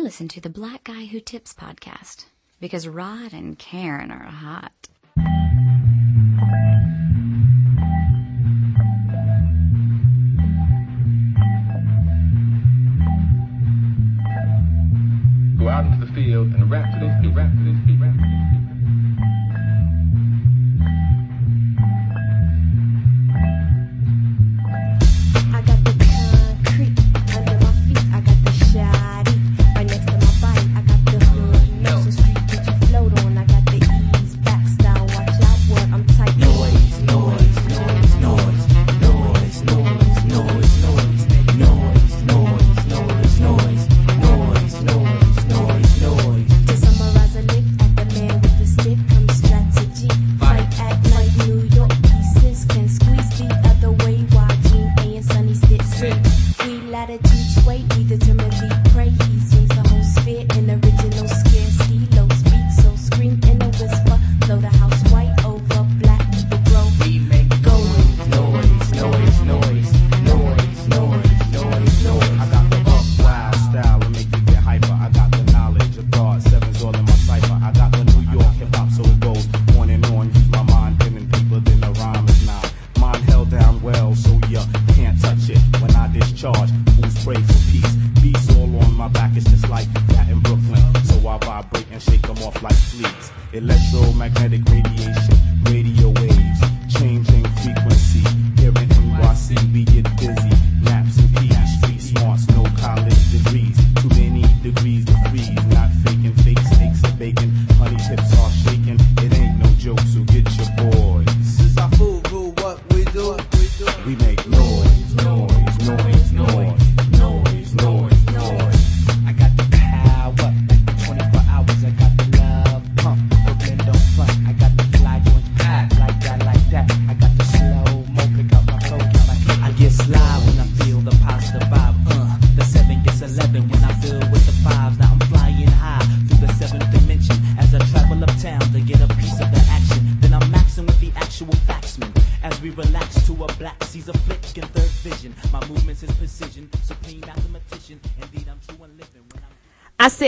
I listen to the Black Guy Who Tips podcast because Rod and Karen are hot. Go out into the field and rap to people. Rap to people. Rap to these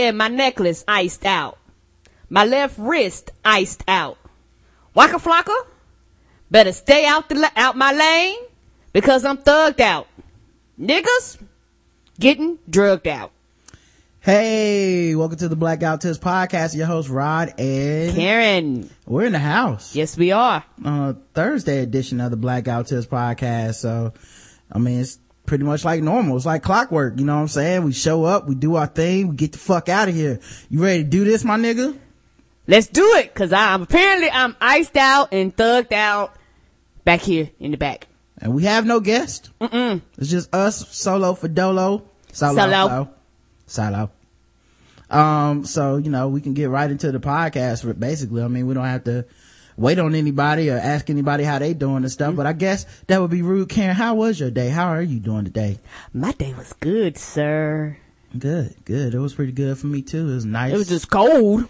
said my necklace iced out. My left wrist iced out. Waka flocka, better stay out the out my lane because I'm thugged out. Niggas getting drugged out. Hey, welcome to the Black Guy Who Tips podcast. Your host Rod and Karen, we're in the house. yes we are. Uh, Thursday edition of the Black Guy Who Tips podcast. So, I mean, it's pretty much like normal. It's like clockwork. You know what I'm saying? We show up, we do our thing, we get the fuck out of here. You ready to do this, my nigga? Let's do it cause I'm apparently I'm iced out and thugged out back here in the back. And we have no guest. Mm-mm. It's just us solo for dolo. Solo. Solo. Solo. Solo. Um, so, you know, we can get right into the podcast basically. I mean, we don't have to wait on anybody or ask anybody how they doing and stuff, mm-hmm. but I guess that would be rude. Karen, how was your day? How are you doing today? My day was good, sir. Good, good. It was pretty good for me too. It was nice. It was just cold.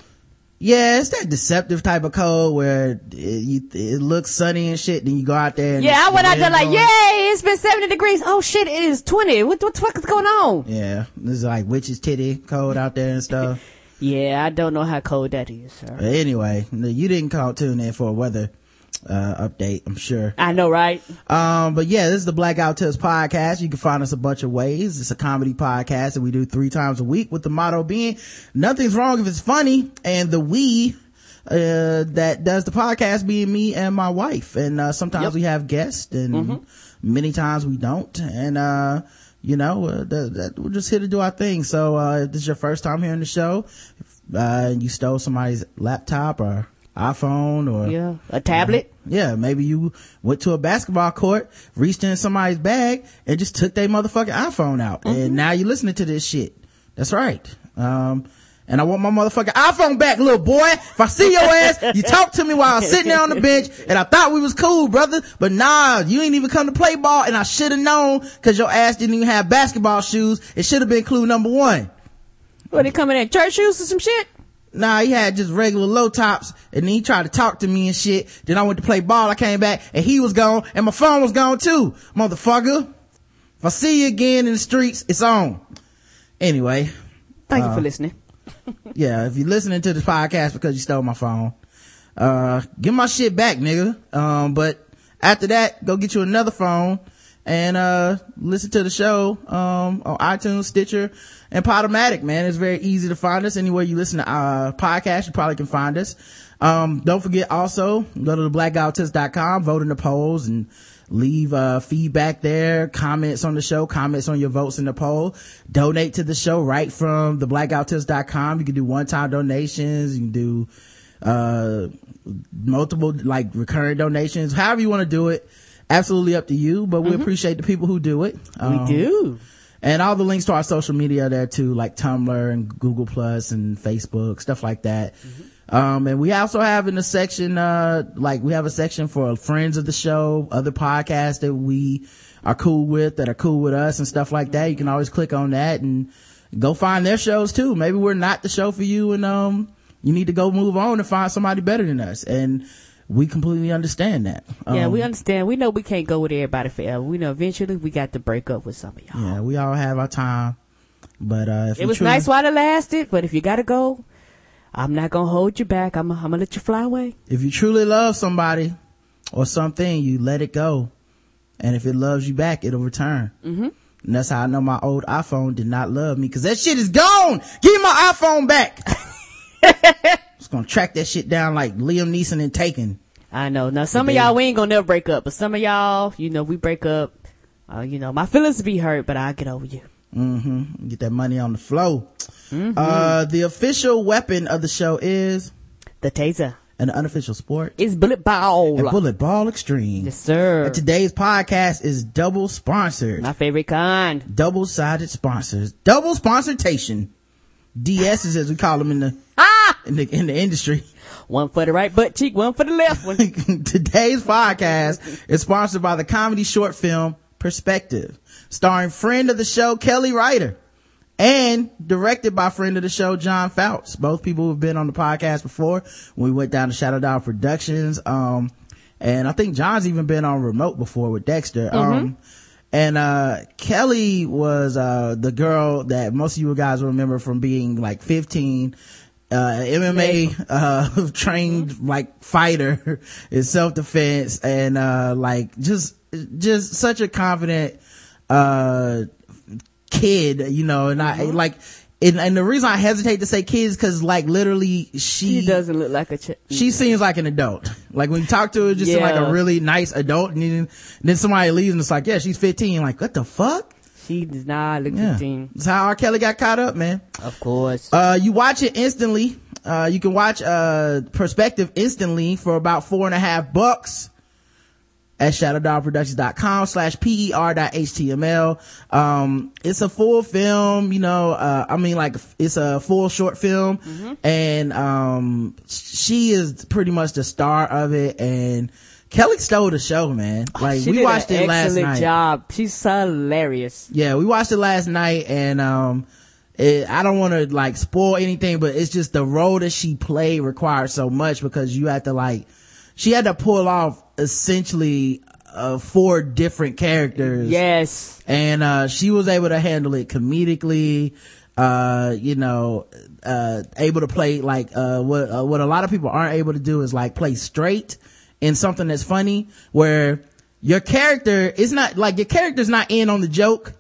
yeah, it's that deceptive type of cold where it, you, it looks sunny and shit, then you go out there and Yeah, I went out there like, yay, it's been 70 degrees. Oh shit, it is 20. What, what the fuck is going on? Yeah, this is like witch's titty cold out there and stuff. Yeah, I don't know how cold that is, sir. But anyway, you didn't call tune in for a weather uh update, I'm sure. I know, right? Um, but yeah, this is the Black Guy Who Tips podcast. You can find us a bunch of ways. It's a comedy podcast that we do three times a week with the motto being nothing's wrong if it's funny. And the we, uh, that does the podcast being me and my wife. And, uh, sometimes Yep. we have guests and many times we don't. And, uh, you know, uh, that, that, we're just here to do our thing. So, uh, if this is your first time hearing the show, uh, and you stole somebody's laptop or iPhone or Yeah, a tablet. yeah, maybe you went to a basketball court, reached in somebody's bag, and just took their motherfucking iPhone out. Mm-hmm. And now you're listening to this shit. That's right. Um, and I want my motherfucking iPhone back, little boy. If I see your ass, you talk to me while I'm sitting there on the bench, and I thought we was cool, brother. But nah, you ain't even come to play ball, and I should have known, cause your ass didn't even have basketball shoes. It should have been clue number one. What, they coming in church shoes or some shit? Nah, he had just regular low tops and then he tried to talk to me and shit. Then I went to play ball. I came back and he was gone and my phone was gone too. Motherfucker. If I see you again in the streets, it's on. Anyway, Thank you Uh, for listening. yeah, if you're listening to this podcast because you stole my phone, uh, give my shit back, nigga. Um, but after that, go get you another phone and, uh, listen to the show, um, on iTunes, Stitcher, and Podomatic, man. It's very easy to find us. Anywhere you listen to, uh, podcasts, you probably can find us. Um, don't forget also, go to the blackguywhotips.com, vote in the polls and leave uh feedback there comments on the show comments on your votes in the poll. Donate to the show right from the blackguywhotips.com you can do one-time donations. You can do uh multiple like recurring donations. However you want to do it absolutely up to you but we appreciate the people who do it. Um, we do. and all the links to our social media are there too, like Tumblr and Google Plus and Facebook, stuff like that. Um, and we also have in the section, uh, like we have a section for friends of the show, other podcasts that we are cool with, that are cool with us and stuff like that. You can always click on that and go find their shows too. Maybe we're not the show for you and, um, you need to go move on and find somebody better than us. And we completely understand that. yeah, Um, we understand. We know we can't go with everybody forever. We know eventually we got to break up with some of y'all. Yeah, we all have our time. But, uh, if It was truly- nice while it lasted, but if you gotta go, I'm not gonna hold you back. I'm, I'm gonna let you fly away. if you truly love somebody or something, you let it go. And if it loves you back, it'll return. Mm-hmm. And that's how I know my old iPhone did not love me because that shit is gone. Give me my iPhone back. Just gonna track that shit down like Liam Neeson and Taken. I know. Now some of y'all we ain't gonna never break up, but some of y'all, you know, we break up. Uh, you know, my feelings be hurt, but I'll get over you. Mm-hmm. Get that money on the flow. Mm-hmm. Uh, the official weapon of the show is The taser an unofficial sport. is bullet ball. And bullet ball extreme. Yes, sir. And today's podcast is double sponsored. My favorite kind. double sided sponsors, double sponsortation. DSs as we call them in the, Ah! in the, in the industry. One for the right butt cheek, one for the left one. Today's podcast is sponsored by the comedy short film Perspective, starring friend of the show Kelly Ryder and directed by friend of the show John Fouts. Both people who've been on the podcast before. When we went down to Shadow Dog Productions. Um, and I think John's even been on remote before with Dexter. Um, and, uh, Kelly was, uh, the girl that most of you guys will remember from being like 15 uh, MMA, uh, trained like fighter in self-defense and, uh, like just, just such a confident, uh, kid, you know, and I, like, and, and the reason I hesitate to say kids cause like literally she, She doesn't look like a ch- she seems like an adult. Like when you talk to her, just seem like a really nice adult and then, then somebody leaves and it's like, yeah, she's 15. Like, what the fuck? She does not look Yeah. 15. That's how R. Kelly got caught up, man. Of course. Uh, you watch it instantly. Uh, you can watch, uh, Perspective instantly for about four and a half bucks at shadowdogproductions.com slash per per.html. Um, it's a full film, you know, uh, I mean like it's a full short film and, um, she is pretty much the star of it and Kelly stole the show, man. Like she we did watched an it last excellent night. job. She's hilarious. Yeah, we watched it last night and, um, it, I don't want to like spoil anything, but it's just the role that she played required so much because you have to like, she had to pull off essentially, uh, four different characters. Yes. And, uh, she was able to handle it comedically, uh, you know, uh, able to play like, uh, what, uh, what a lot of people aren't able to do is like play straight in something that's funny where your character is not, like your character's not in on the joke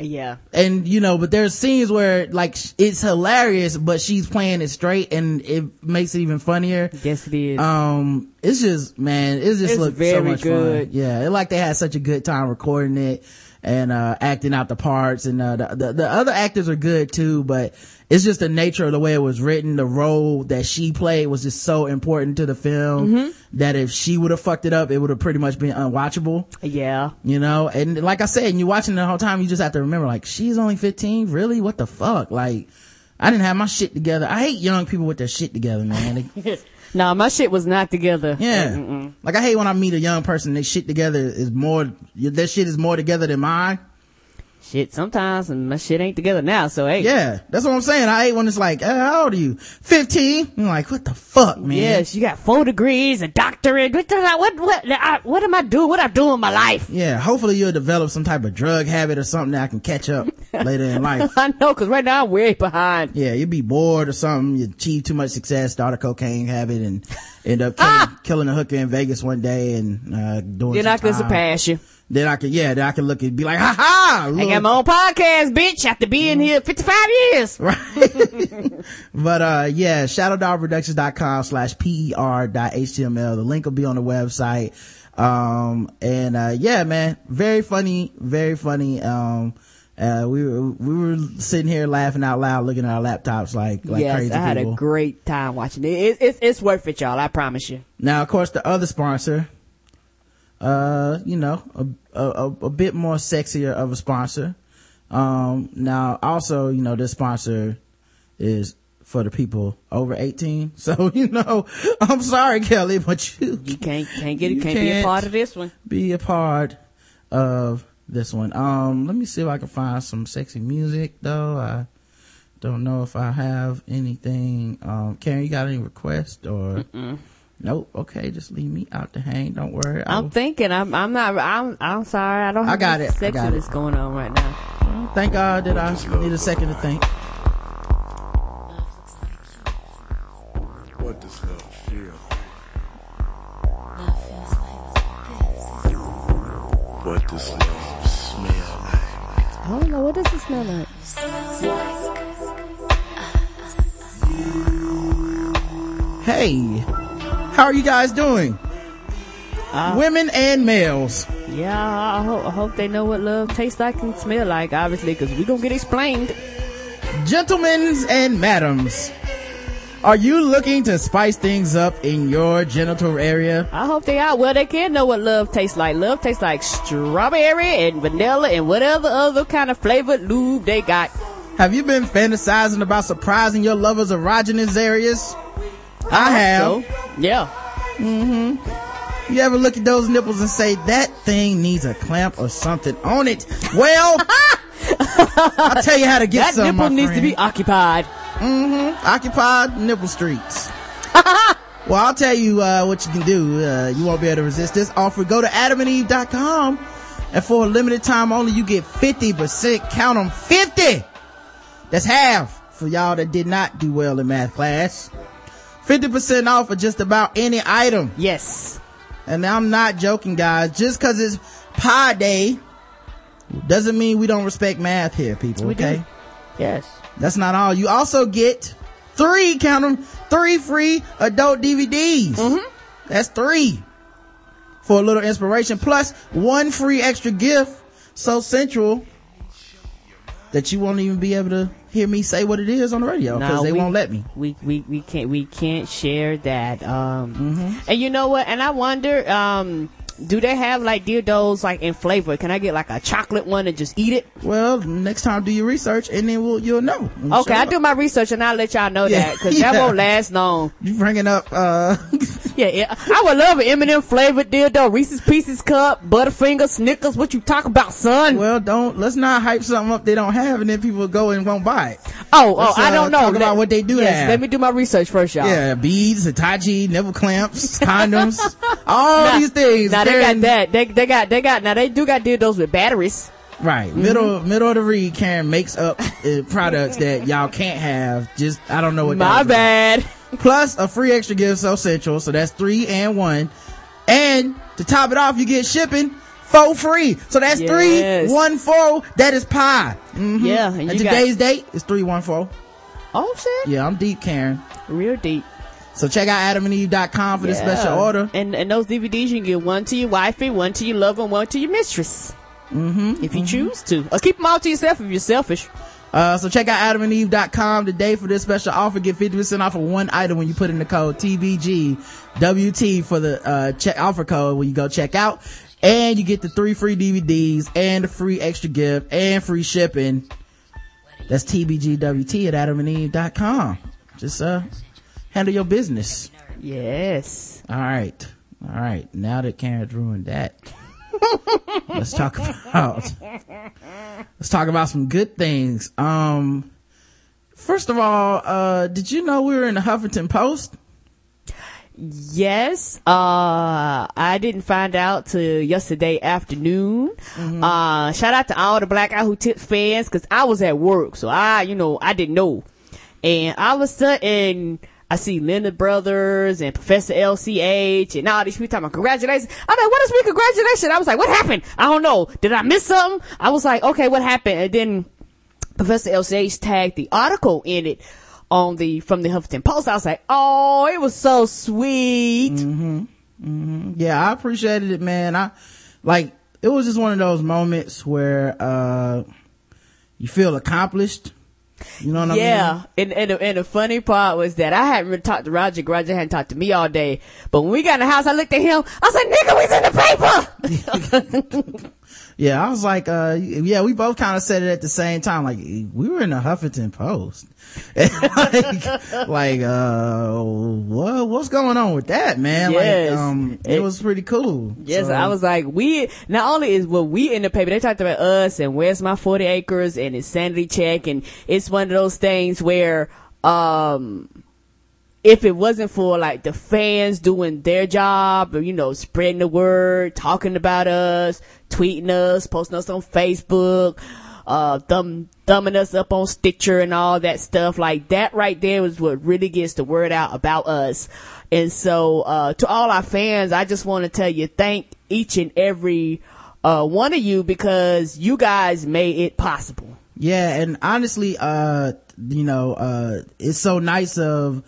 Yeah. and you know but there's scenes where like it's hilarious but she's playing it straight and it makes it even funnier Yes, it is. um it's just man it just looked so very much good. fun yeah it like they had such a good time recording it and uh acting out the parts and uh the, the, the other actors are good too but it's just the nature of the way it was written. The role that she played was just so important to the film Mm-hmm. that if she would have fucked it up it would have pretty much been unwatchable. Yeah. you know? And like i said and you're watching the whole time you just have to remember like she's only 15 really? What the fuck? Like i didn't have my shit together. I hate young people with their shit together man. Nah, my shit was not together. yeah. Mm-mm. like i hate when i meet a young person their shit together is more their shit is more together than mine shit, sometimes my shit ain't together now, so hey. Yeah, that's what I'm saying. I hate when it's like, uh, how old are you? 15? I'm like, what the fuck, man? Yes, you got four degrees, a doctorate. What, what, what, I, what am I doing? What I do in my life? Yeah, hopefully you'll develop some type of drug habit or something that I can catch up later in life. I know, cause right now I'm way behind. Yeah, you'd be bored or something. You achieve too much success, start a cocaine habit, and end up killing, killing a hooker in Vegas one day and uh, doing. Then some I can time. surpass you. Then I can, yeah, then I can look and be like, ha ha! I got my own podcast, bitch, after being here 55 years. Right. but, uh, yeah, shadowdogproductions.com slash per dot html. The link will be on the website. Um, and, uh, yeah, man, very funny, very funny. Um, uh, we were, we were sitting here laughing out loud, looking at our laptops like, like yes, crazy I had people. a great time watching it. it, it it's worth it, y'all. I promise you. Now, of course, the other sponsor, uh, you know, a, a, a bit more sexier of a sponsor. Um, now also, you know, this sponsor is for the people over 18. So, you know, I'm sorry, Kelly, but you You can't can't get it. You Can't, be a part of this one. be a part of this one. Um, let me see if I can find some sexy music though. I don't know if I have anything. Um, Karen, you got any requests or? Nope. Okay, just leave me out to hang. Don't worry. I I'm thinking. I'm. I'm not. I'm. I'm sorry. I don't. Have I got any it. I Sex got that's it. going on right now. Thank God that I need a second to think. What does love feel? What does love smell like? I don't know. What does it smell like? Hey, how are you guys doing? Uh, Women and males. Yeah. I hope. I hope they know what love tastes like and smell like. Obviously, because we gonna get explained. Gentlemen and madams, are you looking to spice things up in your genital area? I hope they are. Well, they can know what love tastes like. Love tastes like strawberry and vanilla and whatever other kind of flavored lube they got. Have you been fantasizing about surprising your lover's erogenous areas? I have. So, yeah. Mm-hmm. You ever look at those nipples and say, that thing needs a clamp or something on it? Well, I'll tell you how to get That some, That nipple needs to be occupied. Mm-hmm. Occupied nipple streets. well, I'll tell you, uh, what you can do. Uh, you won't be able to resist this offer. Go to adamandeve.com and for a limited time only, you get 50%. Count them 50. That's half for y'all that did not do well in math class. 50% off of just about any item. Yes. And I'm not joking, guys. Just cause it's Pi Day doesn't mean we don't respect math here, people. We okay. do. Yes. That's not all. You also get three, count them, three free adult DVDs. Mm-hmm. That's three for a little inspiration plus one free extra gift. So central that you won't even be able to hear me say what it is on the radio because No, they we- won't let me. We, we, we can't, we can't share that. Um, Mm-hmm. and you know what? And I wonder, um, do they have like dildos like in flavor? Can I get like a chocolate one and just eat it? Well, next time do your research and then we'll, you'll know. Okay, show I do my research and I'll let y'all know Yeah, that because that yeah. won't last long. You bringing up, uh, Yeah, yeah, I would love an M&M flavored dildo, Reese's Pieces cup, Butterfinger, Snickers. What you talk about, son? well, don't, let's not hype something up they don't have and then people go and won't buy it. oh, oh, let's, I uh, don't know. talk about what they do Yes, have. let me do my research first, y'all. Yeah, beads, Hitachi, nipple clamps, condoms, all these things. They got that. They they got they got now they do got dildos with batteries. Right, Mm-hmm. middle middle of the read. Karen makes up uh, products that y'all can't have. Just I don't know what. My bad. Plus a free extra gift, so central. So that's three and one. And to top it off, you get shipping for free. So that's Yes. three one four. That is pie. Mhm. Yeah, and And you got- today's date is three one four. Oh shit, Yeah, I'm deep, Karen. real deep. So check out adamandeve.com for this Yeah. special order. And and those DVDs you can get one to your wifey, one to your lover, and one to your mistress. Mm-hmm, if you choose to, or keep them all to yourself if you're selfish. Uh, so check out adamandeve.com today for this special offer. Get 50% off of one item when you put in the code TBGWT for the, uh, check offer code when you go check out. And you get the three free DVDs and a free extra gift and free shipping. That's TBGWT at adamandeve.com. Just, uh, handle your business. Yes. All right. All right. Now that Karen's ruined that. let's talk about let's talk about some good things. Um, first of all, uh, did you know we were in the Huffington Post? Yes, uh, I didn't find out till yesterday afternoon. Uh, shout out to all the Black Who Tips fans, cause I was at work, so I, you know, I didn't know. And all of a sudden, I see Linda Brothers and Professor LCH and all these people talking about congratulations. I'm like, what is me congratulations? I was like, what happened? I don't know. Did I miss something? I was like, okay, what happened? And then Professor LCH tagged the article in it on the, from the Huffington Post. I was like, oh, it was so sweet. Yeah, I appreciated it, man. I like it was just one of those moments where uh you feel accomplished. You know what I mean? Yeah, and and the, and the funny part was that I hadn't really talked to Roger. Roger hadn't talked to me all day. But when we got in the house, I looked at him. I said, "Nigga, we's in the paper." Yeah, I was like, uh, yeah, we both kind of said it at the same time. Like, we were in the Huffington Post. like, like, uh, what, what's going on with that, man? Yes. Like, um, it, It- was pretty cool. Yes, So- I was like, we, not only is what we in the paper, they talked about us and where's my 40 acres and his sanity check. And it's one of those things where, um, if it wasn't for like the fans doing their job, you know, spreading the word, talking about us, tweeting us, posting us on Facebook, uh, thumb, thumbing us up on Stitcher and all that stuff, like that right there was what really gets the word out about us. And so, uh, to all our fans, I just want to tell you, thank each and every, uh, one of you because you guys made it possible. Yeah, and honestly, uh, you know, uh, it's so nice of,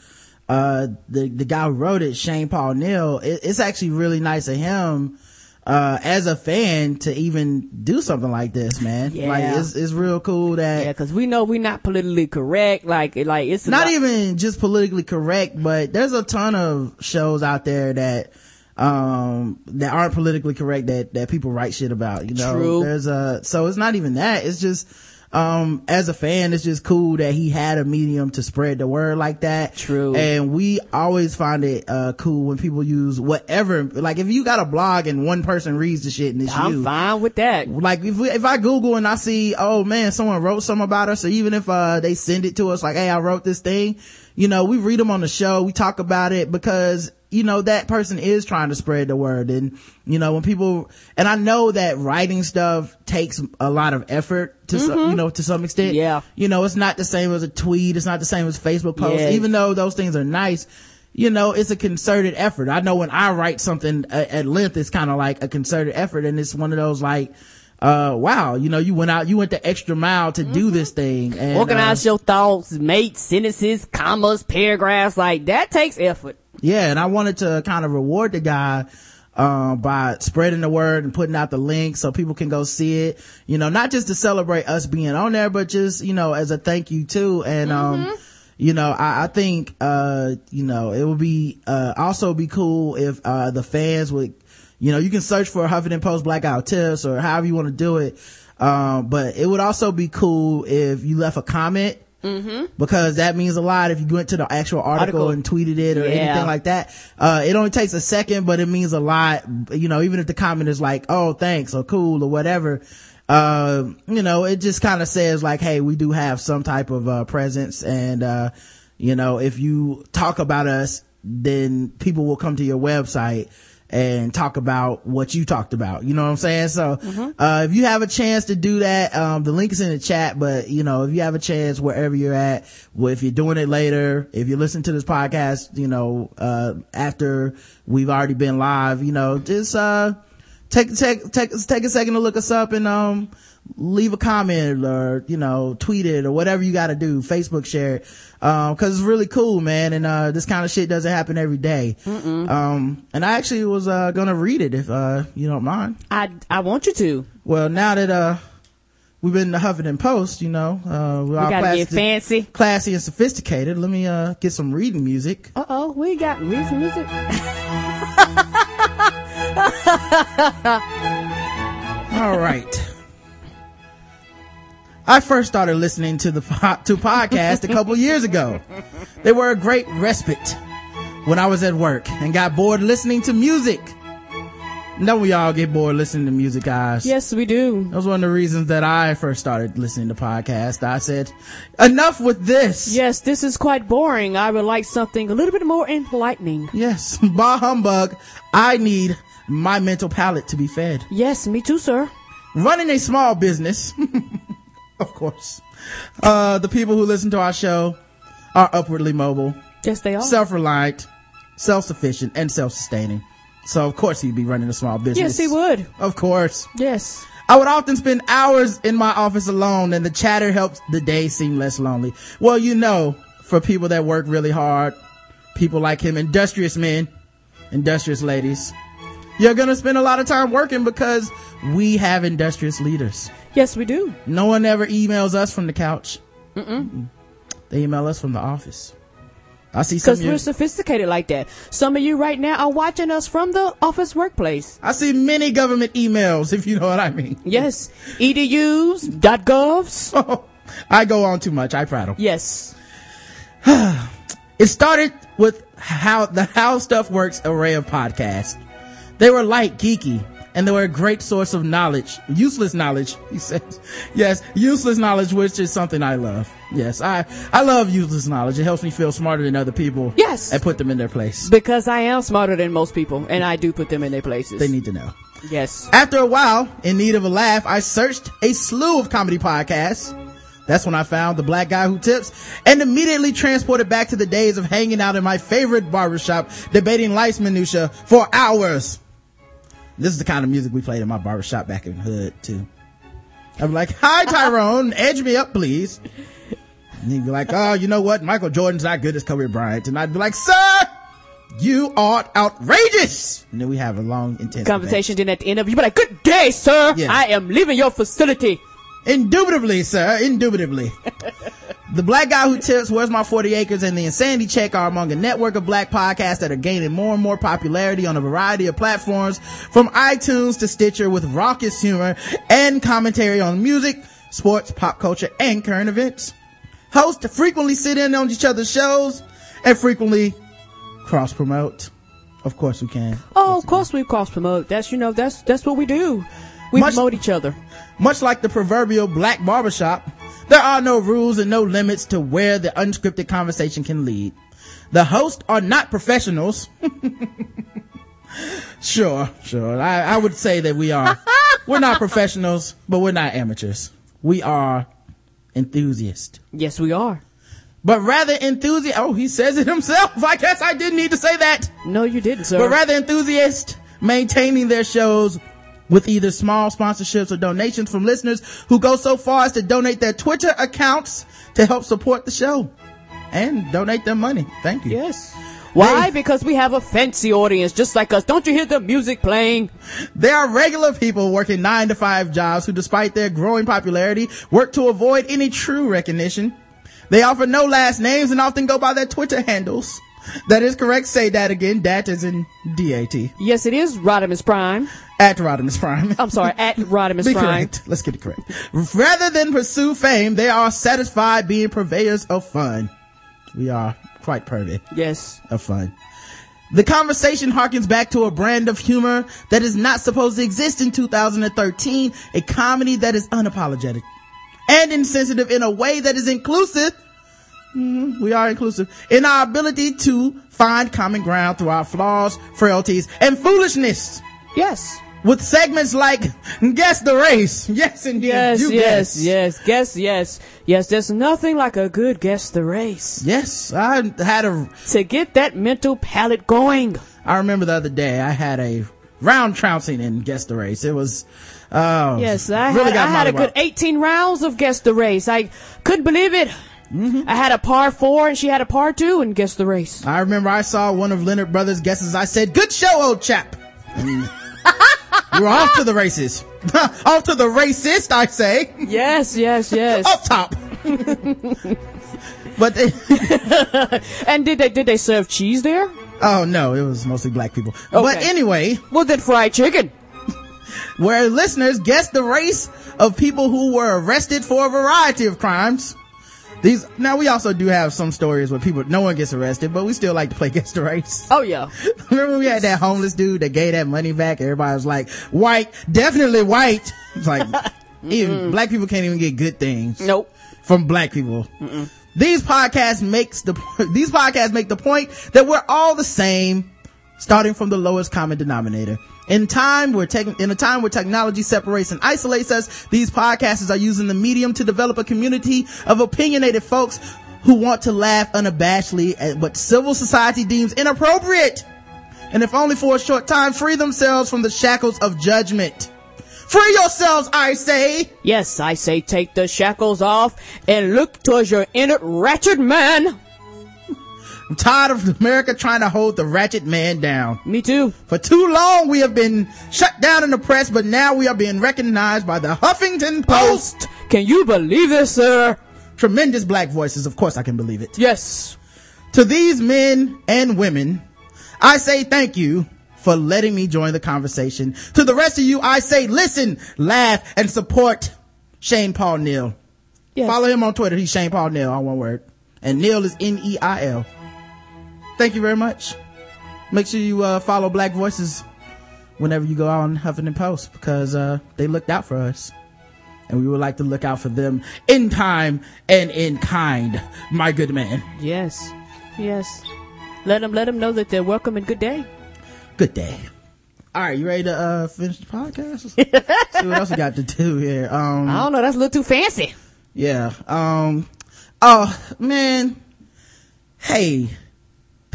uh, the, the guy who wrote it, Shane Paul Neil. It, it's actually really nice of him, uh, as a fan to even do something like this, man. Yeah. Like, it's, it's real cool that, Yeah, cause we know we're not politically correct. Like, like it's not about- even just politically correct, but there's a ton of shows out there that, um, that aren't politically correct that, that people write shit about, you know? True. There's a, so it's not even that. It's just, um, as a fan, it's just cool that he had a medium to spread the word like that. True. And we always find it, uh, cool when people use whatever, like if you got a blog and one person reads the shit and it's you. I'm you fine with that. like if we, if I Google and I see, oh man, someone wrote something about us, or even if uh they send it to us, like, hey, I wrote this thing, you know, we read them on the show, we talk about it because you know that person is trying to spread the word, and you know when people, and I know that writing stuff takes a lot of effort to some, you know to some extent. Mm-hmm. Yeah. you know it's not the same as a tweet, it's not the same as Facebook post, Yes. even though those things are nice you know, it's a concerted effort. I know when I write something at, at length, it's kind of like a concerted effort and it's one of those like, uh, wow, you know, you went out, you went the extra mile to do this thing and, Organize uh, your thoughts, make sentences, commas, paragraphs, like that takes effort. Yeah, and I wanted to kind of reward the guy, um, by spreading the word and putting out the link so people can go see it, you know, not just to celebrate us being on there, but just, you know, as a thank you too. And, um, you know, I, I think, uh, you know, it would be, uh, also be cool if, uh, the fans would, you know, you can search for Huffington Post Black Guy Who Tips or however you want to do it. Um, but it would also be cool if you left a comment. Because that means a lot if you went to the actual article, Article. and tweeted it or Yeah. anything like that. Uh, it only takes a second, but it means a lot. You know, even if the comment is like, oh, thanks or cool or whatever. Uh, you know, it just kind of says like, hey, we do have some type of, uh, presence. And, uh, you know, if you talk about us, then people will come to your website and talk about what you talked about. You know what I'm saying? So, uh, if you have a chance to do that, um, the link is in the chat, but you know, if you have a chance wherever you're at, well, if you're doing it later, if you listen to this podcast, you know, uh, after we've already been live, you know, just, uh, take, take, take, take a second to look us up and, um, leave a comment or, you know, tweet it or whatever you gotta do, Facebook share it. Um, cause it's really cool, man. And, uh, this kind of shit doesn't happen every day. Um, and I actually was, uh, gonna read it if, uh, you don't mind. I, I want you to. Well, now that, uh, we've been in the Huffington Post, you know, uh, we're We all gotta classy, get fancy. classy and sophisticated. Let me, uh, get some reading music. Uh oh, we got reason music. All right. I first started listening to the to podcast a couple years ago. They were a great respite when I was at work and got bored listening to music. Know we all get bored listening to music, guys. Yes, we do. That was one of the reasons that I first started listening to podcasts. I said, enough with this. Yes, this is quite boring. I would like something a little bit more enlightening. Yes. Bah humbug. I need my mental palate to be fed. Yes, me too, sir. Running a small business. of course. Uh, the people who listen to our show are upwardly mobile, Yes, they are. self-reliant, self-sufficient, and self-sustaining. So of course he'd be running a small business. yes, he would. Of course. Yes. I would often spend hours in my office alone and the chatter helps the day seem less lonely. Well, you know, for people that work really hard, people like him, industrious men, industrious ladies, you're gonna spend a lot of time working because we have industrious leaders. Yes, we do. No one ever emails us from the couch. Mm-mm. They email us from the office. I see some Because we're sophisticated like that. Some of you right now are watching us from the office workplace. I see many government emails, if you know what I mean. Yes. EDUs, .govs. Oh, I go on too much. I prattle. Yes. It started with how the How Stuff Works array of podcasts. They were light, geeky, and they were a great source of knowledge, useless knowledge, he says. Yes, useless knowledge, which is something I love. Yes, I, I love useless knowledge. It helps me feel smarter than other people. Yes. And put them in their place. Because I am smarter than most people, and I do put them in their places. They need to know. yes. After a while, in need of a laugh, I searched a slew of comedy podcasts. That's when I found the black guy who tips and immediately transported back to the days of hanging out in my favorite barbershop, debating life's minutia for hours. This is the kind of music we played in my barbershop back in the hood too. I'm like, hi Tyrone, edge me up please. And he'd be like, oh, you know what? Michael Jordan's not good as Kobe Bryant. And I'd be like, sir, you are outrageous. And then we have a long, intense. Conversation, then at the end of it, you be like, good day, sir. Yes. I am leaving your facility. Indubitably, sir. Indubitably. the Black Guy Who Tips, Where's My 40 Acres, and The Insanity Check are among a network of black podcasts that are gaining more and more popularity on a variety of platforms, from iTunes to Stitcher with raucous humor and commentary on music, sports, pop culture, and current events. Hosts frequently sit in on each other's shows and frequently cross promote. Of course we can. Oh, of course we cross promote. That's, you know, that's, that's what we do. We Much- promote each other. Much like the proverbial black barbershop, there are no rules and no limits to where the unscripted conversation can lead. The hosts are not professionals. sure, sure. I, I would say that we are. we're not professionals, but we're not amateurs. We are enthusiasts. Yes, we are. But rather enthusiast. Oh, he says it himself. I guess I didn't need to say that. No, you didn't, sir. But rather enthusiasts maintaining their shows with either small sponsorships or donations from listeners who go so far as to donate their Twitter accounts to help support the show and donate their money. Thank you. yes. Why? Hey. Because we have a fancy audience just like us. Don't you hear the music playing? There are regular people working nine to five jobs who, despite their growing popularity, work to avoid any true recognition. They offer no last names and often go by their Twitter handles. That is correct. Say that again. Dat is in D-A-T. Yes, it is Rodimus Prime. At Rodimus Prime. I'm sorry, at Rodimus Be Prime. correct. Let's get it correct. Rather than pursue fame, they are satisfied being purveyors of fun. We are quite pervy Yes. of fun. The conversation harkens back to a brand of humor that is not supposed to exist in 2013, a comedy that is unapologetic and insensitive in a way that is inclusive. Mhm, we are inclusive in our ability to find common ground through our flaws, frailties, and foolishness. Yes. With segments like Guess the Race. Yes, indeed. Yes, You yes, guess. yes. Guess, yes. Yes, there's nothing like a good guess the race. Yes, I had a, To get that mental palate going. I remember the other day I had a round trouncing in Guess the Race. It was, oh. Yes, I really had, got I had a good 18 rounds of guess the race. I couldn't believe it. Mm-hmm. I had a par four and she had a par two and guess the race. I remember I saw one of Leonard Brothers' guesses. I said, good show, old chap. Were off to the races. off to the racist, I say. Yes, yes, yes. Up top. but they, And did they did they serve cheese there? oh no, it was mostly black people. But anyway, Well, then fried chicken. where listeners guessed the race of people who were arrested for a variety of crimes. These, now we also do have some stories where people, no one gets arrested, but we still like to play guess the race. Oh yeah. Remember we had that homeless dude that gave that money back? Everybody was like, white, definitely white. It's like, even black people can't even get good things Nope. from black people. These podcasts makes the, these podcasts make the point that we're all the same, starting from the lowest common denominator. In time, we're taking, in a time where technology separates and isolates us, these podcasters are using the medium to develop a community of opinionated folks who want to laugh unabashedly at what civil society deems inappropriate. And if only for a short time, free themselves from the shackles of judgment. Free yourselves, I say! Yes, I say take the shackles off and look towards your inner ratchet man. I'm tired of America trying to hold the ratchet man down. Me too. For too long, we have been shut down in the press, but now we are being recognized by the Huffington Post. Oh, can you believe this, sir? Tremendous black voices. Of course I can believe it. Yes. To these men and women, I say thank you for letting me join the conversation. To the rest of you, I say listen, laugh, and support Shane Paul Neil. Yes. Follow him on Twitter. He's Shane Paul Neil, all one word. And Neil is N-E-I-L. Thank you very much. Make sure you, uh, follow Black Voices whenever you go out on Huffington Post because, uh, they looked out for us. And we would like to look out for them in time and in kind, my good man. Yes. Yes. Let them let them know that they're welcome and good day. Good day. All right, you ready to uh finish the podcast? See what else we got to do here. Um, I don't know. That's a little too fancy. yeah. Um, oh man, hey,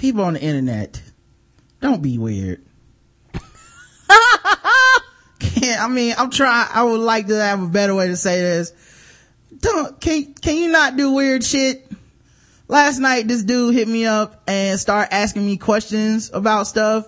people on the internet, don't be weird. Can't, I mean, I'm trying. I would like to have a better way to say this. Don't can can you not do weird shit? Last night, this dude hit me up and started asking me questions about stuff.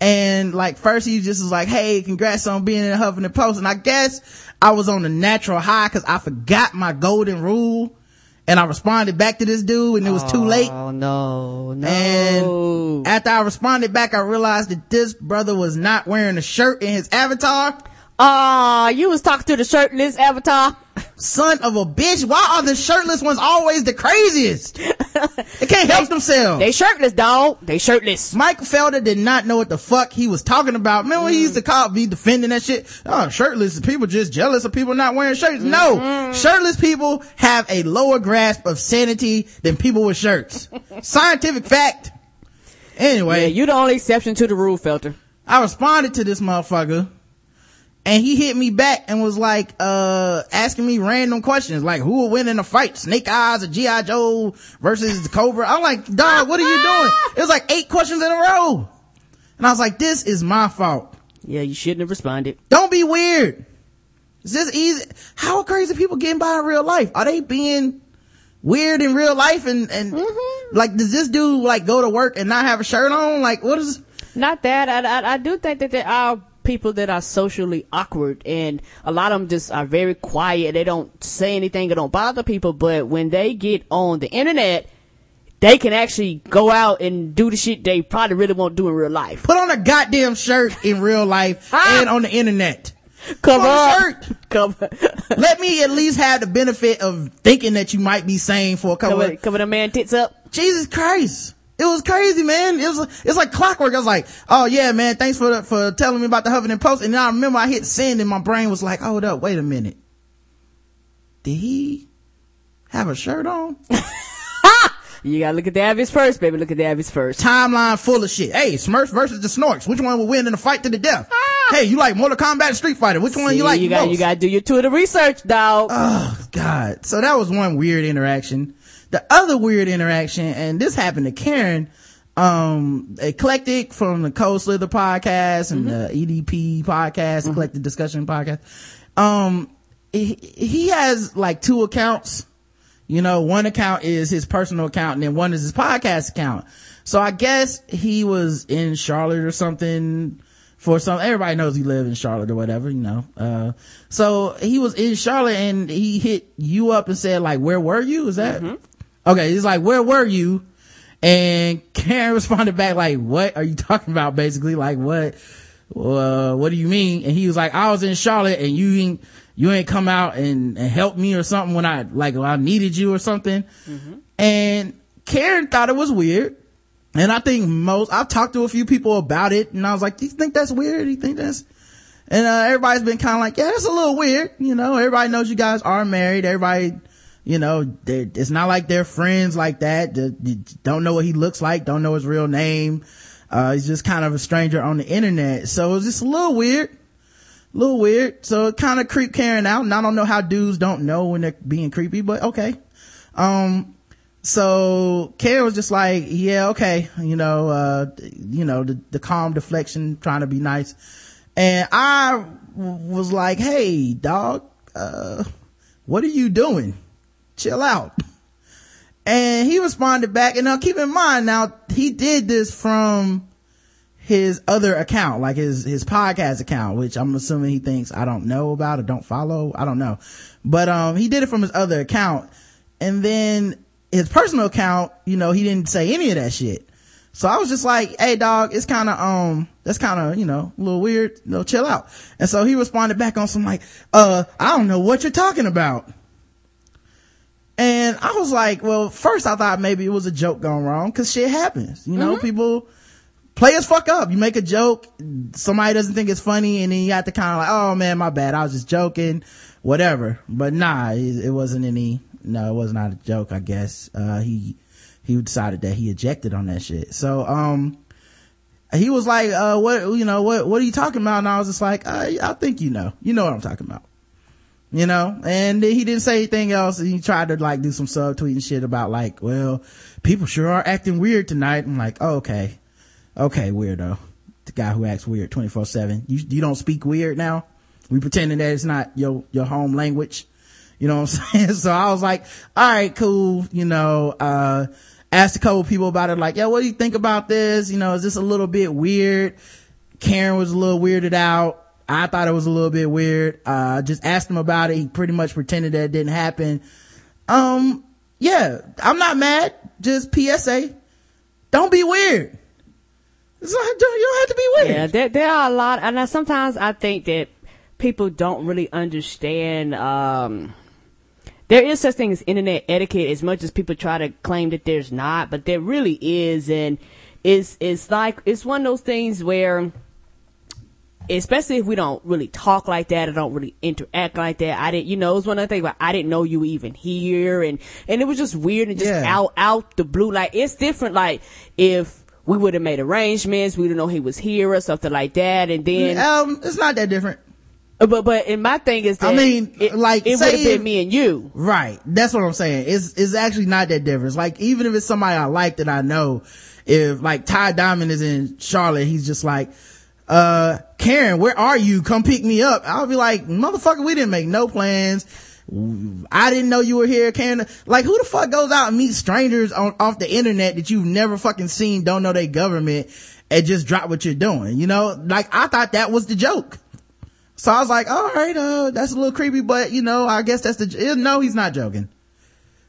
And like first he just was like, Hey, congrats on being in the Huffington Post. And I guess I was on a natural high cause I forgot my golden rule and I responded back to this dude and it was too late. Oh no, no. And after I responded back, I realized that this brother was not wearing a shirt in his avatar. Ah, you was talking to the shirtless avatar. Son of a bitch. Why are the shirtless ones always the craziest? they can't help themselves. They shirtless, dog. They shirtless. Michael Felder did not know what the fuck he was talking about. Remember when he used to mm. call, be defending that shit? Oh, shirtless people just jealous of people not wearing shirts. No, mm-hmm. shirtless people have a lower grasp of sanity than people with shirts. Scientific fact. Anyway. Yeah, you the only exception to the rule, Felder. I responded to this motherfucker and he hit me back and was like, uh, asking me random questions like who will win in a fight? Snake Eyes or G.I. Joe versus the Cobra? I'm like, dog, what are you doing? It was like eight questions in a row. And I was like, this is my fault. Yeah, you shouldn't have responded. Don't be weird. It's just easy. How are crazy people getting by in real life? Are they being weird in real life? And, and like, does this dude like go to work and not have a shirt on? Like, what is, Not that. I, I, I do think that they are people that are socially awkward and a lot of them just are very quiet. They don't say anything. They don't bother people. But when they get on the internet, they can actually go out and do the shit they probably really won't do in real life. put on a goddamn shirt in real life Ah. and on the internet? Cover Put on shirt. Cover, Let me at least have the benefit of thinking that you might be sane for a couple of, cover the man tits up. Jesus Christ. It was crazy, man. It was, it's like clockwork. I was like, oh yeah, man, thanks for, for telling me about the Huffington Post. And then I remember I hit send and my brain was like, hold up, wait a minute. Did he have a shirt on? You gotta look at the average first, baby. Look at the average first. Timeline full of shit. Hey, Smurfs versus the Snorks. Which one will win in a fight to the death? Ah! Hey, you like Mortal Kombat Street Fighter? Which one See, you like you got, most? you gotta do your Twitter research, dog. Oh God. So that was one weird interaction. The other weird interaction, and this happened to Karen, um, Eclectic from the Cold Slither podcast and the EDP podcast, Eclectic Discussion podcast. Um, he, he has like two accounts. You know, one account is his personal account and then one is his podcast account. So I guess he was in Charlotte or something for some, everybody knows he lived in Charlotte or whatever, you know. Uh, so he was in Charlotte and he hit you up and said like, where were you? Is that? Okay. He's like, where were you? And Karen responded back like, what are you talking about? Basically like, what, uh, what do you mean? And he was like, I was in Charlotte and you, ain't- you ain't come out and, and help me or something when I, like, when I needed you or something. And Karen thought it was weird. And I think most, I've talked to a few people about it and I was like, do you think that's weird? Do you think that's, and, uh, everybody's been kind of like, yeah, that's a little weird. You know, everybody knows you guys are married. Everybody, you know, it's not like they're friends like that. You don't know what he looks like, don't know his real name. Uh, he's just kind of a stranger on the internet. So it's just a little weird. A little weird. So it kind of creeped Karen out. And I don't know how dudes don't know when they're being creepy, but okay. Um, so Karen was just like, yeah, okay, you know, uh, you know, the, the calm deflection, trying to be nice. And I w- was like, hey, dog, uh, what are you doing? Chill out. And he responded back, and now keep in mind, now he did this from his other account, like his, his podcast account, which I'm assuming he thinks I don't know about or don't follow. I don't know. But, um, he did it from his other account. And then his personal account, you know, he didn't say any of that shit. So I was just like, hey dog, it's kind of, um, that's kind of, you know, a little weird, know, chill out. And so he responded back on some like, uh, I don't know what you're talking about. And I was like, well, first I thought maybe it was a joke gone wrong cause shit happens. You know, people, players fuck up. You make a joke, somebody doesn't think it's funny, and then you have to kind of like, oh man, my bad. I was just joking, whatever. But nah, it, it wasn't any. No, it was not a joke. I guess uh, he he decided that he ejected on that shit. So um, he was like, uh, what you know, what what are you talking about? And I was just like, I I think you know, you know what I'm talking about. You know, and he didn't say anything else. He tried to like do some subtweeting shit about like, well, people sure are acting weird tonight. I'm like, oh, okay okay, weirdo. The guy who acts weird 24-7. You, you don't speak weird now? We pretending that it's not your, your home language. You know what I'm saying? So I was like, all right, cool. You know, uh, asked a couple people about it, like, yeah, what do you think about this? You know, is this a little bit weird? Karen was a little weirded out. I thought it was a little bit weird. Uh, just asked him about it. He pretty much pretended that it didn't happen. Um, yeah, I'm not mad. Just PSA. Don't be weird. You don't have to be weird. Yeah, there, there are a lot, and sometimes I think that people don't really understand, um, there is such thing as internet etiquette as much as people try to claim that there's not, but there really is, and it's, it's like, it's one of those things where, especially if we don't really talk like that or don't really interact like that. I didn't, you know, it was one of the things where I didn't know you were even here and, and it was just weird and just Yeah. out, out the blue. Like, it's different, like, if we would have made arrangements, we didn't know he was here or something like that, and then, Um, it's not that different. but, but, and my thing is that, I mean, it, like, it would have been me and you. Right. That's what I'm saying. It's, it's actually not that different. It's like, even if it's somebody I like that I know, if like Ty Diamond is in Charlotte, he's just like, uh, Karen, where are you? Come pick me up. I'll be like, motherfucker, we didn't make no plans. I didn't know you were here, Karen. Like, who the fuck goes out and meets strangers on, off the internet that you've never fucking seen, don't know their government, and just drop what you're doing? You know, like, I thought that was the joke. So I was like, all right, uh, that's a little creepy, but you know, I guess that's the, eh, no, he's not joking.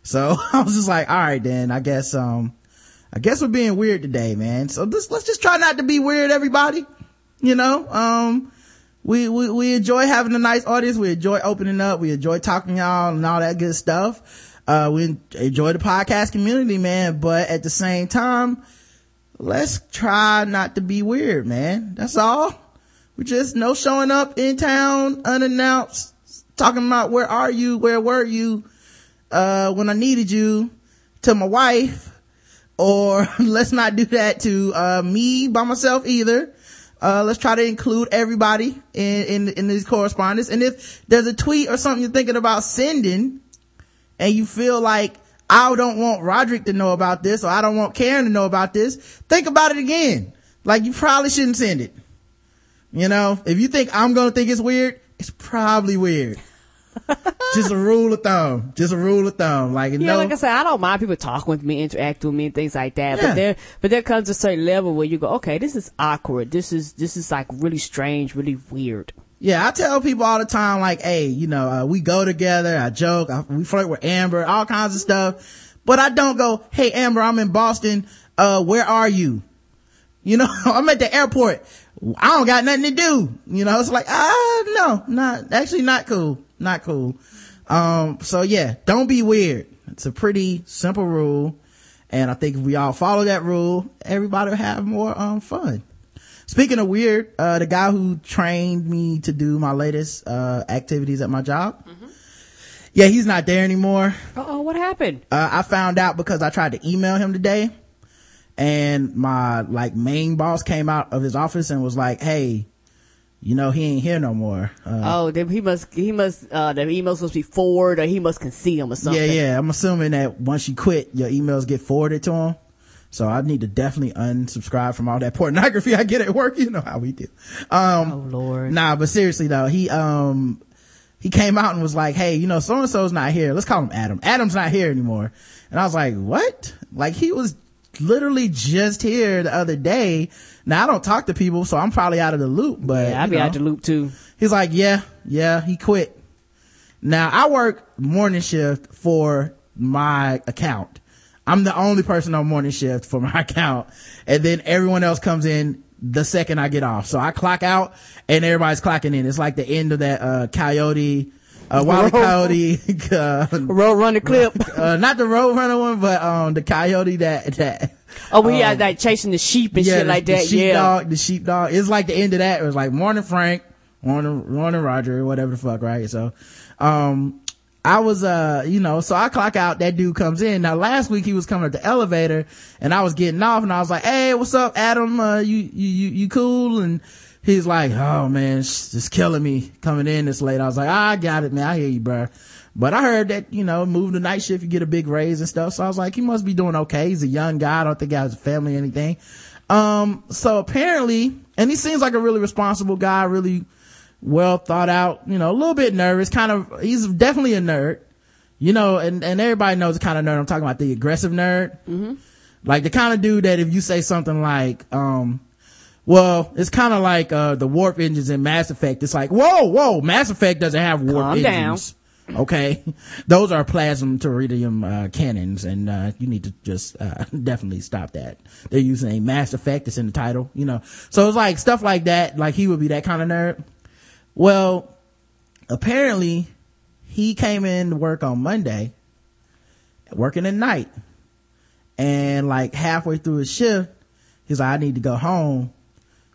So I was just like, all right, then I guess, um, I guess we're being weird today, man. So this, let's just try not to be weird, everybody. You know, um, we, we, we enjoy having a nice audience. We enjoy opening up. We enjoy talking y'all and all that good stuff. Uh, we enjoy the podcast community, man. But at the same time, let's try not to be weird, man. That's all. We just no showing up in town unannounced, talking about where are you, where were you, uh, when I needed you to my wife, or let's not do that to, uh, me by myself either. Uh, let's try to include everybody in, in, in these correspondence. And if there's a tweet or something you're thinking about sending and you feel like, I don't want Roderick to know about this or I don't want Karen to know about this, think about it again. Like you probably shouldn't send it. You know, if you think I'm gonna think it's weird, it's probably weird. just a rule of thumb. Just a rule of thumb. Like, Yeah, no, like I said, I don't mind people talking with me, interacting with me, and things like that. Yeah. But there, but there comes a certain level where you go, okay, this is awkward. This is this is like really strange, really weird. Yeah, I tell people all the time, like, hey, you know, uh, we go together, I joke, I, we flirt with Amber, all kinds of stuff. But I don't go, hey, Amber, I'm in Boston, uh, where are you? You know, I'm at the airport. I don't got nothing to do. You know, it's like, ah, no, not, actually not cool. Not cool. Um, so yeah, don't be weird. It's a pretty simple rule. And I think if we all follow that rule, everybody will have more, um, fun. Speaking of weird, uh, the guy who trained me to do my latest, uh, activities at my job. Yeah, he's not there anymore. Uh-oh, what happened? Uh, I found out because I tried to email him today and my like main boss came out of his office and was like, Hey, you know, he ain't here no more. Uh, oh, then he must, he must, uh, the email's to be forward or he must conceal them or something. yeah, yeah. I'm assuming that once you quit, your emails get forwarded to him. So I need to definitely unsubscribe from all that pornography I get at work. You know how we do. Um, Oh, Lord. Nah, but seriously though, he, um, he came out and was like, Hey, you know, so and so's not here. Let's call him Adam. Adam's not here anymore. And I was like, what? Like he was literally just here the other day. Now I don't talk to people, so I'm probably out of the loop, but Yeah, I'd be know. out the loop too. He's like, yeah, yeah, he quit. Now I work morning shift for my account. I'm the only person on morning shift for my account. And then everyone else comes in the second I get off. So I clock out and everybody's clocking in. It's like the end of that, uh, coyote, uh, Wile E. Coyote, uh, Road running clip. uh, not the Roadrunner one, but, um, the coyote that, that, Oh, we had like chasing the sheep and shit the- like the that. Yeah. The sheepdog, the sheepdog. It's like the end of that. It was like morning Frank, morning, morning Roger, whatever the fuck, right? So, um, I was, uh, you know, so I clock out, that dude comes in. Now last week he was coming at the elevator and I was getting off and I was like, Hey, what's up, Adam? Uh, you, you, you, you cool? And he's like, Oh man, it's just killing me coming in this late. I was like, I got it, man. I hear you, bro. But I heard that, you know, move to night shift, you get a big raise and stuff. So I was like, he must be doing okay. He's a young guy. I don't think he has a family or anything. Um, so apparently, and he seems like a really responsible guy, really well thought out, you know, a little bit nervous, kind of, he's definitely a nerd, you know, and, and everybody knows the kind of nerd I'm talking about, the aggressive nerd. Mm-hmm. Like the kind of dude that if you say something like, um, well, it's kind of like, uh, the warp engines in Mass Effect. It's like, whoa, whoa, Mass Effect doesn't have warp Calm down. engines. Okay. Those are plasma teridium, uh, cannons and, uh, you need to just, uh, definitely stop that. They're using a Mass Effect. It's in the title, you know. So it's like stuff like that. Like he would be that kind of nerd. Well, apparently he came in to work on Monday, working at night. And like halfway through his shift, he's like, I need to go home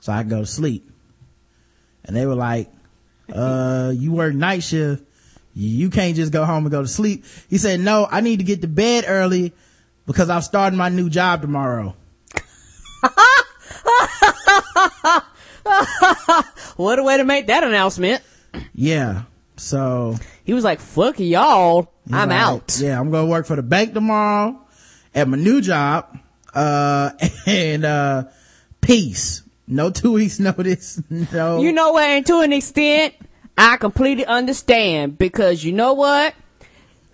so I go to sleep. And they were like, uh, you work night shift. You can't just go home and go to sleep. He said, no, I need to get to bed early because I'm starting my new job tomorrow. What a way to make that announcement. Yeah. So He was like, fuck y'all. I'm like, out. Yeah, I'm gonna work for the bank tomorrow at my new job. Uh, and, uh, peace. No two weeks notice. No. You know what? And to an extent, I completely understand because you know what?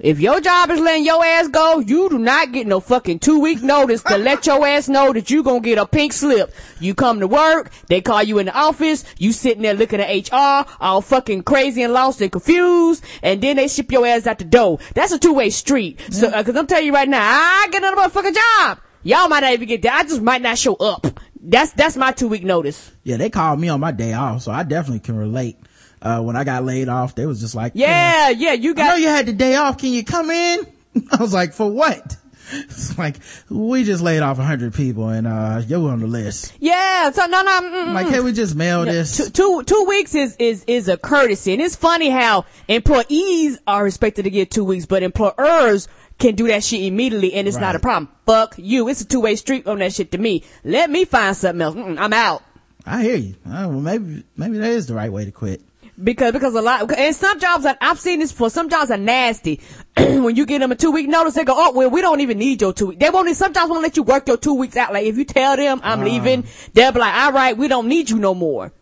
If your job is letting your ass go, you do not get no fucking two week notice to let your ass know that you gonna get a pink slip. You come to work, they call you in the office, you sitting there looking at HR, all fucking crazy and lost and confused, and then they ship your ass out the door. That's a two way street. So, uh, cause I'm telling you right now, I get another motherfucking job. Y'all might not even get that. I just might not show up. That's, that's my two week notice. yeah, they called me on my day off, so I definitely can relate. Uh, when I got laid off, they was just like, Yeah, yeah, you got, I know you had the day off. Can you come in? I was like, for what? It's like, we just laid off a hundred people and, uh, you're on the list. yeah, so no, no, mm, I'm like, can we just mail this? two, two, two weeks is, is, is a courtesy. And it's funny how employees are expected to get two weeks, but employers can do that shit immediately and it's not a problem. Fuck you. It's a two way street on that shit to me. Let me find something else. Mm-mm, I'm out. I hear you. Uh, well, maybe, maybe that is the right way to quit. Because, because a lot, and some jobs, are, I've seen this before, some jobs are nasty. when you give them a two week notice, they go, oh, well, we don't even need your two weeks. They won't, some jobs won't let you work your two weeks out. Like, if you tell them I'm leaving, they'll be like, all right, we don't need you no more.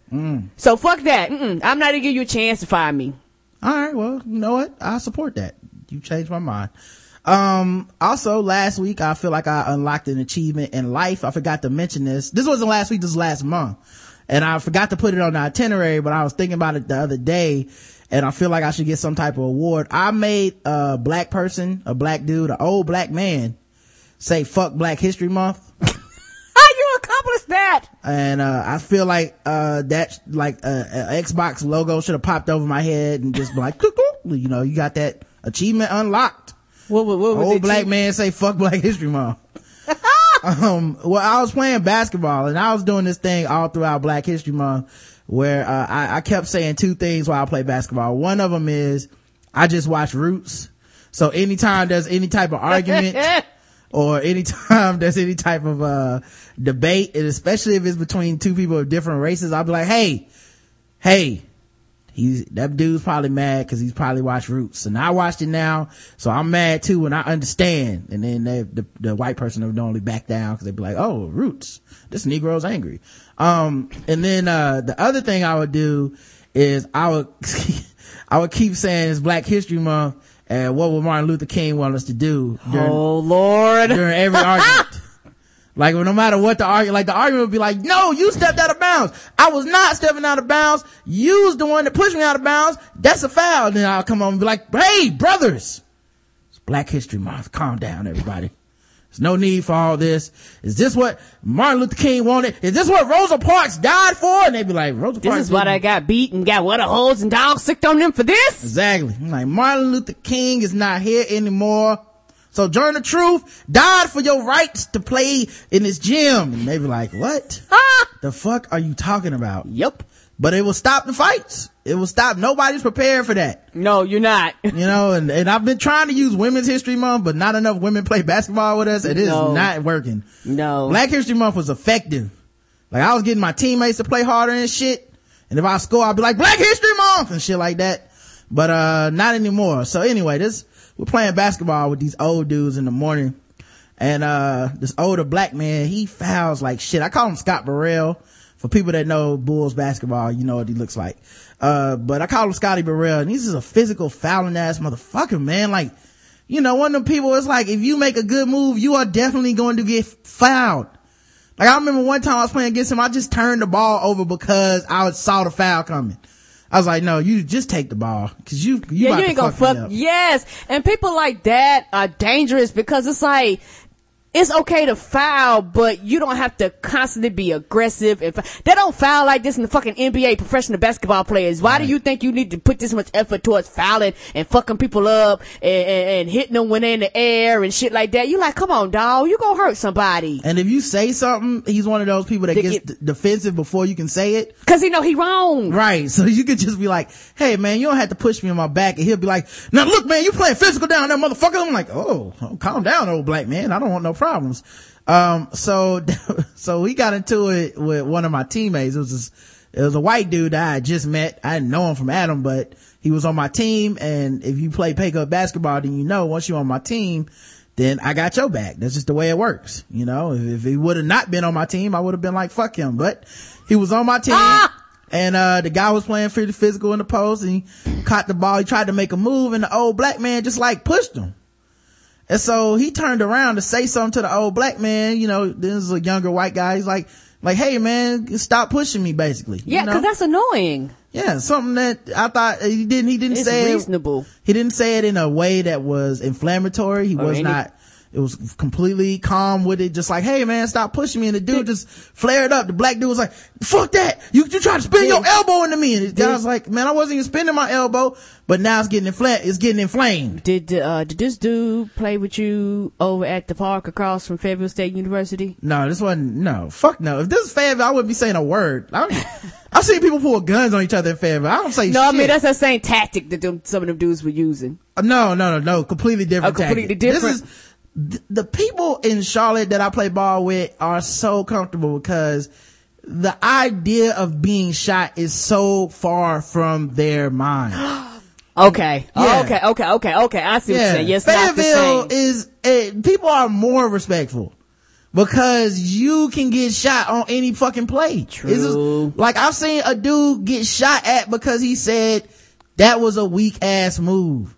So fuck that. Mm-mm, I'm not gonna give you a chance to fire me. All right. Well, you know what? I support that. You changed my mind. Um, also last week, I feel like I unlocked an achievement in life. I forgot to mention this. This wasn't last week. This was last month. And I forgot to put it on the itinerary, but I was thinking about it the other day and I feel like I should get some type of award. I made a black person, a black dude, an old black man say fuck black history month. How you accomplished that? and uh i feel like uh that like uh, a xbox logo should have popped over my head and just been like you know, you got that achievement unlocked. What, what, what Old black Chief? man say fuck Black History Month. um, well, I was playing basketball and I was doing this thing all throughout Black History Month where uh, I, I kept saying two things while I play basketball. One of them is I just watch Roots. So anytime there's any type of argument or anytime there's any type of uh debate, and especially if it's between two people of different races, I'll be like, hey, hey, he's that dude's probably mad because he's probably watched Roots, and I watched it now, so I'm mad too, and I understand. And then they, the the white person would normally back down because they'd be like, "Oh, Roots, this Negro's angry." Um, and then uh the other thing I would do is I would I would keep saying it's Black History Month, and what would Martin Luther King want us to do during, Oh Lord. during every argument. Like no matter what the argument, like the argument would be like, no, you stepped out of bounds. I was not stepping out of bounds. You was the one that pushed me out of bounds. That's a foul. Then I'll come on and be like, hey, brothers, it's Black History Month. Calm down, everybody. There's no need for all this. Is this what Martin Luther King wanted? Is this what Rosa Parks died for? And they'd be like, Rosa Parks. This is what I got beat and got water holes and dogs sicked on them for this. Exactly. I'm like Martin Luther King is not here anymore. Sojourner Truth died for your rights to play in this gym. And they be like, what? The fuck are you talking about? Yep. But it will stop the fights. It will stop. Nobody's prepared for that. No, you're not. You know, and, and I've been trying to use Women's History Month, but not enough women play basketball with us. It is No. not working. No. Black History Month was effective. Like I was getting my teammates to play harder and shit. And if I score, I'd be like, Black History Month and shit like that. But, uh, not anymore. So anyway, this, we're playing basketball with these old dudes in the morning. And, uh, this older black man, he fouls like shit. I call him Scott Burrell. For people that know Bulls basketball, you know what he looks like. Uh, but I call him Scotty Burrell and he's just a physical fouling ass motherfucker, man. Like, you know, one of them people, it's like, if you make a good move, you are definitely going to get fouled. Like I remember one time I was playing against him, I just turned the ball over because I saw the foul coming. I was like, no, you just take the ball. Cause you, you yeah, you ain't gonna fuck, fuck. up. Yes, and people like that are dangerous because it's like it's okay to foul, but you don't have to constantly be aggressive. And f- they don't foul like this in the fucking NBA professional basketball players. Why do you think you need to put this much effort towards fouling and fucking people up and, and, and hitting them when they're in the air and shit like that? You like, come on, dog, you gonna hurt somebody. And if you say something, he's one of those people that They gets get- d- defensive before you can say it. Cause he know he wrong. Right. So you could just be like, hey man, you don't have to push me in my back. And he'll be like, now look man, you playing physical down there, motherfucker. I'm like, oh, oh, calm down, old black man. I don't want no problems. Um, so, so we got into it with one of my teammates. It was this, it was a white dude that I had just met. I didn't know him from Adam, but he was on my team. And if you play pay up basketball, then you know once you're on my team, then I got your back. That's just the way it works. You know, if, if he would have not been on my team, I would have been like, fuck him. But he was on my team. And, uh, the guy was playing pretty physical in the post and he caught the ball. He tried to make a move and the old black man just like pushed him. And so he turned around to say something to the old black man. You know, this is a younger white guy. He's like, like, hey man, stop pushing me basically. Yeah, you know? cause that's annoying. Yeah, something that I thought uh, he didn't, he didn't It's say it- reasonable. he didn't say it in a way that was inflammatory. He Or was any- not, it was completely calm with it. Just like, hey man, stop pushing me. And the dude just flared up. The black dude was like, fuck that. You, you try to spin your elbow into me. And the guy was like, man, I wasn't even spinning my elbow, but now it's getting inflamed. It's getting inflamed. Did uh did this dude play with you over at the park across from Fayetteville State University? No, this wasn't, no, fuck no. If this is Fayetteville, I wouldn't be saying a word. I, I've seen people pull guns on each other in Fayetteville. I don't say No, I mean that's the same tactic that them, some of them dudes were using. Uh, No, no, no, no. Completely different. Oh, completely tactic. different. This is th- the people in Charlotte that I play ball with are so comfortable because the idea of being shot is so far from their mind. Okay. Yeah. Okay. Okay. Okay. Okay. I see what you're saying. Yes, not Fayetteville is eh, people are more respectful because you can get shot on any fucking play. True. It's just- like I've seen a dude get shot at because he said that was a weak ass move.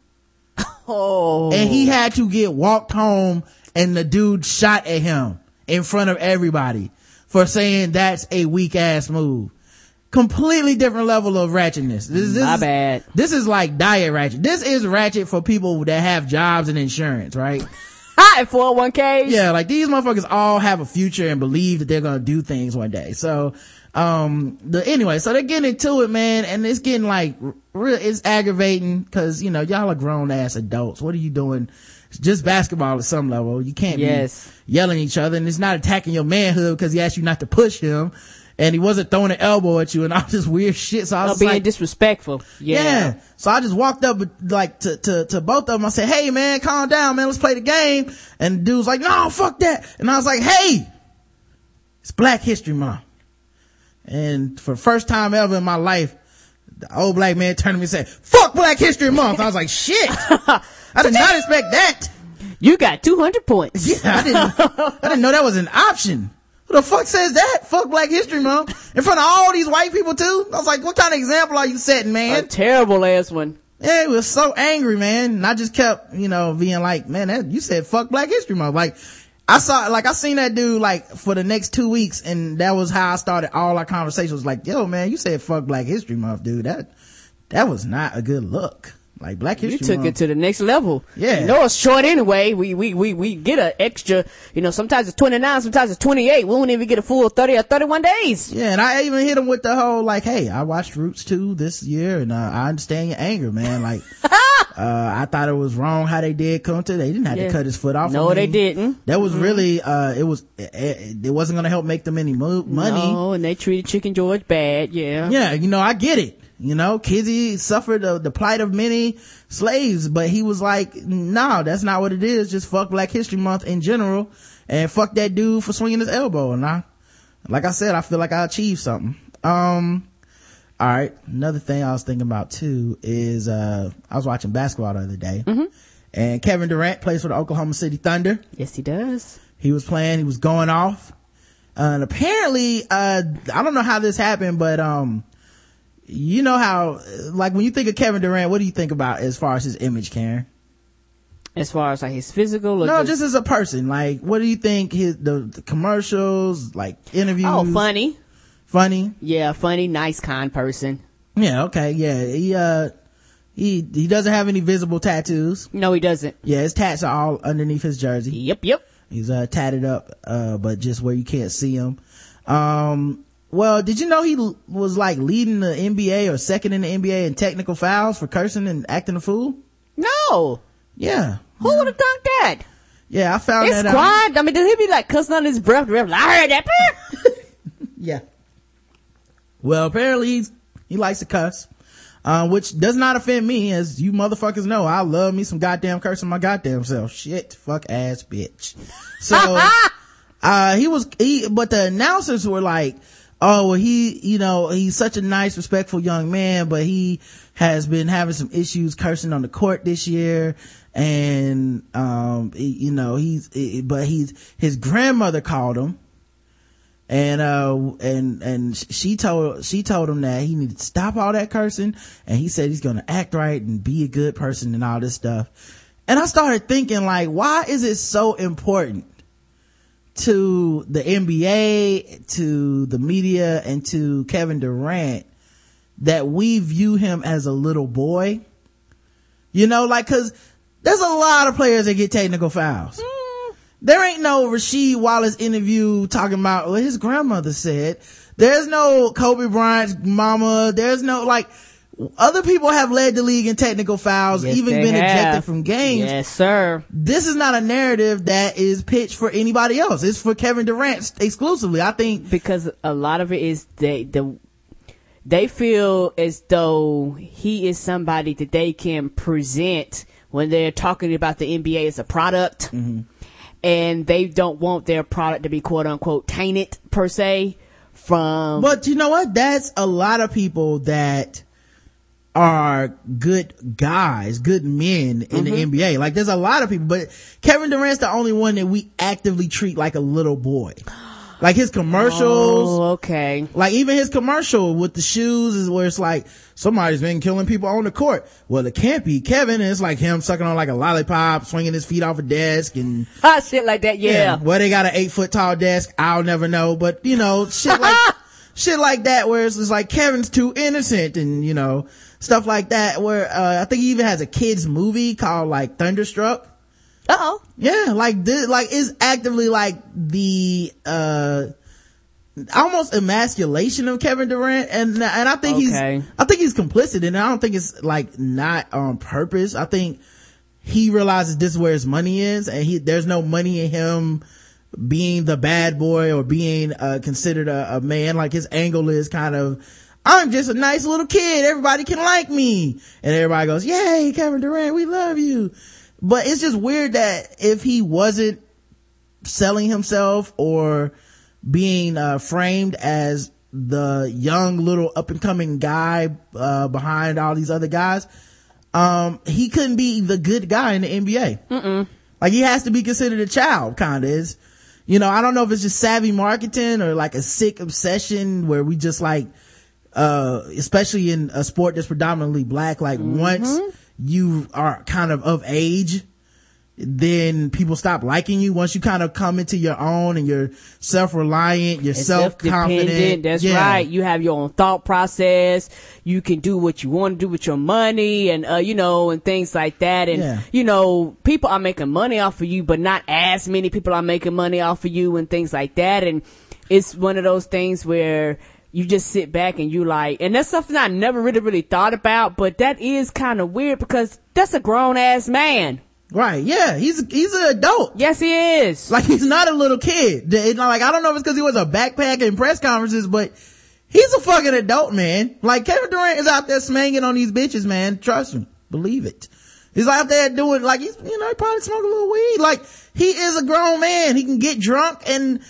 Oh. and he had to get walked home and the dude shot at him in front of everybody for saying that's a weak ass move completely different level of ratchetness this, this My is, bad. this is like diet ratchet this is ratchet for people that have jobs and insurance right Hi, 401k. yeah like these motherfuckers all have a future and believe that they're gonna do things one day so um the anyway so they're getting into it man and it's getting like real it's aggravating because you know y'all are grown ass adults what are you doing it's just basketball at some level you can't Yes. be yelling at each other and it's not attacking your manhood because he asked you not to push him and he wasn't throwing an elbow at you and all this weird shit so i was being like disrespectful. Yeah. yeah. So I just walked up like to, to, to both of them. I said, Hey man, calm down, man. Let's play the game. And the dude was like, no, fuck that. And I was like, Hey, it's Black History Month. And for the first time ever in my life, the old black man turned to me and said, fuck Black History Month. I was like, shit. I did not expect that. You got 200 points. Yeah, I didn't, I didn't know that was an option. Who the fuck says that? Fuck Black History Month. In front of all these white people too? I was like, what kind of example are you setting, man? A terrible ass one. Yeah, he was so angry, man. And I just kept, you know, being like, man, that, you said fuck Black History Month. Like, I saw, like, I seen that dude, like, for the next two weeks, and that was how I started all our conversations. Like, yo, man, you said fuck Black History Month, dude. That, that was not a good look. Like, Black History. You took Month. it to the next level. Yeah. You know it's short anyway. We, we, we, we get an extra, you know, sometimes it's 29, sometimes it's 28. We won't even get a full 30 or 31 days. Yeah, and I even hit him with the whole like, "Hey, I watched Roots 2 this year, and uh, I understand your anger, man. Like, uh, I thought it was wrong how they did Kunta. They didn't have Yeah. to cut his foot off. No, they didn't. That was really, uh, it was, it, it wasn't going to help make them any mo- money. No, and they treated Chicken George bad. Yeah. Yeah, you know, I get it. You know, Kizzy suffered the, the plight of many slaves, but he was like, no, that's not what it is. Just fuck Black History Month in general and fuck that dude for swinging his elbow. And I, like I said, I feel like I achieved something. Um, all right. Another thing I was thinking about too is, uh, I was watching basketball the other day and Kevin Durant plays for the Oklahoma City Thunder. Yes, he does. He was playing, he was going off. Uh, and apparently, uh, I don't know how this happened, but, um, you know how, like when you think of Kevin Durant, what do you think about as far as his image, Karen? As far as like his physical No, just as a person. Like, what do you think his, the, the commercials, like interviews? oh, funny. Funny? Yeah, funny, nice, kind person. Yeah, okay, yeah. He, uh, he, he doesn't have any visible tattoos. No, he doesn't. Yeah, his tats are all underneath his jersey. Yep, yep. He's uh, tatted up, uh, but just where you can't see him. Um, well, did you know he was like leading the NBA or second in the NBA in technical fouls for cursing and acting a fool? No. Yeah. Who would have done that? Yeah, I found It's that. I mean, does he be like cussing on his breath? like, I heard that. Yeah. Well, apparently he's, he likes to cuss, uh, which does not offend me, as you motherfuckers know. I love me some goddamn cursing my goddamn self. Shit, fuck ass bitch. So, uh, he was, he, but the announcers were like, oh, well, he, you know, he's such a nice, respectful young man, but he has been having some issues cursing on the court this year. And, um, you know, he's, he- but he's, his grandmother called him. And uh and and she told she told him that he needed to stop all that cursing. And he said he's gonna act right and be a good person and all this stuff. And i started thinking like why is it so important to the nba to the media and to kevin durant that we view him as a little boy you know like because there's a lot of players that get technical fouls hmm. there ain't no Rasheed Wallace interview talking about what his grandmother said. There's no Kobe Bryant's mama. There's no like other people have led the league in technical fouls, Yes, even been ejected from games. Yes, sir. This is not a narrative that is pitched for anybody else. It's for Kevin Durant exclusively. I think Because a lot of it is they the they feel as though he is somebody that they can present when they're talking about the NBA as a product. Mm-hmm. And they don't want their product to be quote unquote tainted per se from But you know what? That's a lot of people that are good guys, good men in the Mm-hmm. NBA. Like there's a lot of people, but Kevin Durant's the only one that we actively treat like a little boy. Like his commercials, Oh, okay. like even his commercial with the shoes is where it's like somebody's been killing people on the court. Well, it can't be Kevin. And it's like him sucking on like a lollipop, swinging his feet off a desk and Ah, shit like that, yeah. well, they got an eight foot tall desk. I'll never know, but you know, shit like, shit like that where it's just like Kevin's too innocent and you know, stuff like that where, uh, I think he even has a kid's movie called like Thunderstruck. Uh oh. Yeah, like this, like is actively like the, uh, almost emasculation of Kevin Durant, and and I think Okay. he's I think he's complicit, and I don't think it's like not on purpose. I think he realizes this is where his money is, and he there's no money in him being the bad boy or being uh, considered a, a man. Like his angle is kind of. I'm just a nice little kid. Everybody can like me. And everybody goes, yay, Kevin Durant, we love you. But it's just weird that if he wasn't selling himself or being uh, framed as the young little up and coming guy uh, behind all these other guys um he couldn't be the good guy in the nba Mm-mm. like he has to be considered a child kind of is you know i don't know if it's just savvy marketing or like a sick obsession where we just like uh especially in a sport that's predominantly black like once you are kind of of age then people stop liking you once you kind of come into your own and you're self-reliant you're and self-confident. That's Yeah. right. You have your own thought process. You can do what you want to do with your money and, uh, you know, and things like that. And, Yeah. you know, people are making money off of you, but not as many people are making money off of you and things like that. And it's one of those things where you just sit back and you like, and that's something I never really, really thought about, but that is kind of weird because that's a grown ass man. right yeah he's he's an adult. Yes, he is. like he's not a little kid. Like i don't know if it's because he was a backpack in press conferences but he's a fucking adult man. Like kevin durant is out there smanging on these bitches man. Trust me. Believe it. He's out there doing like he's you know he probably smoke a little weed. Like he is a grown man. He can get drunk and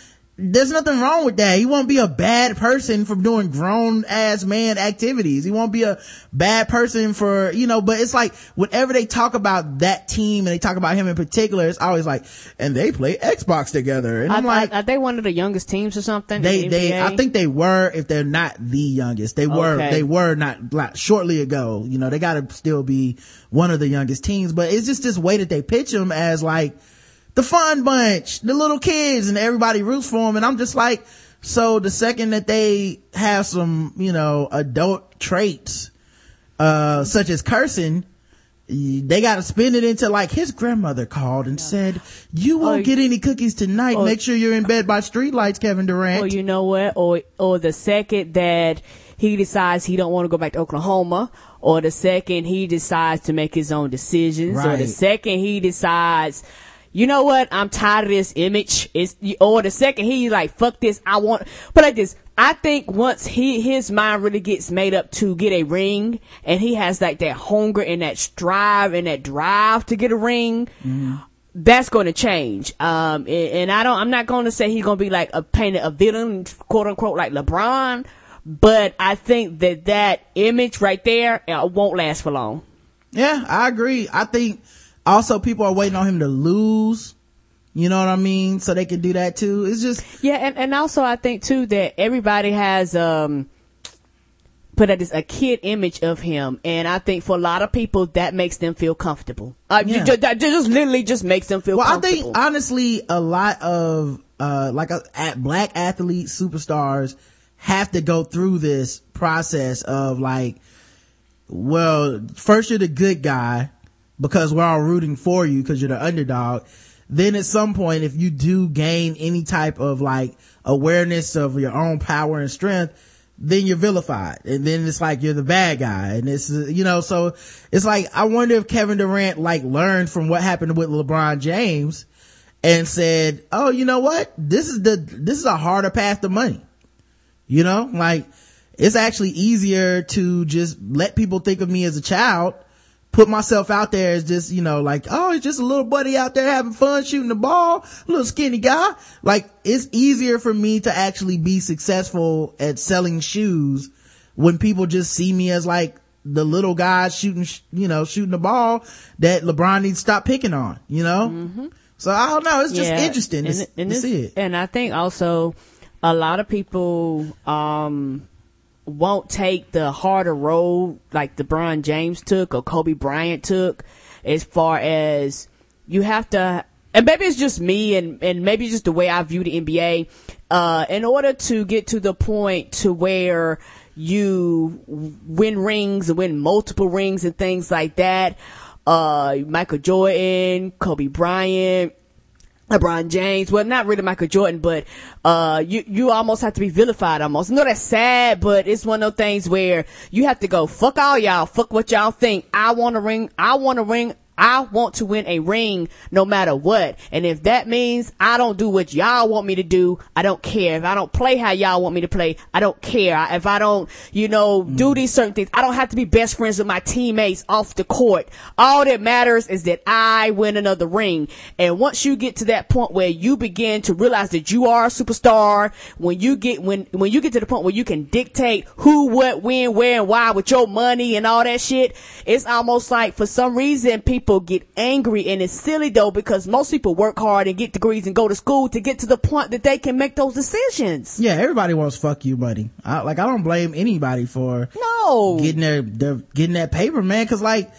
there's nothing wrong with that. He won't be a bad person for doing grown ass man activities. He won't be a bad person for, you know, but it's like whenever they talk about that team and they talk about him in particular, it's always like, and they play Xbox together. And I, I'm like, are they one of the youngest teams or something? they, the they, I think they were, if they're not the youngest, they were, Okay. they were not like shortly ago, you know, they gotta still be one of the youngest teams, but it's just this way that they pitch them as like the fun bunch, the little kids and everybody roots for them. And I'm just like, so the second that they have some, you know, adult traits, uh, such as cursing, they gotta spin it into like his grandmother called and said, you won't Oh, get any cookies tonight. oh. Make sure you're in bed by streetlights, Kevin Durant. Or you know what? Or or the second that he decides he don't want to go back to Oklahoma, or the second he decides to make his own decisions, or the second he decides, you know what? I'm tired of this image. It's or the second he like fuck this. I want. But like this. I think once he his mind really gets made up to get a ring, and he has like that hunger and that strive and that drive to get a ring, that's going to change. Um, and, and I don't, I'm not going to say he's going to be like a painted a villain, quote unquote, like LeBron. But I think that that image right there uh, won't last for long. Yeah, I agree. I think also people are waiting on him to lose. You know what I mean? So they can do that too. It's just, Yeah, and, and also I think too that everybody has um put at this a kid image of him, and I think for a lot of people that makes them feel comfortable. Uh, Yeah. ju- that just literally just makes them feel well, I think honestly, a lot of, uh, like a, at black athlete superstars have to go through this process of like, well, first you're the good guy because we're all rooting for you because you're the underdog. Then at some point, if you do gain any type of like awareness of your own power and strength, then you're vilified. And then it's like you're the bad guy. And it's, you know, so it's like, I wonder if Kevin Durant like learned from what happened with LeBron James and said, oh, you know what? This is the, this is a harder path to money. You know, like it's actually easier to just let people think of me as a child, put myself out there as just, you know, like, oh, it's just a little buddy out there having fun shooting the ball, little skinny guy. Like it's easier for me to actually be successful at selling shoes when people just see me as like the little guy shooting, you know, shooting the ball that LeBron needs to stop picking on, you know? So I don't know. It's just Yeah, interesting to, and to this- see it. And I think also a lot of people um won't take the harder road like LeBron James took or Kobe Bryant took as far as you have to and maybe it's just me and, and maybe just the way I view the NBA. Uh, in order to get to the point to where you win rings and win multiple rings and things like that, uh, Michael Jordan, Kobe Bryant, LeBron James, well, not really Michael Jordan, but, uh, you, you almost have to be vilified almost. Know that's sad, but it's one of those things where you have to go, fuck all y'all, fuck what y'all think. I want to ring, I want to ring, I want to win a ring no matter what. And if that means I don't do what y'all want me to do, I don't care. If I don't play how y'all want me to play, I don't care. If I don't, you know, do mm. these certain things, I don't have to be best friends with my teammates off the court. All that matters is that I win another ring. And once you get to that point where you begin to realize that you are a superstar, when you get, when, when you get to the point where you can dictate who, what, when, where, and why with your money and all that shit, it's almost like for some reason people get angry and it's silly though because most people work hard and get degrees and go to school to get to the point that they can make those decisions. Yeah, everybody wants fuck you money. I, like I don't blame anybody for No. getting their, their getting that paper, man. Cause like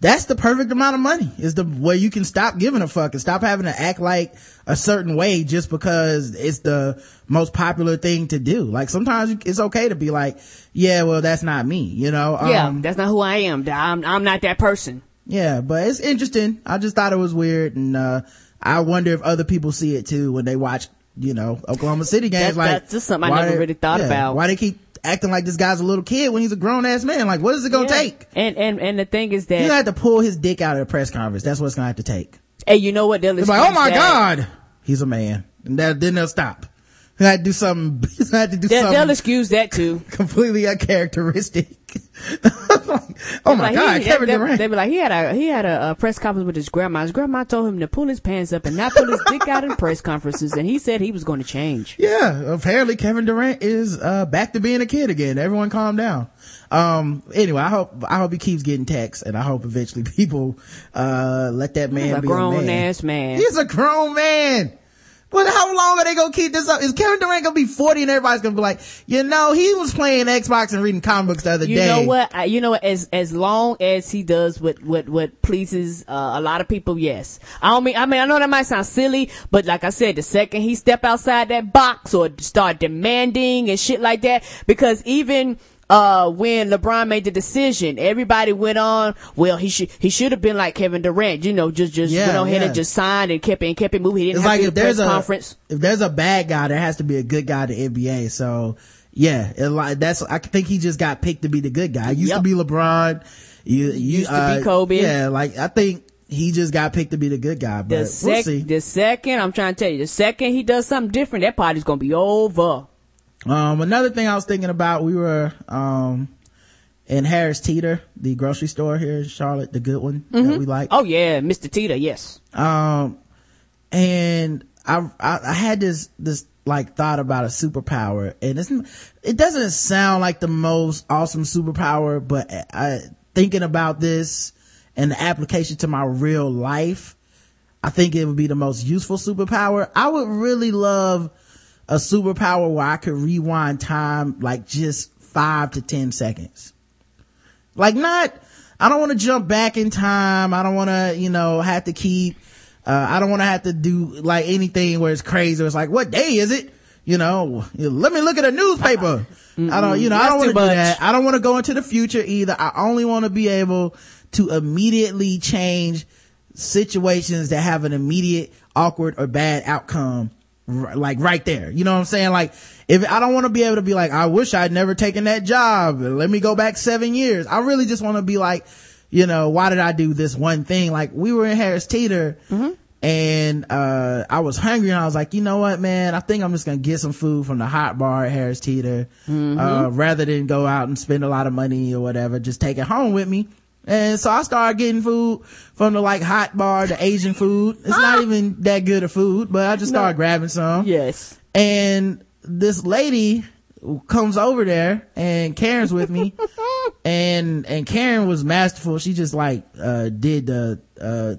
that's the perfect amount of money is the way you can stop giving a fuck and stop having to act like a certain way just because it's the most popular thing to do. Like sometimes it's okay to be like, yeah, well, that's not me, you know? yeah, Um, that's not who I am. I'm, I'm not that person. Yeah, but it's interesting. I just thought it was weird and, uh, I wonder if other people see it too when they watch, you know, Oklahoma City games. That's- like, that's just something I never they- really thought yeah, about. Why they keep acting like this guy's a little kid when he's a grown ass man? Like, what is it gonna Yeah. take? And, and, and the thing is that He's gonna have to pull his dick out of a press conference. That's what it's gonna have to take. hey, you know what? They'll It's like, oh my that. god, he's a man. And that, then they'll stop. He had to do something, he had to do They'll, they'll excuse that too. completely uncharacteristic. Like, oh my Like, god, he, Kevin they, Durant. They be like, he had a he had a, a press conference with his grandma. His grandma told him to pull his pants up and not pull his dick out in press conferences, and he said he was going to change. Yeah, apparently Kevin Durant is uh back to being a kid again. Everyone calm down. Um anyway, I hope I hope he keeps getting texts and I hope eventually people uh let that man He's a be grown a man. ass man. He's a grown man. But how long are they gonna keep this up? Is Kevin Durant gonna be 40 and everybody's gonna be like, you know, he was playing Xbox and reading comic books the other You day. You know what? I, you know what? As as long as he does what what what pleases uh, a lot of people, yes. I don't mean. I mean, I know that might sound silly, but like I said, the second he step outside that box or start demanding and shit like that, because even. Uh, when LeBron made the decision, everybody went on. Well, he should he should have been like Kevin Durant, you know, just just Yeah, went on ahead yeah. and just signed and kept it and kept it moving. He didn't It's have like to if the press there's a conference. if there's a bad guy, there has to be a good guy to NBA. So yeah, it, like that's I think he just got picked to be the good guy. It used to be LeBron. You, you, Used to be uh, Kobe. Yeah, like I think he just got picked to be the good guy. But The we'll see. the second, I'm trying to tell you, the second he does something different, that party's gonna be over. Um, another thing I was thinking about, we were, um, in Harris Teeter, the grocery store here in Charlotte, the good one that we like. Oh yeah, Mr. Teeter, yes. Um, and I, I, I had this, this like thought about a superpower and it's, it doesn't sound like the most awesome superpower, but I, thinking about this and the application to my real life, I think it would be the most useful superpower. I would really love a superpower where I could rewind time like just five to ten seconds. Like not, I don't want to jump back in time. I don't want to, you know, have to keep, uh, I don't want to have to do like anything where it's crazy. It's like, what day is it? You know, let me look at a newspaper. I don't, you know, I don't want to do that. I don't want to go into the future either. I only want to be able to immediately change situations that have an immediate awkward or bad outcome r- like right there. You know what i'm saying? Like if i don't want to be able to be like i wish i'd never taken that job. Let me go back seven years. I really just want to be like you know why did i do this one thing? Like we were in harris teeter and uh i was hungry and i was like you know what man? I think i'm just gonna get some food from the hot bar at harris teeter uh rather than go out and spend a lot of money or whatever. Just take it home with me and so I started getting food from the like hot bar, the Asian food. It's not even that good of food, but I just started grabbing some. Yes. And this lady comes over there and Karen's with me. and, and Karen was masterful. She just like, uh, did the, uh,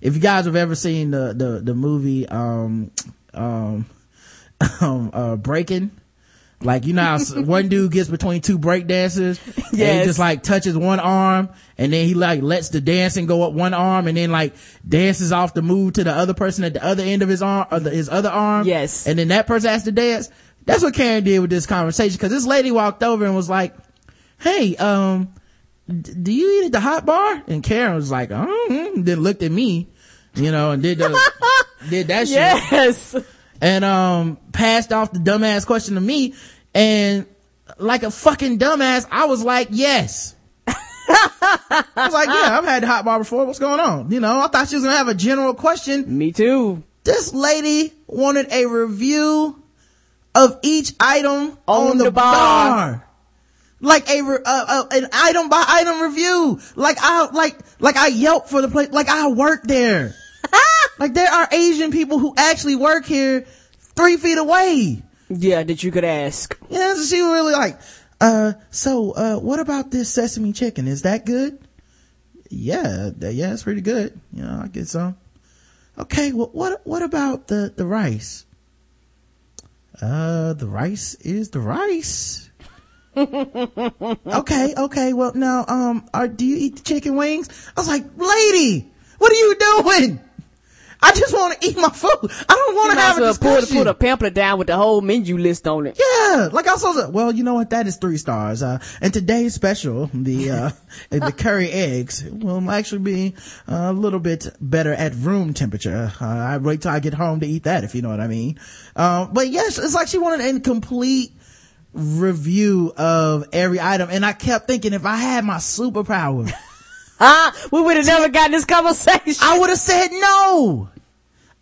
if you guys have ever seen the, the, the movie, um, um, um, uh, Breaking, like you know how one dude gets between two break dancers and he just like touches one arm and then he like lets the dancing go up one arm and then like dances off the move to the other person at the other end of his arm or the, his other arm Yes. and then that person has to dance that's what karen did with this conversation because this lady walked over and was like hey um d- do you eat at the hot bar and karen was like oh mm," then looked at me you know and did the did that shit. Yes. And um passed off the dumbass question to me and like a fucking dumbass i was like yes i was like yeah i've had the hot bar before what's going on you know i thought she was gonna have a general question Me too. this lady wanted a review of each item on, On the, the bar. bar. Like a, uh, uh, an item by item review. Like I, like, like I Yelp for the place, like I work there. Like there are Asian people who actually work here three feet away. Yeah, that you could ask. Yeah, so she was really like, uh, so, uh, what about this sesame chicken? Is that good? Yeah, yeah, it's pretty good. You know, I get some. Okay, well, what, what about the, the rice? Uh, the rice is the rice. okay, okay, well, now, um, are, do you eat the chicken wings? I was like, lady, what are you doing? I just want to eat my food. I don't want to have a well pull, discussion. put a pamphlet down with the whole menu list on it. Yeah, like I was supposed well, you know what? That is three stars. Uh, and today's special, the, uh, the curry eggs will actually be a little bit better at room temperature. Uh, I wait till I get home to eat that, if you know what I mean. Uh, but yes, it's like she wanted an complete review of every item. And I kept thinking if I had my superpower, Ah, we would have never gotten this conversation. I would have said no.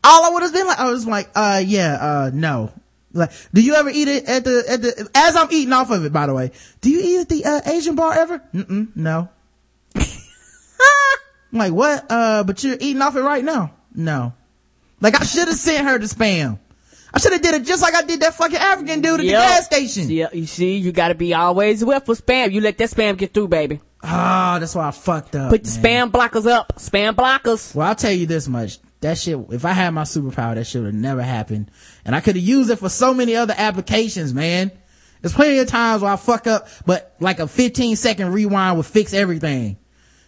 All I would have been like, I was like, uh, yeah, uh, no. Like, do you ever eat it at the, at the, as I'm eating off of it, by the way, do you eat at the, uh, Asian bar ever? Mm-mm, no. I'm like, what? Uh, but you're eating off it right now? No. Like, I should have sent her the spam. I should have did it just like I did that fucking African dude at Yep. the gas station. Yeah, you see, you gotta be always with for spam. You let that spam get through, baby. Ah, that's why I fucked up. Put the spam blockers up. Spam blockers. Well, I'll tell you this much. That shit, if I had my superpower, that shit would have never happened. And I could have used it for so many other applications, man. There's plenty of times where I fuck up, but like a 15 second rewind would fix everything.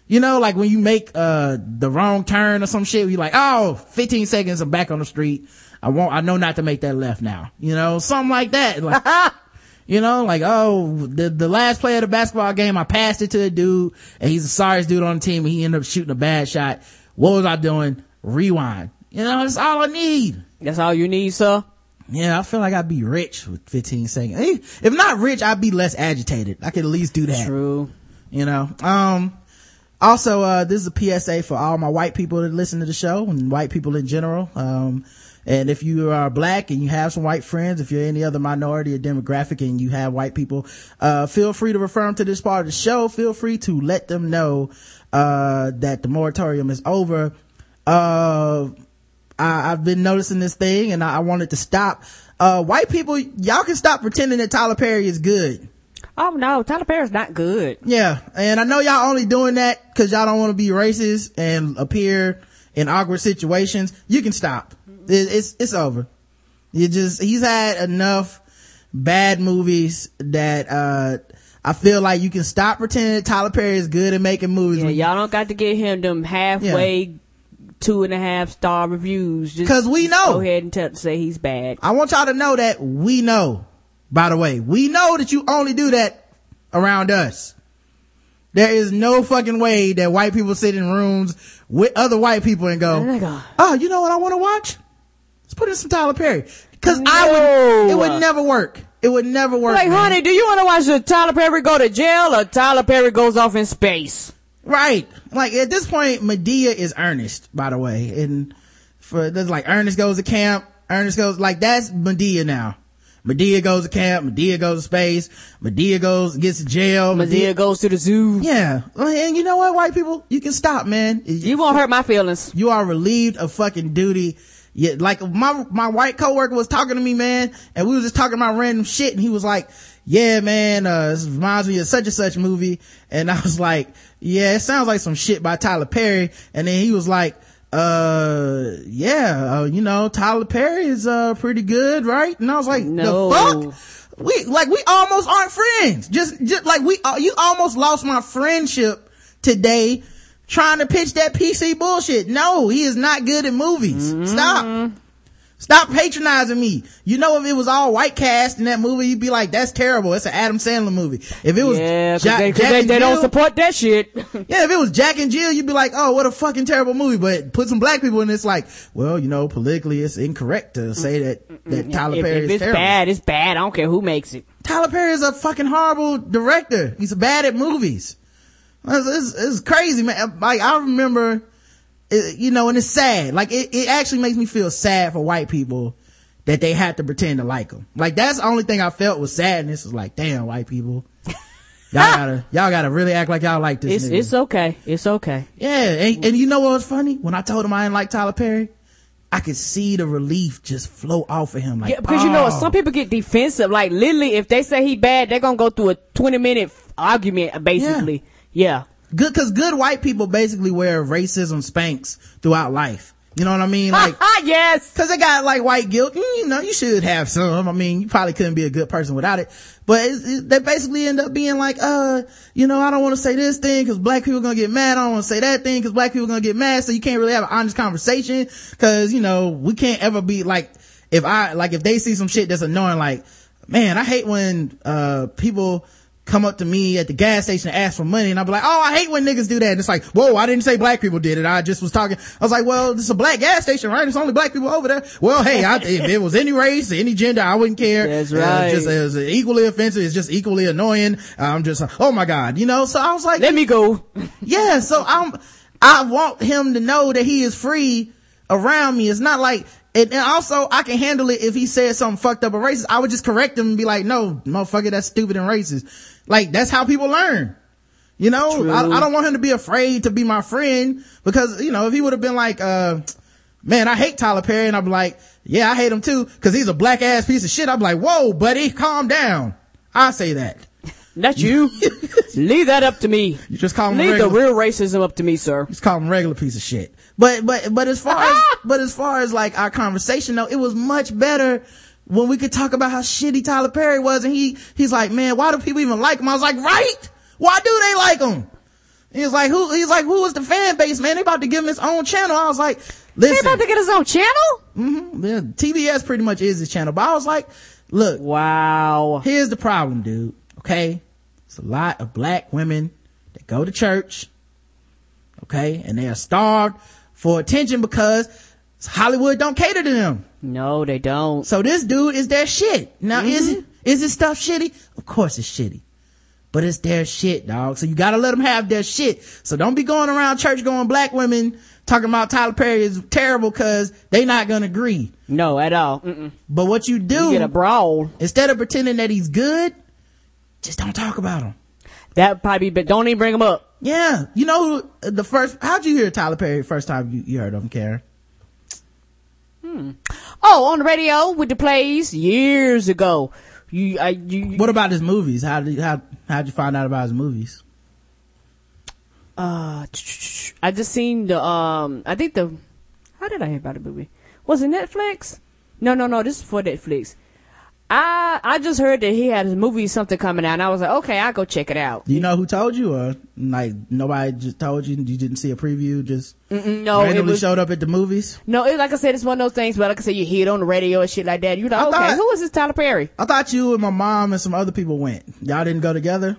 You know, like when you make, uh, the wrong turn or some shit, you're like, oh, 15 seconds, I'm back on the street. I won't, I know not to make that left now. You know, something like that. Like, you know, like, oh, the, the last play of the basketball game, I passed it to a dude and he's the sorriest dude on the team and he ended up shooting a bad shot. What was I doing? Rewind. You know, that's all I need. That's all you need, sir. Yeah, I feel like I'd be rich with 15 seconds. Eh, If not rich, I'd be less agitated. I could at least do that. True. You know, um, also, uh, this is a PSA for all my white people that listen to the show and white people in general. Um, and if you are black and you have some white friends, if you're any other minority or demographic and you have white people, uh, feel free to refer them to this part of the show. Feel free to let them know, uh, that the moratorium is over. Uh, I, I've been noticing this thing and I, I wanted to stop. Uh, white people, y'all can stop pretending that Tyler Perry is good. Oh no, Tyler Perry's not good. Yeah, and I know y'all only doing that because y'all don't want to be racist and appear in awkward situations. You can stop. It, it's it's over. You just he's had enough bad movies that uh I feel like you can stop pretending that Tyler Perry is good at making movies. Yeah, y'all don't got to give him them halfway two and a half star reviews. Just 'Cause we know. Go ahead and tell, say he's bad. I want y'all to know that we know. By the way, we know that you only do that around us. There is no fucking way that white people sit in rooms with other white people and go, Nigga. oh, you know what I want to watch? Let's put in some Tyler Perry. Cause I No. would, it would never work. It would never work. Like, man. honey, do you want to watch the Tyler Perry go to jail or Tyler Perry goes off in space? Right. Like at this point, Madea is Ernest, by the way. And for, there's like Ernest goes to camp, Ernest goes, like that's Madea now. Madea goes to camp, Madea goes to space, Madea goes, gets to jail, Madea goes to the zoo. Yeah. And you know what, white people? You can stop, man. You won't hurt my feelings. You are relieved of fucking duty. Yeah, like my, my white coworker was talking to me, man, and we was just talking about random shit, and he was like, yeah, man, uh, this reminds me of such and such movie. And I was like, yeah, it sounds like some shit by Tyler Perry. And then he was like, uh, yeah, uh, you know, Tyler Perry is, uh, pretty good, right? And I was like, No. the fuck? We, like, we almost aren't friends. Just, just like we, uh, you almost lost my friendship today trying to pitch that PC bullshit. No, he is not good at movies. Stop. Stop patronizing me. You know, if it was all white cast in that movie, you'd be like, that's terrible. It's an Adam Sandler movie. If it was Yeah, Jack- they, Jack they, they don't support that shit. yeah, if it was Jack and Jill, you'd be like, oh, what a fucking terrible movie. But put some black people in it's like, well, you know, politically it's incorrect to say that, that Tyler if, Perry if is it's terrible. bad, it's bad. I don't care who makes it. Tyler Perry is a fucking horrible director. He's bad at movies. It's, it's, it's crazy, man. Like, I remember, it, you know, and it's sad. Like, it, it actually makes me feel sad for white people that they had to pretend to like him. Like, that's the only thing I felt was sadness. Was like, damn, white people. Y'all gotta, y'all gotta really act like y'all like this It's nigga. it's okay. It's okay. Yeah, and, and you know what was funny? When I told him I didn't like Tyler Perry, I could see the relief just flow off of him. Like, Yeah, because you know oh. some people get defensive. Like literally, if they say he bad, they're gonna go through a twenty minute argument. Basically, yeah. Good because good white people basically wear racism Spanx throughout life. You know what I mean? Like, yes. cause they got like white guilt. Mm, You know, you should have some. I mean, you probably couldn't be a good person without it. But it's, it, they basically end up being like, uh, you know, I don't want to say this thing cause black people gonna get mad. I don't want to say that thing cause black people gonna get mad. So you can't really have an honest conversation cause, you know, we can't ever be like, if I, like if they see some shit that's annoying, like, man, I hate when, uh, people, come up to me at the gas station and ask for money and I'll be like, oh, I hate when niggas do that. And it's like, whoa, I didn't say black people did it. I just was talking. I was like, well, this is a black gas station, right? It's only black people over there. Well, hey, I, if it was any race, any gender, I wouldn't care. That's Uh, right. just as equally offensive. It's just equally annoying. I'm just, oh my God, you know? So I was like, Let me go. yeah, so I'm, I want him to know that he is free around me. It's not like, and, and also I can handle it if he said something fucked up or racist. I would just correct him and be like, no, motherfucker, that's stupid and racist. Like, that's how people learn. You know, I, I don't want him to be afraid to be my friend because, you know, if he would have been like, uh, man, I hate Tyler Perry and I'm like, yeah, I hate him too because he's a black ass piece of shit. I'm like, whoa, buddy, calm down. I say that. Not you. Leave that up to me. You just call him Leave the real racism up to me, sir. Just call him regular piece of shit. But, but, but as far as, but as far as like our conversation though, it was much better when we could talk about how shitty Tyler Perry was and he, he's like, man, why do people even like him? I was like, right? Why do they like him? He's like, who, he's like, who is the fan base, man? They about to give him his own channel. I was like, listen, about to get his own channel? Mm-hmm. yeah, TBS pretty much is his channel, but I was like, look, Wow. here's the problem, dude. Okay. It's a lot of black women that go to church. Okay. And they are starved for attention because Hollywood don't cater to them. No, they don't. So this dude is their shit. Now is mm-hmm. it, is this stuff shitty? Of course it's shitty. But it's their shit, dog. So you gotta let them have their shit. So don't be going around church going black women talking about Tyler Perry is terrible cause they not gonna agree. No, at all. Mm-mm. But what you do, You get a brawl. instead of pretending that he's good, just don't talk about him. That probably, but don't even bring him up. Yeah. You know, who- the first, how'd you hear Tyler Perry first time you, you heard of him, Karen? Oh, on the radio with the plays years ago. You, I, you, What about his movies? How did, how, how'd you find out about his movies? uh, I just seen the, um, I think the, how did I hear about the movie? Was it Netflix? No, no, no, this is for Netflix. I, I just heard that he had his movie something coming out and I was like, okay, I'll go check it out. You know who told you or like nobody just told you? You didn't see a preview? Just Mm, No, it randomly was, showed up at the movies? no, it, like I said, it's one of those things, but like I said, you hear it on the radio and shit like that. You're like, I okay, thought- who is this Tyler Perry? I thought you and my mom and some other people went. Y'all didn't go together?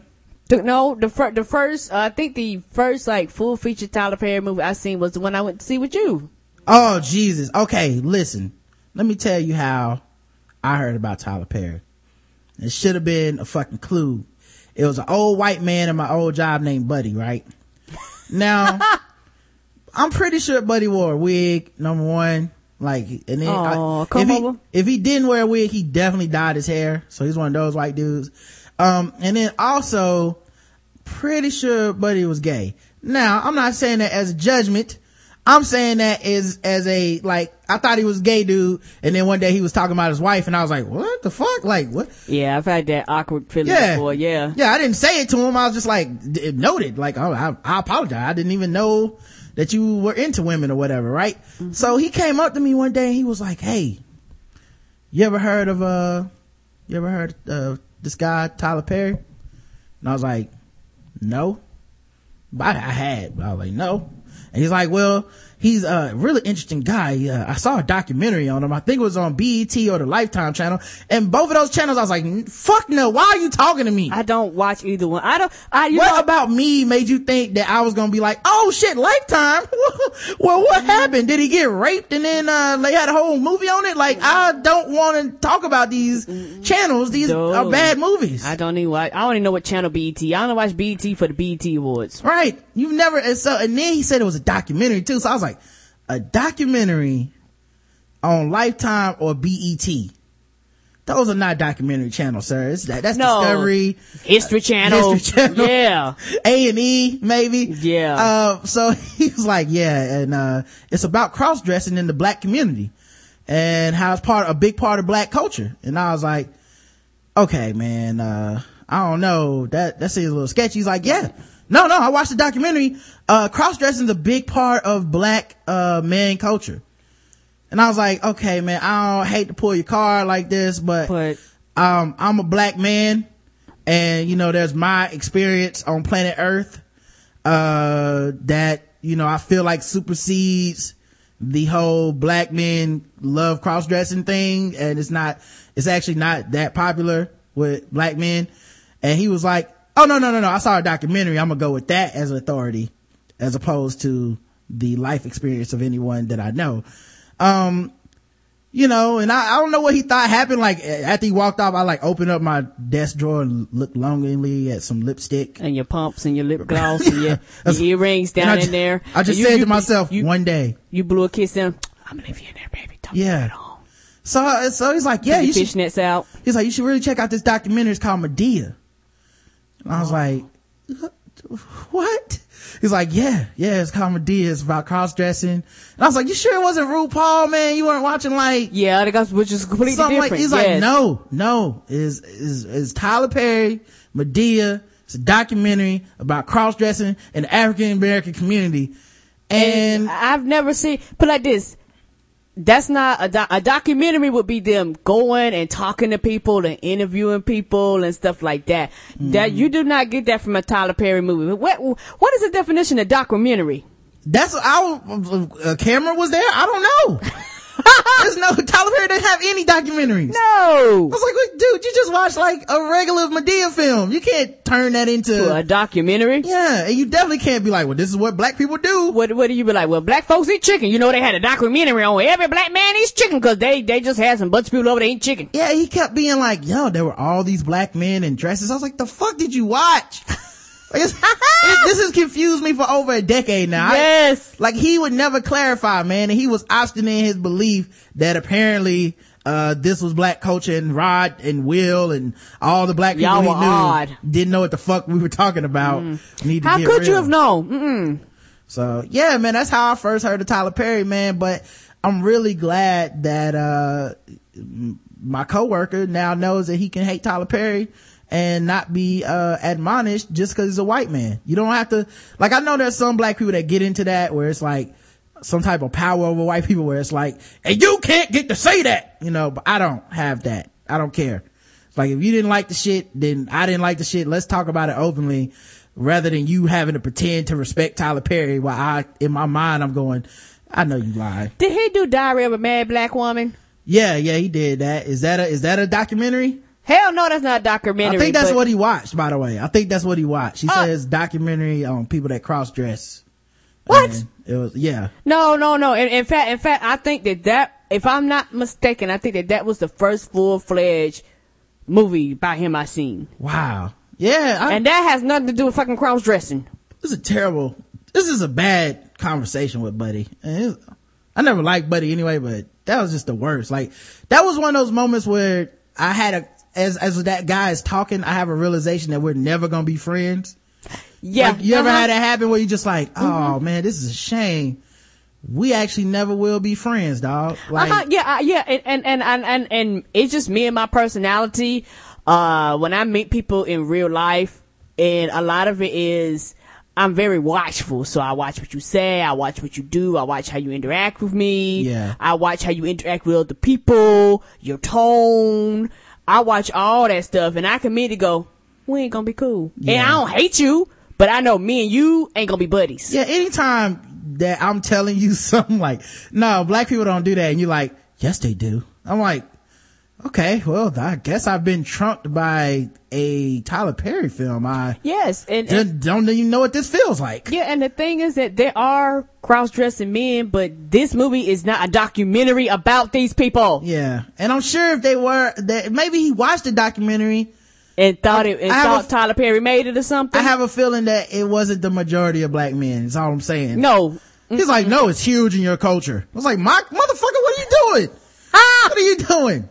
No, the fir- the first, uh, I think the first like full feature Tyler Perry movie I seen was the one I went to see with you. Oh, Jesus. Okay, listen. Let me tell you how I heard about Tyler Perry. It should have been a fucking clue. It was an old white man in my old job named Buddy, right? Now, I'm pretty sure Buddy wore a wig, number one. Like, and then, Aw, I- if, he, if he didn't wear a wig, he definitely dyed his hair. So he's one of those white dudes. Um, and then also, pretty sure Buddy was gay. Now, I'm not saying that as a judgment. I'm saying that as, as a, like, I thought he was a gay dude, and then one day he was talking about his wife, and I was like, what the fuck? Like, what? Yeah, I've had that awkward feeling Yeah. before. Yeah. Yeah, I didn't say it to him. I was just like, noted. Like, oh, I, I apologize. I didn't even know that you were into women or whatever, right? So he came up to me one day and he was like, hey, you ever heard of, uh, you ever heard of this guy, Tyler Perry? And I was like, no. But I, I had, but I was like, no. And he's like, well, he's a really interesting guy. Uh, I saw a documentary on him. I think it was on BET or the Lifetime channel. And both of those channels, I was like, fuck no, why are you talking to me? I don't watch either one. I don't. I you what know about me made you think that I was gonna be like, oh shit, Lifetime? well, what Mm-hmm. happened? Did he get raped and then, uh, they had a whole movie on it? Like, I don't want to talk about these channels. These are bad movies. I don't even watch. I don't even know what channel BET. I only watch BET for the BET awards. Right. You've never, and so, and then he said it was a documentary too. So I was like, a documentary on Lifetime or BET. Those are not documentary channels, sir. It's that, that's No. Discovery, History Channel. History Channel. Yeah. A and E, maybe. Yeah. Uh, so he was like, yeah, and, uh, it's about cross dressing in the black community and how it's part, a big part of black culture. And I was like, okay, man, uh, I don't know. That, that seems a little sketchy. He's like, yeah. No, no, I watched the documentary. Uh, cross dressing is a big part of black, uh, man culture. And I was like, okay, man, I don't hate to pull your car like this, but, But um, I'm a black man and, you know, there's my experience on planet earth, uh, that, you know, I feel like supersedes the whole black men love cross dressing thing. And it's not, it's actually not that popular with black men. And he was like, oh, no, no, no, no. I saw a documentary. I'm going to go with that as authority as opposed to the life experience of anyone that I know. Um, you know, and I, I don't know what he thought happened. Like after he walked off, I like opened up my desk drawer and looked longingly at some lipstick. and your pumps and your lip gloss and your, That's- your earrings down in there. I just And you- said you- to myself, you, one day. you blew a kiss in. I'm gonna leave you in there, baby. Don't Yeah. put it on. So, so he's like, yeah, Put you your should, fishnets out. he's like, you should really check out this documentary. It's called Madea. And I was like, what? He's like, yeah, yeah, it's called Madea. It's about cross dressing. And I was like, you sure it wasn't RuPaul, man? You weren't watching like, Yeah, that goes, which is completely different. like he's yes. like no no is is is tyler perry madea it's a documentary about cross-dressing in the african american community and I've never seen, put like this. That's not a, doc- a documentary would be them going and talking to people and interviewing people and stuff like that. That Mm-hmm. you do not get that from a Tyler Perry movie. What what is the definition of documentary? that's was- a camera was there i don't know there's no tyler perry didn't have any documentaries No. I was like, dude, you just watched like a regular Madea film. You can't turn that into, a documentary. yeah, and you definitely can't be like, well, this is what black people do. What what do you be like? Well, black folks eat chicken. You know they had a documentary on where every black man eats chicken because they they just had some bunch of people over there eating chicken. Yeah, he kept being like, yo, there were all these black men in dresses. I was like, the fuck did you watch? It's- it- this has confused me for over a decade now. I- Yes. like he would never clarify, man, and he was obstinate in his belief that apparently, uh, this was black culture and Rod and Will and all the black people Y'all he knew odd. didn't know what the fuck we were talking about. Need to How could you have known? Mm-mm. So yeah, man, that's how I first heard of Tyler Perry, man. But I'm really glad that, uh, my coworker now knows that he can hate Tyler Perry and not be, uh, admonished just cause he's a white man. You don't have to, like, I know there's some black people that get into that where it's like some type of power over white people where it's like, and you can't get to say that, you know, but I don't have that. I don't care. It's like if you didn't like the shit, then I didn't like the shit. Let's talk about it openly rather than you having to pretend to respect Tyler Perry while I, in my mind, I'm going, I know you lied. Did he do Diary of a Mad Black Woman? Yeah, yeah, he did that. Is that a, is that a documentary? Hell no, that's not a documentary. I think that's but- what he watched, by the way. I think that's what he watched. He Uh, says documentary on people that cross dress. What? It was, yeah. No, no, no. In, in fact, in fact, I think that that, if I'm not mistaken, I think that that was the first full fledged movie by him I seen, Wow. Yeah. I, and that has nothing to do with fucking cross dressing. this is a terrible, this is a bad conversation with Buddy. And I never liked Buddy anyway, but that was just the worst. Like, that was one of those moments where I had a, as, as that guy is talking, I have a realization that we're never gonna be friends. Yeah, Like, you ever uh-huh. had that happen where you just like, oh man, this is a shame. We actually never will be friends, dog. Like, uh-huh, yeah, uh, yeah, and, and, and, and, and, and it's just me and my personality. Uh, when I meet people in real life, and a lot of it is, I'm very watchful. So I watch what you say, I watch what you do, I watch how you interact with me. Yeah. I watch how you interact with other people, your tone. I watch all that stuff, and I can immediately go, we ain't gonna be cool. And I don't hate you, but I know me and you ain't gonna be buddies. yeah, anytime that I'm telling you something like, no, black people don't do that. And you're like, yes, they do. I'm like, okay, well, I guess I've been trumped by a Tyler Perry film. I Yes, and, and don't even know what this feels like. yeah, and the thing is that there are cross-dressing men, but this movie is not a documentary about these people. Yeah. And I'm sure if they were, that maybe he watched the documentary. And thought it, and thought a- Tyler Perry made it or something. I have a feeling that it wasn't the majority of black men. That's all I'm saying. no. He's like, no, it's huge in your culture. I was like, my motherfucker, what are you doing? Ah! What are you doing?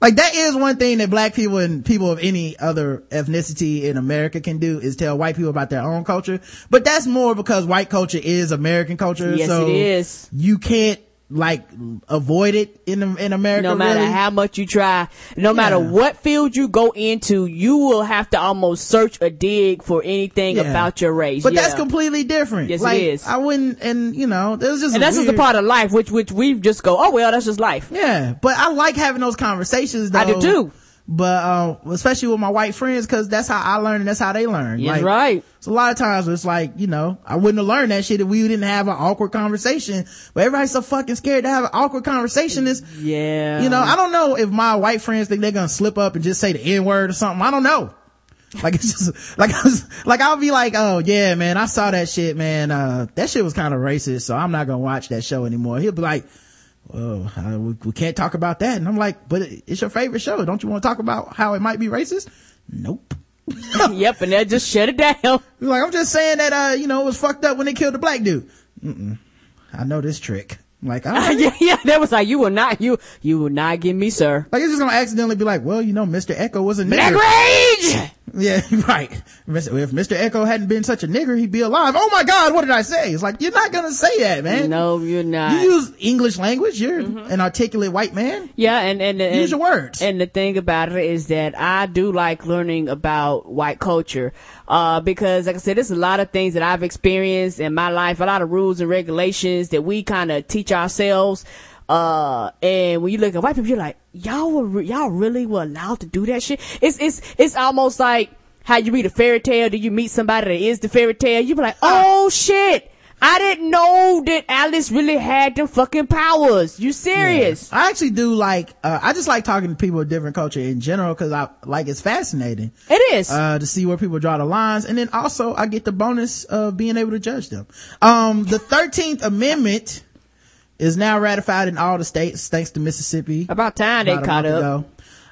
Like that is one thing that black people and people of any other ethnicity in America can do is tell white people about their own culture. But that's more because white culture is American culture. Yes, so it is. You can't like avoid it in in America. No matter really. how much you try, no matter what field you go into, you will have to almost search or dig for anything Yeah. about your race. But Yeah. that's completely different. Yes, it like, is. I wouldn't, and you know, it was just and that's just a part of life, which which we just go, oh well, that's just life. Yeah, but I like having those conversations. Though. I do too. But uh, especially with my white friends, because that's how I learn and that's how they learn. Yes, like, right. So a lot of times it's like you know I wouldn't have learned that shit if we didn't have an awkward conversation. But everybody's so fucking scared to have an awkward conversation. Is Yeah. you know I don't know if my white friends think they're gonna slip up and just say the n word or something. I don't know. Like it's just like I was like I'll be like, oh yeah, man, I saw that shit, man. Uh, that shit was kind of racist, so I'm not gonna watch that show anymore. He'll be like, well, uh, we, we can't talk about that, and I'm like, but it's your favorite show. Don't you want to talk about how it might be racist? Nope. yep, and they just shut it down. Like I'm just saying that uh, you know, it was fucked up when they killed the black dude. Mm-mm. I know this trick. Like, all right. yeah, yeah, that was like you will not you you will not get me, sir. like it's just gonna accidentally be like, well, you know, Mr. Eko was a Black rage. Yeah, right. If Mr. Eko hadn't been such a nigger, he'd be alive. Oh my God, what did I say? It's like, you're not gonna say that, man. No, you're not. You use English language. You're an articulate white man. Yeah, and and, and Use your words. And the thing about it is that I do like learning about white culture, uh, because like I said, there's a lot of things that I've experienced in my life, a lot of rules and regulations that we kind of teach ourselves. Uh, and when you look at white people, you're like, y'all were, re- y'all really were allowed to do that shit. It's, it's, it's almost like how you read a fairy tale, do you meet somebody that is the fairy tale? You be like, oh shit. I didn't know that Alice really had them fucking powers. You serious? I actually do like, uh, I just like talking to people of different culture in general because I, like, it's fascinating. It is. uh, to see where people draw the lines. And then also I get the bonus of being able to judge them. Um, the 13th Amendment is now ratified in all the states thanks to Mississippi. About time they about caught up. ago.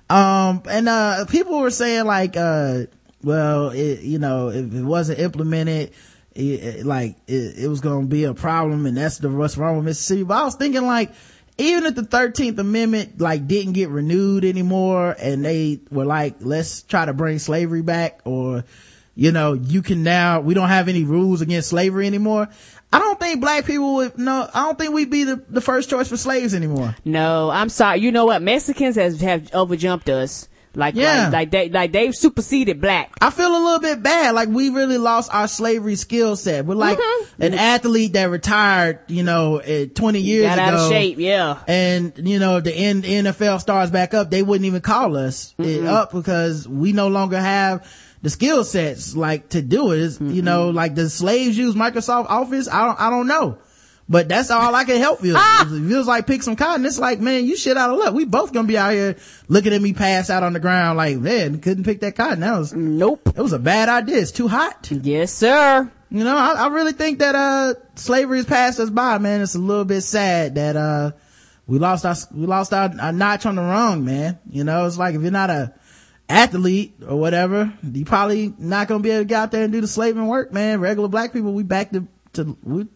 Um, and, uh, people were saying like, uh, well, it, you know, if it wasn't implemented, it, it- like, it, it was gonna be a problem and that's the, what's wrong with Mississippi. But I was thinking like, even if the 13th Amendment, like, didn't get renewed anymore and they were like, let's try to bring slavery back or, you know, you can now, we don't have any rules against slavery anymore. I don't think black people would, no, I don't think we'd be the, the first choice for slaves anymore. No, I'm sorry. You know what? Mexicans has have overjumped us. Like, Yeah. like, like they, like they've superseded black. I feel a little bit bad. Like we really lost our slavery skill set. We're like Mm-hmm. an athlete that retired, you know, eh, 20 years Got ago. out of shape, yeah. And, you know, the N- NFL stars back up, they wouldn't even call us it up because we no longer have the skill sets like to do it. It's, You know, like the slaves use Microsoft Office. I don't, I don't know. But that's all I can help you. Ah! It feels like pick some cotton. It's like, man, you shit out of luck. We both gonna be out here looking at me pass out on the ground like, man, couldn't pick that cotton. That was, Nope. it was a bad idea. It's too hot. Yes, sir. You know, I, I really think that, uh, slavery has passed us by, man. It's a little bit sad that, uh, we lost our, we lost our, our notch on the rung, man. You know, it's like if you're not a athlete or whatever, you probably not gonna be able to get out there and do the slaving work, man. Regular black people, we back to, to, we,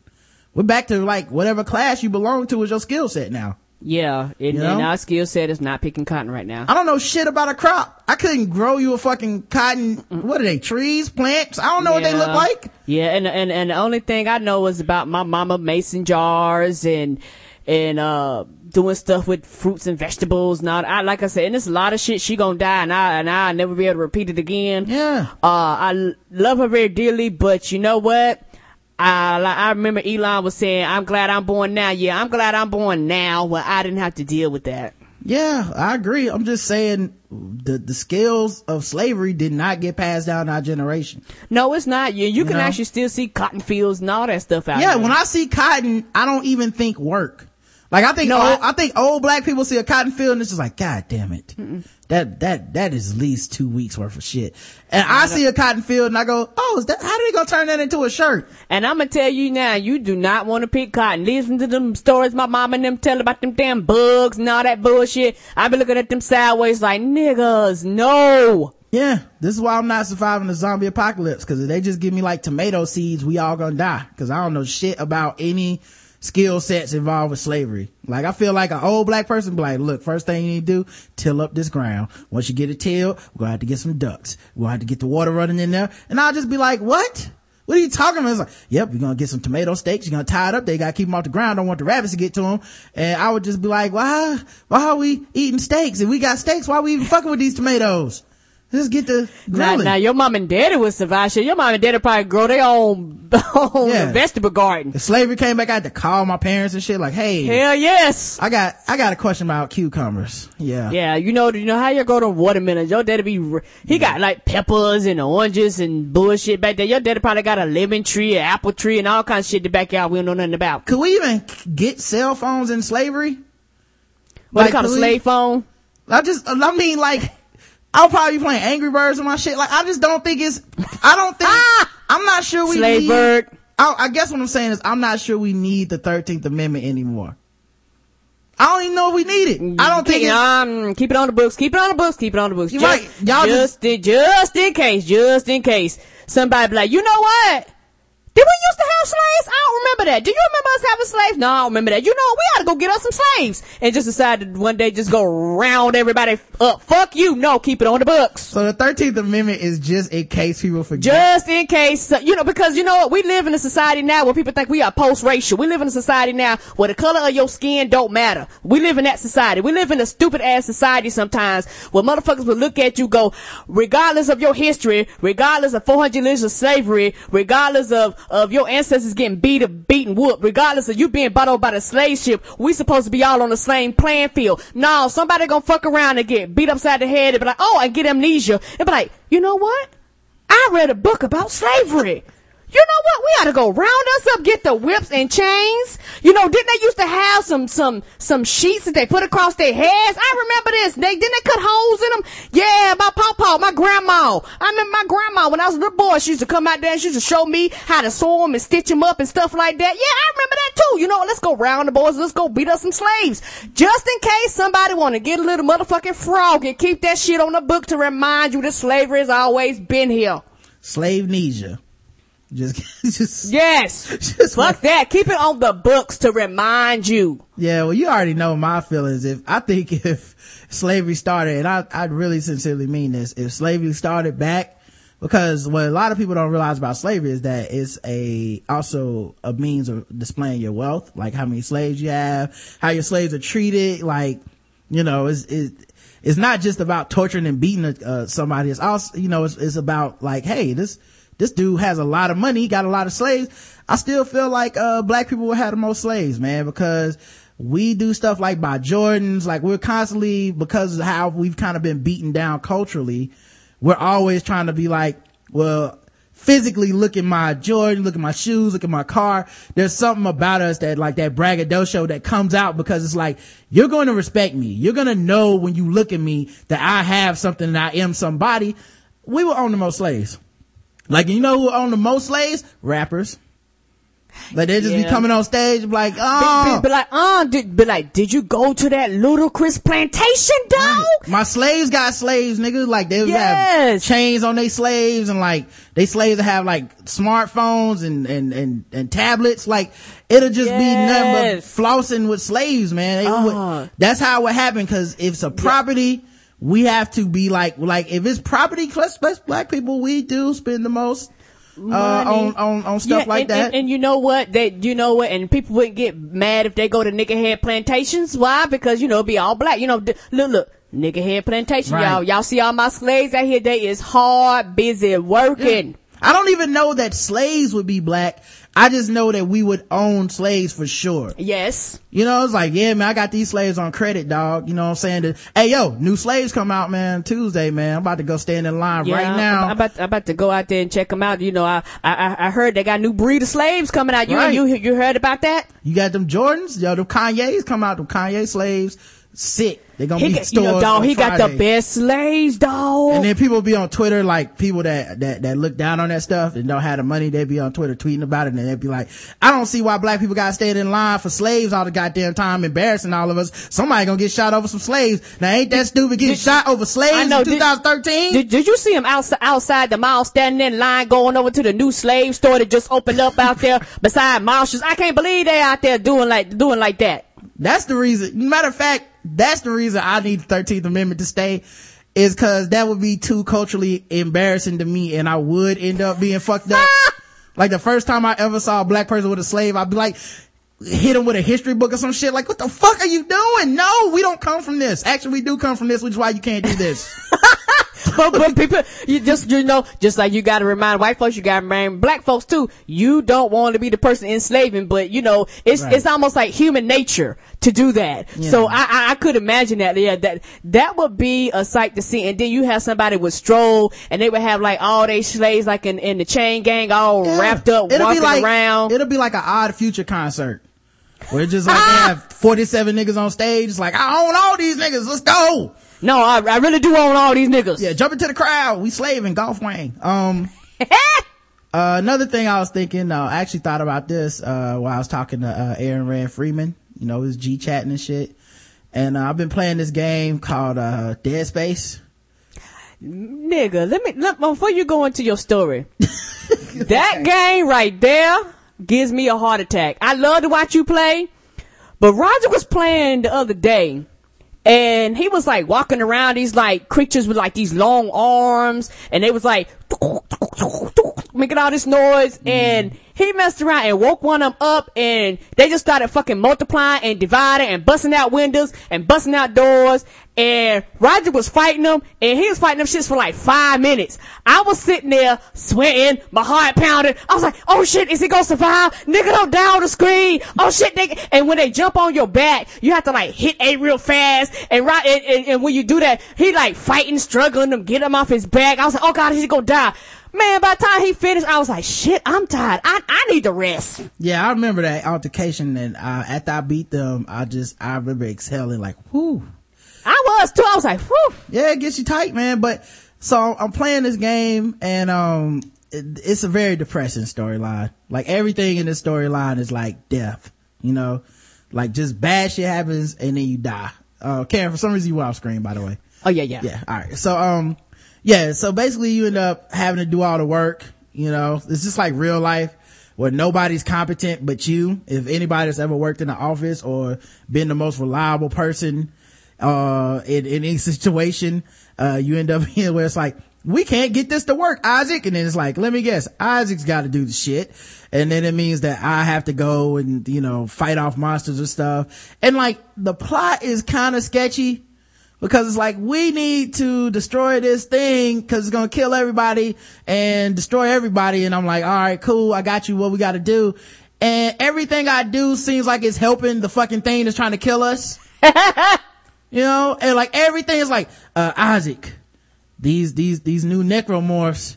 we're back to like whatever class you belong to is your skill set now. Yeah. And, You and our skill set is not picking cotton right now. I don't know shit about a crop. I couldn't grow you a fucking cotton, what are they, trees, plants? I don't know what they look like. Yeah, and and and the only thing I know is about my mama mason jars and and uh doing stuff with fruits and vegetables all. I like I said, and there's a lot of shit she gonna die, and I and I'll never be able to repeat it again. Yeah. Uh, I love her very dearly, but you know what? I like, I remember Elon was saying, "I'm glad I'm born now." Yeah, I'm glad I'm born now, where I didn't have to deal with that. Yeah, I agree. I'm just saying the, the skills of slavery did not get passed down our generation. No, it's not. You, you can know? actually still see cotton fields and all that stuff out Yeah, there. when I see cotton, I don't even think work. Like I think No, old, I- I, think old black people see a cotton field and it's just like, God damn it. That, that, that is at least two weeks worth of shit. And I see a cotton field and I go, oh, is that, how do they gonna turn that into a shirt? And I'm gonna tell you now, you do not want to pick cotton. Listen to them stories my mom and them tell about them damn bugs and all that bullshit. I be looking at them sideways like, niggas, no. Yeah, this is why I'm not surviving the zombie apocalypse. Cause if they just give me like tomato seeds, we all gonna die. Cause I don't know shit about any skill sets involved with slavery. Like I feel like an old black person be like, look, first thing you need to do, till up this ground. Once you get it tilled, we're gonna have to get some ducks. We're gonna have to get the water running in there. And I'll just be like, what? What are you talking about? It's like, yep, you're gonna get some tomato steaks. You're gonna tie it up. They gotta keep them off the ground. Don't want the rabbits to get to them. And I would just be like, why, why are we eating steaks? If we got steaks, why are we even fucking with these tomatoes? Just get the Now, grilling. now your mom and daddy would survive shit. Your mom and daddy probably grow their own, own Yeah. vegetable garden. If slavery came back, I had to call my parents and shit like, hey, Hell yes. I got, I got a question about cucumbers. Yeah. Yeah, you know, you know how you grow them watermelons. Your daddy be, he got like peppers and oranges and bullshit back there. Your daddy probably got a lemon tree, an apple tree, and all kinds of shit in the backyard we don't know nothing about. Could we even get cell phones in slavery? What Like, they call a slave phone? I just, I mean, like, I'll probably be playing Angry Birds and my shit. Like, I just don't think it's, I don't think, I'm not sure we Slave need, bird. I, I guess what I'm saying is I'm not sure we need the 13th Amendment anymore. I don't even know if we need it. I don't think keep, it's, um, keep it on the books. Keep it on the books. Keep it on the books. You're just, right. Y'all just, in, just in case, just in case somebody be like, you know what? Did we used to have slaves? I don't remember that. Do you remember us having slaves? No, I don't remember that. You know, we ought to go get us some slaves. And just decide decided one day just go round everybody up. Fuck you. No, keep it on the books. so the 13th Amendment is just in case people forget. Just in case, uh, you know, because you know what, we live in a society now where people think we are post-racial. We live in a society now where the color of your skin don't matter. We live in that society. We live in a stupid ass society sometimes where motherfuckers will look at you go, regardless of your history, regardless of 400 years of slavery, regardless of, of your ancestors getting beat up, beaten, whooped, regardless of you being bought over by the slave ship, we supposed to be all on the same playing field. No, somebody gonna fuck around and get beat upside the head and be like, oh, and get amnesia. And be like, you know what? I read a book about slavery. You know what? We ought to go round us up, get the whips and chains. You know, didn't they used to have some, some, some sheets that they put across their heads? I remember this. They, didn't they cut holes in them? Yeah, my pawpaw, my grandma. I remember my grandma when I was a little boy, she used to come out there and she used to show me how to sew them and stitch them up and stuff like that. Yeah, I remember that too. You know, let's go round the boys. Let's go beat up some slaves. Just in case somebody want to get a little motherfucking frog and keep that shit on the book to remind you that slavery has always been here. Slave Slavenesia. Just, just, Yes. just Fuck that. Keep it on the books to remind you. Yeah, well, you already know my feelings. If I think if slavery started, and I, I really sincerely mean this, if slavery started back, because what a lot of people don't realize about slavery is that it's a also a means of displaying your wealth, like how many slaves you have, how your slaves are treated, like you know, it's it, it's not just about torturing and beating uh, somebody. It's also you know, it's, it's about like, hey, this this dude has a lot of money, got a lot of slaves. I still feel like uh black people will have the most slaves, man, because we do stuff like buy Jordans, like we're constantly because of how we've kind of been beaten down culturally, we're always trying to be like, well, physically look at my Jordan, look at my shoes, look at my car. There's something about us that like that braggadocio that comes out because it's like, you're going to respect me. You're going to know when you look at me that I have something and I am somebody. We will own the most slaves. Like, you know who own the most slaves? Rappers. Like they just be coming on stage like, oh, be, be like, uh, did, be like, did you go to that Ludacris plantation, dog? my slaves got slaves, nigga. Like they would have chains on their slaves and like they slaves have like smartphones and, and, and, and tablets. Like it'll just be nothing but flossing with slaves, man. It would- Uh. that's how it would happen. Cause if it's a property, we have to be like, like if it's property, let's, let's black people, we do spend the most, uh, on, on, on stuff Yeah, like and, that. And, and you know what? They, you know what? And people wouldn't get mad if they go to niggerhead plantations. Why? Because you know, it'd be all black. You know, d- look, look, niggerhead plantation, Right. y'all. Y'all see all my slaves out here? They is hard, busy working. I don't even know that slaves would be black. I just know that we would own slaves for sure. Yes. You know, it's like, yeah, man, I got these slaves on credit, dog. You know what I'm saying? That, hey, yo, new slaves come out, man, Tuesday, man. I'm about to go stand in line Yeah, right now. I'm about, I'm about to go out there and check them out. You know, I, I, I heard they got new breed of slaves coming out. You, Right. you, you heard about that? You got them Jordans, yo, them Kanye's come out, them Kanye slaves, sick. They gonna He be got, you stores know, dog, he got the best slaves, dog. And then people be on Twitter, like people that, that, that look down on that stuff and don't have the money, they be on Twitter tweeting about it and they'd be like, I don't see why black people gotta stand in line for slaves all the goddamn time, embarrassing all of us. Somebody gonna get shot over some slaves. Now ain't that stupid getting shot over slaves I know, in did- 2013? Did, did you see him outside, outside the mall standing in line going over to the new slave store that just opened up out there beside Marshall's? I can't believe they out there doing like, doing like that. That's the reason. Matter of fact, that's the reason I need the 13th Amendment to stay is cause that would be too culturally embarrassing to me and I would end up being fucked up. like the first time I ever saw a black person with a slave, I'd be like, hit him with a history book or some shit. Like, what the fuck are you doing? No, we don't come from this. Actually, we do come from this, which is why you can't do this. but, but people, you just, you know, just like you gotta remind white folks, you gotta remind black folks too, you don't want to be the person enslaving, but you know, it's, Right. it's almost like human nature to do that. Yeah. So I, I, I could imagine that, yeah, that, that would be a sight to see. And then you have somebody with stroll and they would have like all they slaves like in, in the chain gang all Yeah. wrapped up, It'll walking be like, around. It'll be like an odd future concert. We're just like they have 47 niggas on stage. It's like, I own all these niggas. Let's go. No, I, I really do own all these niggas. Yeah, jump into the crowd. We slaving golf wang. Um, uh, another thing I was thinking, uh, I actually thought about this, uh, while I was talking to, uh, Aaron Rand Freeman, you know, his G chatting and shit. And, uh, I've been playing this game called, uh, Dead Space. Nigga, let me, let, before you go into your story, that game right there gives me a heart attack. I love to watch you play, but Roger was playing the other day and he was like walking around these like creatures with like these long arms. And they was like making all this noise and he messed around and woke one of them up and they just started fucking multiplying and dividing and busting out windows and busting out doors and Roger was fighting them and he was fighting them shits for like five minutes. I was sitting there sweating, my heart pounding. I was like, oh shit, is he gonna survive? Nigga don't die on the screen. Oh shit, nigga. And when they jump on your back, you have to like hit A real fast and right, and, and, and when you do that, he like fighting, struggling to get him off his back. I was like, oh god, he's gonna die. Man, by the time he finished, I was like, shit, I'm tired. I, I need to rest. Yeah, I remember that altercation and, uh, after I beat them, I just, I remember exhaling like, whoo. I was too. I was like, whoo. Yeah, it gets you tight, man. But so I'm playing this game and, um, it, it's a very depressing storyline. Like everything in this storyline is like death, you know, like just bad shit happens and then you die. Uh, Karen, for some reason you went off screen, by the way. Oh yeah, yeah. Yeah. All right. So, um, yeah. So basically you end up having to do all the work, you know, it's just like real life where nobody's competent but you. If anybody that's ever worked in the office or been the most reliable person, uh, in, in any situation, uh, you end up here where it's like, we can't get this to work, Isaac. And then it's like, let me guess, Isaac's got to do the shit. And then it means that I have to go and, you know, fight off monsters and stuff. And like, the plot is kind of sketchy because it's like, we need to destroy this thing because it's going to kill everybody and destroy everybody. And I'm like, all right, cool. I got you. What we got to do. And everything I do seems like it's helping the fucking thing that's trying to kill us. you know, and like everything is like, uh, Isaac, these, these, these new necromorphs,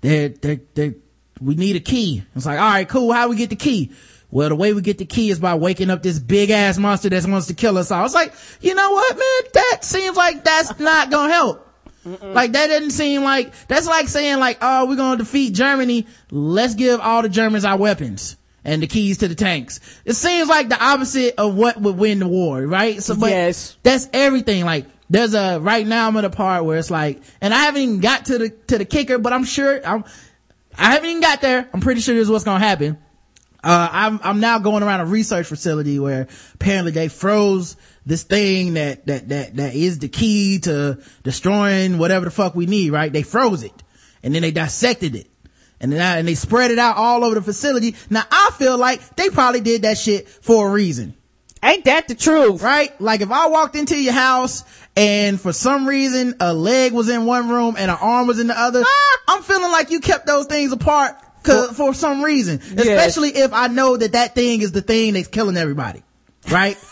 they're, they're, they're, we need a key. It's like, all right, cool. How do we get the key? Well, the way we get the key is by waking up this big ass monster that wants to kill us all. It's like, you know what, man? That seems like that's not gonna help. Like that doesn't seem like, that's like saying like, oh, we're gonna defeat Germany. Let's give all the Germans our weapons and the keys to the tanks. It seems like the opposite of what would win the war, right? So, but Yes. that's everything. Like, there's a, right now I'm at a part where it's like, and I haven't even got to the, to the kicker, but I'm sure, I'm, I haven't even got there. I'm pretty sure this is what's gonna happen. Uh, I'm, I'm now going around a research facility where apparently they froze this thing that, that, that, that is the key to destroying whatever the fuck we need, right? They froze it and then they dissected it and then, and they spread it out all over the facility. Now I feel like they probably did that shit for a reason Ain't that the truth? right? Like if I walked into your house and for some reason a leg was in one room and an arm was in the other, I'm feeling like you kept those things apart 'cause- for some reason. Especially if I know that that thing is the thing that's killing everybody. Right?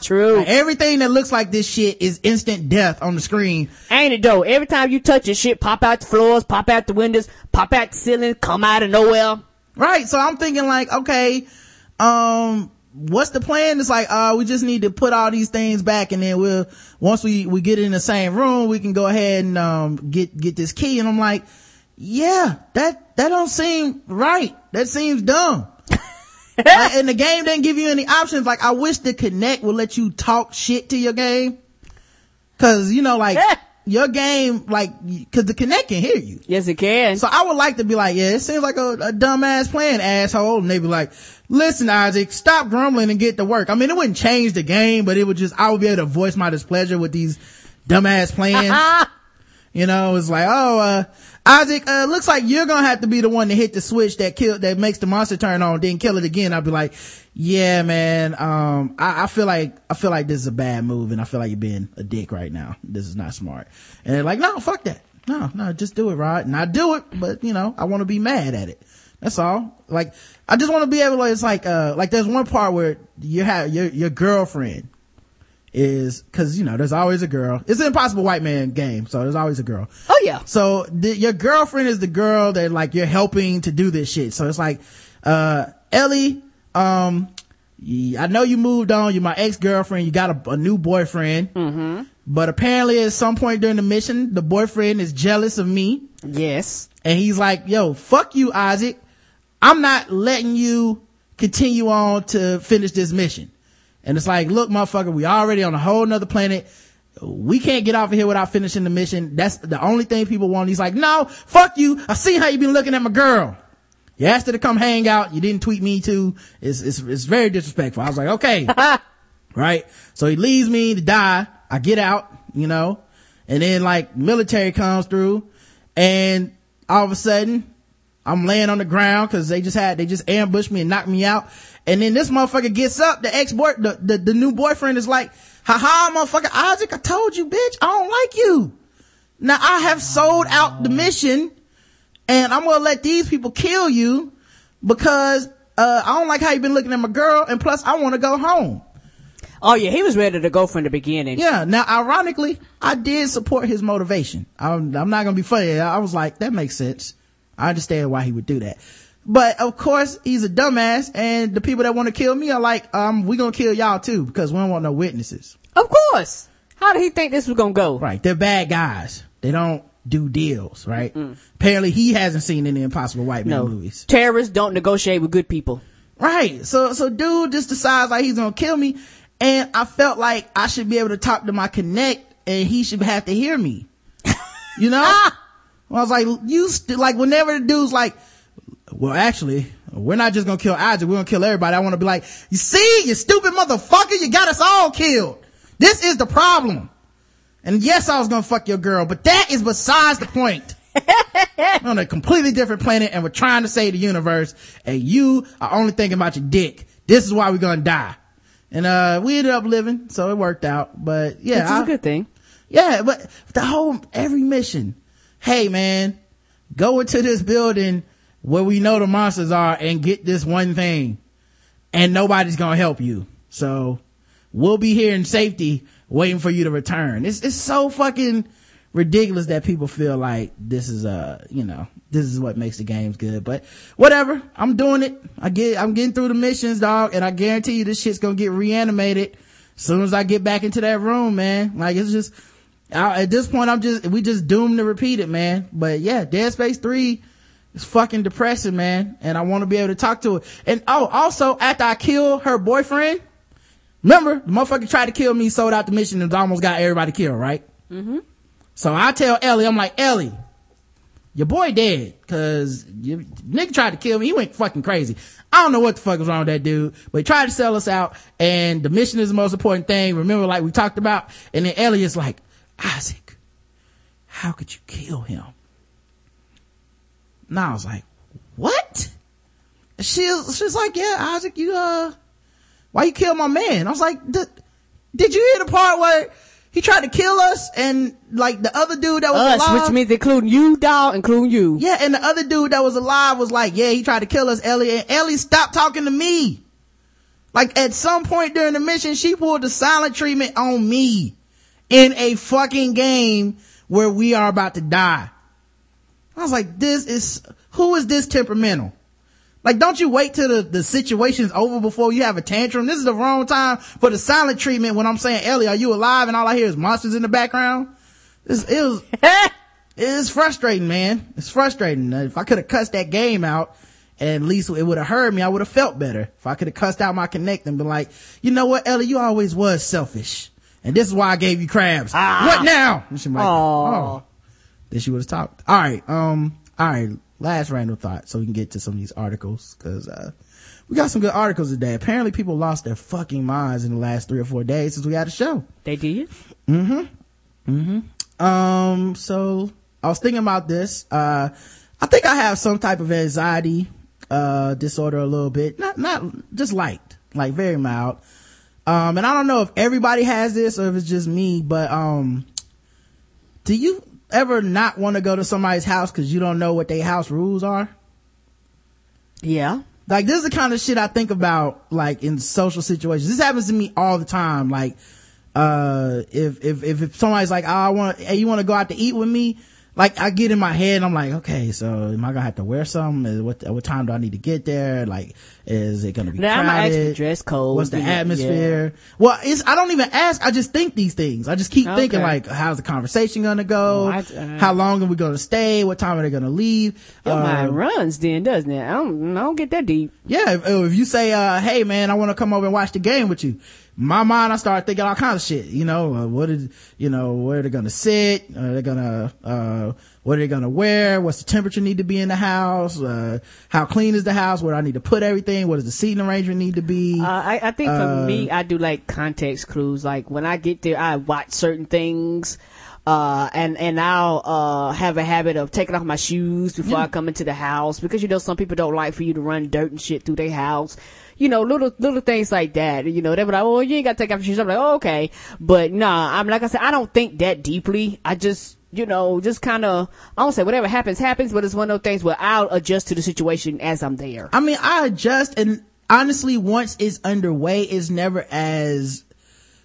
True. Everything that looks like this shit is instant death on the screen. Ain't it though? Every time you touch it, shit pop out the floors, pop out the windows, pop out the ceiling, come out of nowhere. Right. So I'm thinking like, okay, um, what's the plan? It's like, uh, we just need to put all these things back and then we'll, once we, we get in the same room, we can go ahead and, um, get, get this key. And I'm like, yeah, that, that don't seem right. That seems dumb. Like, and the game didn't give you any options. Like, I wish the Kinect would let you talk shit to your game. Cause, you know, like, your game, like, cause the Kinect can hear you. Yes, it can. So I would like to be like, yeah, it seems like a, a dumbass plan, asshole. And they'd be like, listen, Isaac, stop grumbling and get to work. I mean, it wouldn't change the game, but it would just, I would be able to voice my displeasure with these dumbass plans. you know, it's like, oh, uh, Isaac, uh, looks like you're gonna have to be the one to hit the switch that kill, that makes the monster turn on, then kill it again. I'd be like, yeah, man, um, I, I feel like, I feel like this is a bad move and I feel like you're being a dick right now. This is not smart. And they're like, no, fuck that. No, no, just do it, Rod. And I do it, but you know, I want to be mad at it. That's all. Like, I just want to be able to, it's like, uh, like there's one part where you have your, your girlfriend is, cause you know, there's always a girl. It's an impossible white man game, so there's always a girl. Oh yeah. So the, your girlfriend is the girl that like you're helping to do this shit. So it's like, uh, Ellie, um, I know you moved on. You're my ex-girlfriend. You got a, a new boyfriend. Mm-hmm. But apparently at some point during the mission, the boyfriend is jealous of me. Yes. And he's like, yo, fuck you, Isaac. I'm not letting you continue on to finish this mission. And it's like, look, motherfucker, we already on a whole nother planet. We can't get off of here without finishing the mission. That's the only thing people want. He's like, no, fuck you. I see how you been looking at my girl. You asked her to come hang out. You didn't tweet me too. It's, it's, it's very disrespectful. I was like, okay. right? So he leaves me to die. I get out, you know, and then like military comes through and all of a sudden I'm laying on the ground cause they just had, they just ambushed me and knocked me out. And then this motherfucker gets up, the ex-boy, the, the, the new boyfriend is like, haha, motherfucker, Isaac, I told you, bitch, I don't like you. Now I have sold out the mission and I'm gonna let these people kill you because, uh, I don't like how you've been looking at my girl and plus I want to go home. Oh yeah, he was ready to go from the beginning. Yeah. Now, ironically, I did support his motivation. I'm, I'm not gonna be funny. I was like, that makes sense. I understand why he would do that. But of course, he's a dumbass, and the people that want to kill me are like, um, we gonna kill y'all too because we don't want no witnesses. Of course. How did he think this was gonna go? Right? They're bad guys. They don't do deals. Right? Apparently, he hasn't seen any Impossible White Man No. movies. Terrorists don't negotiate with good people. Right. So, so dude just decides like he's gonna kill me. And I felt like I should be able to talk to my Kinect and he should have to hear me. You know? I was like, you st- like whenever the dude's like, well, actually, we're not just gonna kill Isaac, we're gonna kill everybody. I want to be like, you see, you stupid motherfucker, you got us all killed. This is the problem. And yes, I was gonna fuck your girl, but that is besides the point. We're on a completely different planet and we're trying to save the universe and you are only thinking about your dick. This is why we're gonna die. And, uh, we ended up living, so it worked out, but yeah. Which is I- a good thing. yeah, but the whole, every mission. Hey man, go into this building where we know the monsters are and get this one thing. And nobody's gonna help you. So, we'll be here in safety waiting for you to return. It's, it's so fucking ridiculous that people feel like this is, uh, you know, this is what makes the games good. But whatever, I'm doing it. I get, I'm getting through the missions, dog, and I guarantee you this shit's gonna get reanimated as soon as I get back into that room, man. Like it's just, I, at this point, I'm just, we just doomed to repeat it, man. But yeah, Dead Space 3 is fucking depressing, man. And I want to be able to talk to her. And oh, also, after I kill her boyfriend, remember, the motherfucker tried to kill me, sold out the mission, and almost got everybody killed, right? Mm-hmm. So I tell Ellie, I'm like, Ellie, your boy dead, cause you, nigga tried to kill me. He went fucking crazy. I don't know what the fuck was wrong with that dude, but he tried to sell us out, and the mission is the most important thing. Remember, like we talked about, and then Ellie is like, Isaac, how could you kill him? And I was like, what? And She was, she was like, yeah, Isaac, you, uh, why you kill my man? I was like, did, did you hear the part where He tried to kill us and like the other dude that was Us, alive. which means including you, dog, including you. Yeah, and the other dude that was alive was like, yeah, he tried to kill us, Ellie. And Ellie stopped talking to me. Like at some point during the mission, she pulled the silent treatment on me in a fucking game where we are about to die. I was like, this is, who is this temperamental? Like, don't you wait till the, the situation's over before you have a tantrum? This is the wrong time for the silent treatment when I'm saying, Ellie, are you alive? And all I hear is monsters in the background. It's, it was, it's frustrating, man. It's frustrating. If I could have cussed that game out, at least it would have heard me, I would have felt better. If I could have cussed out my Kinect and been like, you know what, Ellie, you always was selfish. And this is why I gave you crabs. What now? And she might, oh. Then she would have talked. All right. Um, all right. Last random thought so we can get to some of these articles cause, uh, we got some good articles today. Apparently people lost their fucking minds in the last three or four days since we had a show. They did? Mm-hmm. Mm-hmm. Um, so I was thinking about this. Uh, I think I have some type of anxiety, uh, disorder a little bit. Not, not, just light, like very mild. Um, and I don't know if everybody has this or if it's just me, but, um, do you ever not want to go to somebody's house because you don't know what their house rules are? Yeah. like this is the kind of shit I think about like in social situations. This happens to me all the time. Like, uh, if, if, if, if somebody's like, oh, I want, hey, you want to go out to eat with me? Like, I get in my head, I'm like, okay, so am I gonna have to wear something? What, what time do I need to get there? Like, is it gonna be Now, I'm gonna ask crowded? dress code. What's the atmosphere? Well, it's, I don't even ask. I just think these things. I just keep thinking like, how's the conversation gonna go? What? Uh, How long are we gonna stay? What time are they gonna leave? Yeah. Your Uh, mind runs then, doesn't it? I don't, I don't get that deep. yeah, if, if you say, uh, hey man, I want to come over and watch the game with you. My mind, I start thinking all kinds of shit. You know, uh, what is, you know, where they're gonna sit? Are they gonna, uh, what are they gonna wear? What's the temperature need to be in the house? Uh, how clean is the house? Where do I need to put everything? What does the seating arrangement need to be? Uh, I, I think for Uh, me, I do like context clues. Like when I get there, I watch certain things. Uh, and, and I'll, uh, have a habit of taking off my shoes before I come into the house because, you know, some people don't like for you to run dirt and shit through their house. You know, little, little things like that. You know, they be like, oh, you ain't got to take off your shoes. I'm like, oh, okay. But nah, I'm like I said, I don't think that deeply. I just, you know, just kind of, I don't say whatever happens, happens, but it's one of those things where I'll adjust to the situation as I'm there. I mean, I adjust and honestly, once it's underway, it's never as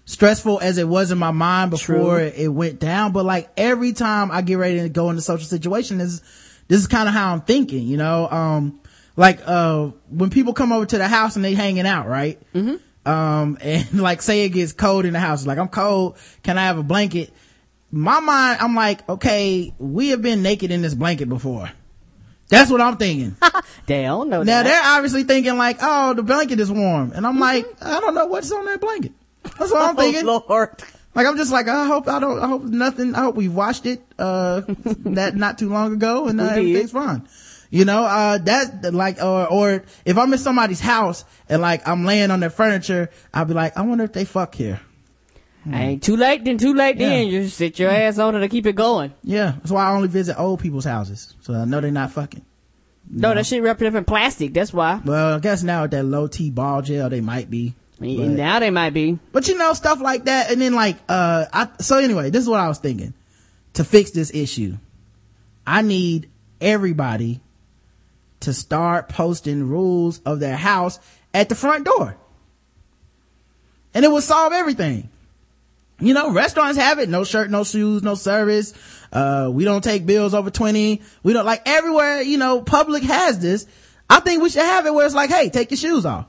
stressful as it was in my mind before True. it went down. But like every time I get ready to go into social situation, this, this is kind of how I'm thinking, you know? Um, like, uh, when people come over to the house and they hanging out, right? Mm-hmm. Um, and like say it gets cold in the house, like I'm cold. Can I have a blanket? My mind, I'm like, okay, we have been naked in this blanket before. That's what I'm thinking. They don't know Now that. they're obviously thinking like, oh, the blanket is warm. And I'm like, I don't know what's on that blanket. That's what I'm thinking. Oh, Lord. Like I'm just like, I hope, I don't, I hope nothing, I hope we watched it, uh, that not too long ago and uh, everything's fine. You know, uh, that, like, or, or if I'm in somebody's house and like I'm laying on their furniture, I'll be like, I wonder if they fuck here. Ain't too late, then too late, then you just sit your ass on it and keep it going. Yeah. That's why I only visit old people's houses. So I know they're not fucking. No, that shit wrapped up in plastic. That's why. Well, I guess now with that low T ball gel, they might be. But- now they might be. But you know, stuff like that. And then like, uh, I, so anyway, this is what I was thinking to fix this issue. I need everybody to start posting rules of their house at the front door. And it will solve everything. You know, restaurants have it. No shirt, no shoes, no service. Uh, we don't take bills over 20. We don't like everywhere, you know, public has this. I think we should have it where it's like, hey, take your shoes off.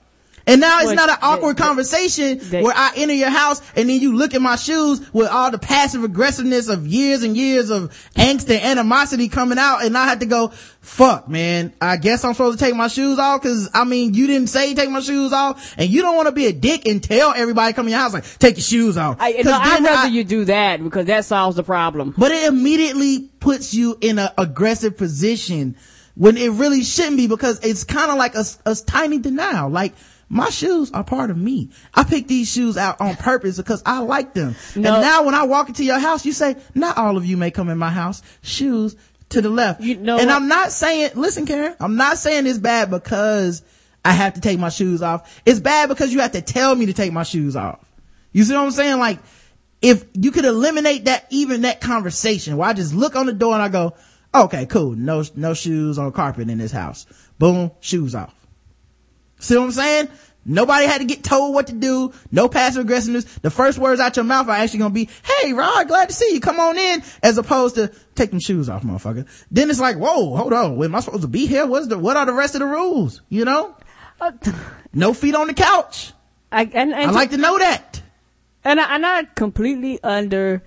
And now it's Well, not an awkward they- conversation they- where I enter your house and then you look at my shoes with all the passive aggressiveness of years and years of angst and animosity coming out and I have to go, fuck man, I guess I'm supposed to take my shoes off cause I mean, you didn't say take my shoes off and you don't want to be a dick and tell everybody come in your house like, take your shoes off. I, no, I'd rather I- you do that because that solves the problem. but it immediately puts you in an aggressive position when it really shouldn't be because it's kind of like a, a tiny denial. Like, my shoes are part of me. I picked these shoes out on purpose because I like them. No. And now when I walk into your house, you say, not all of you may come in my house. Shoes to the left. You know and what? I'm not saying, listen, Karen, I'm not saying it's bad because I have to take my shoes off. It's bad because you have to tell me to take my shoes off. You see what I'm saying? Like, if you could eliminate that, even that conversation where I just look on the door and I go, okay, cool. No, no shoes on carpet in this house. Boom, shoes off. See what I'm saying? Nobody had to get told what to do. No passive aggressiveness. The first words out your mouth are actually gonna be, hey, Rod, glad to see you. Come on in. As opposed to, take them shoes off, motherfucker. Then it's like, whoa, hold on. What am I supposed to be here? What's the, what are the rest of the rules? You know? Uh, No feet on the couch. I, and, and I like to know that. and I, and I completely under,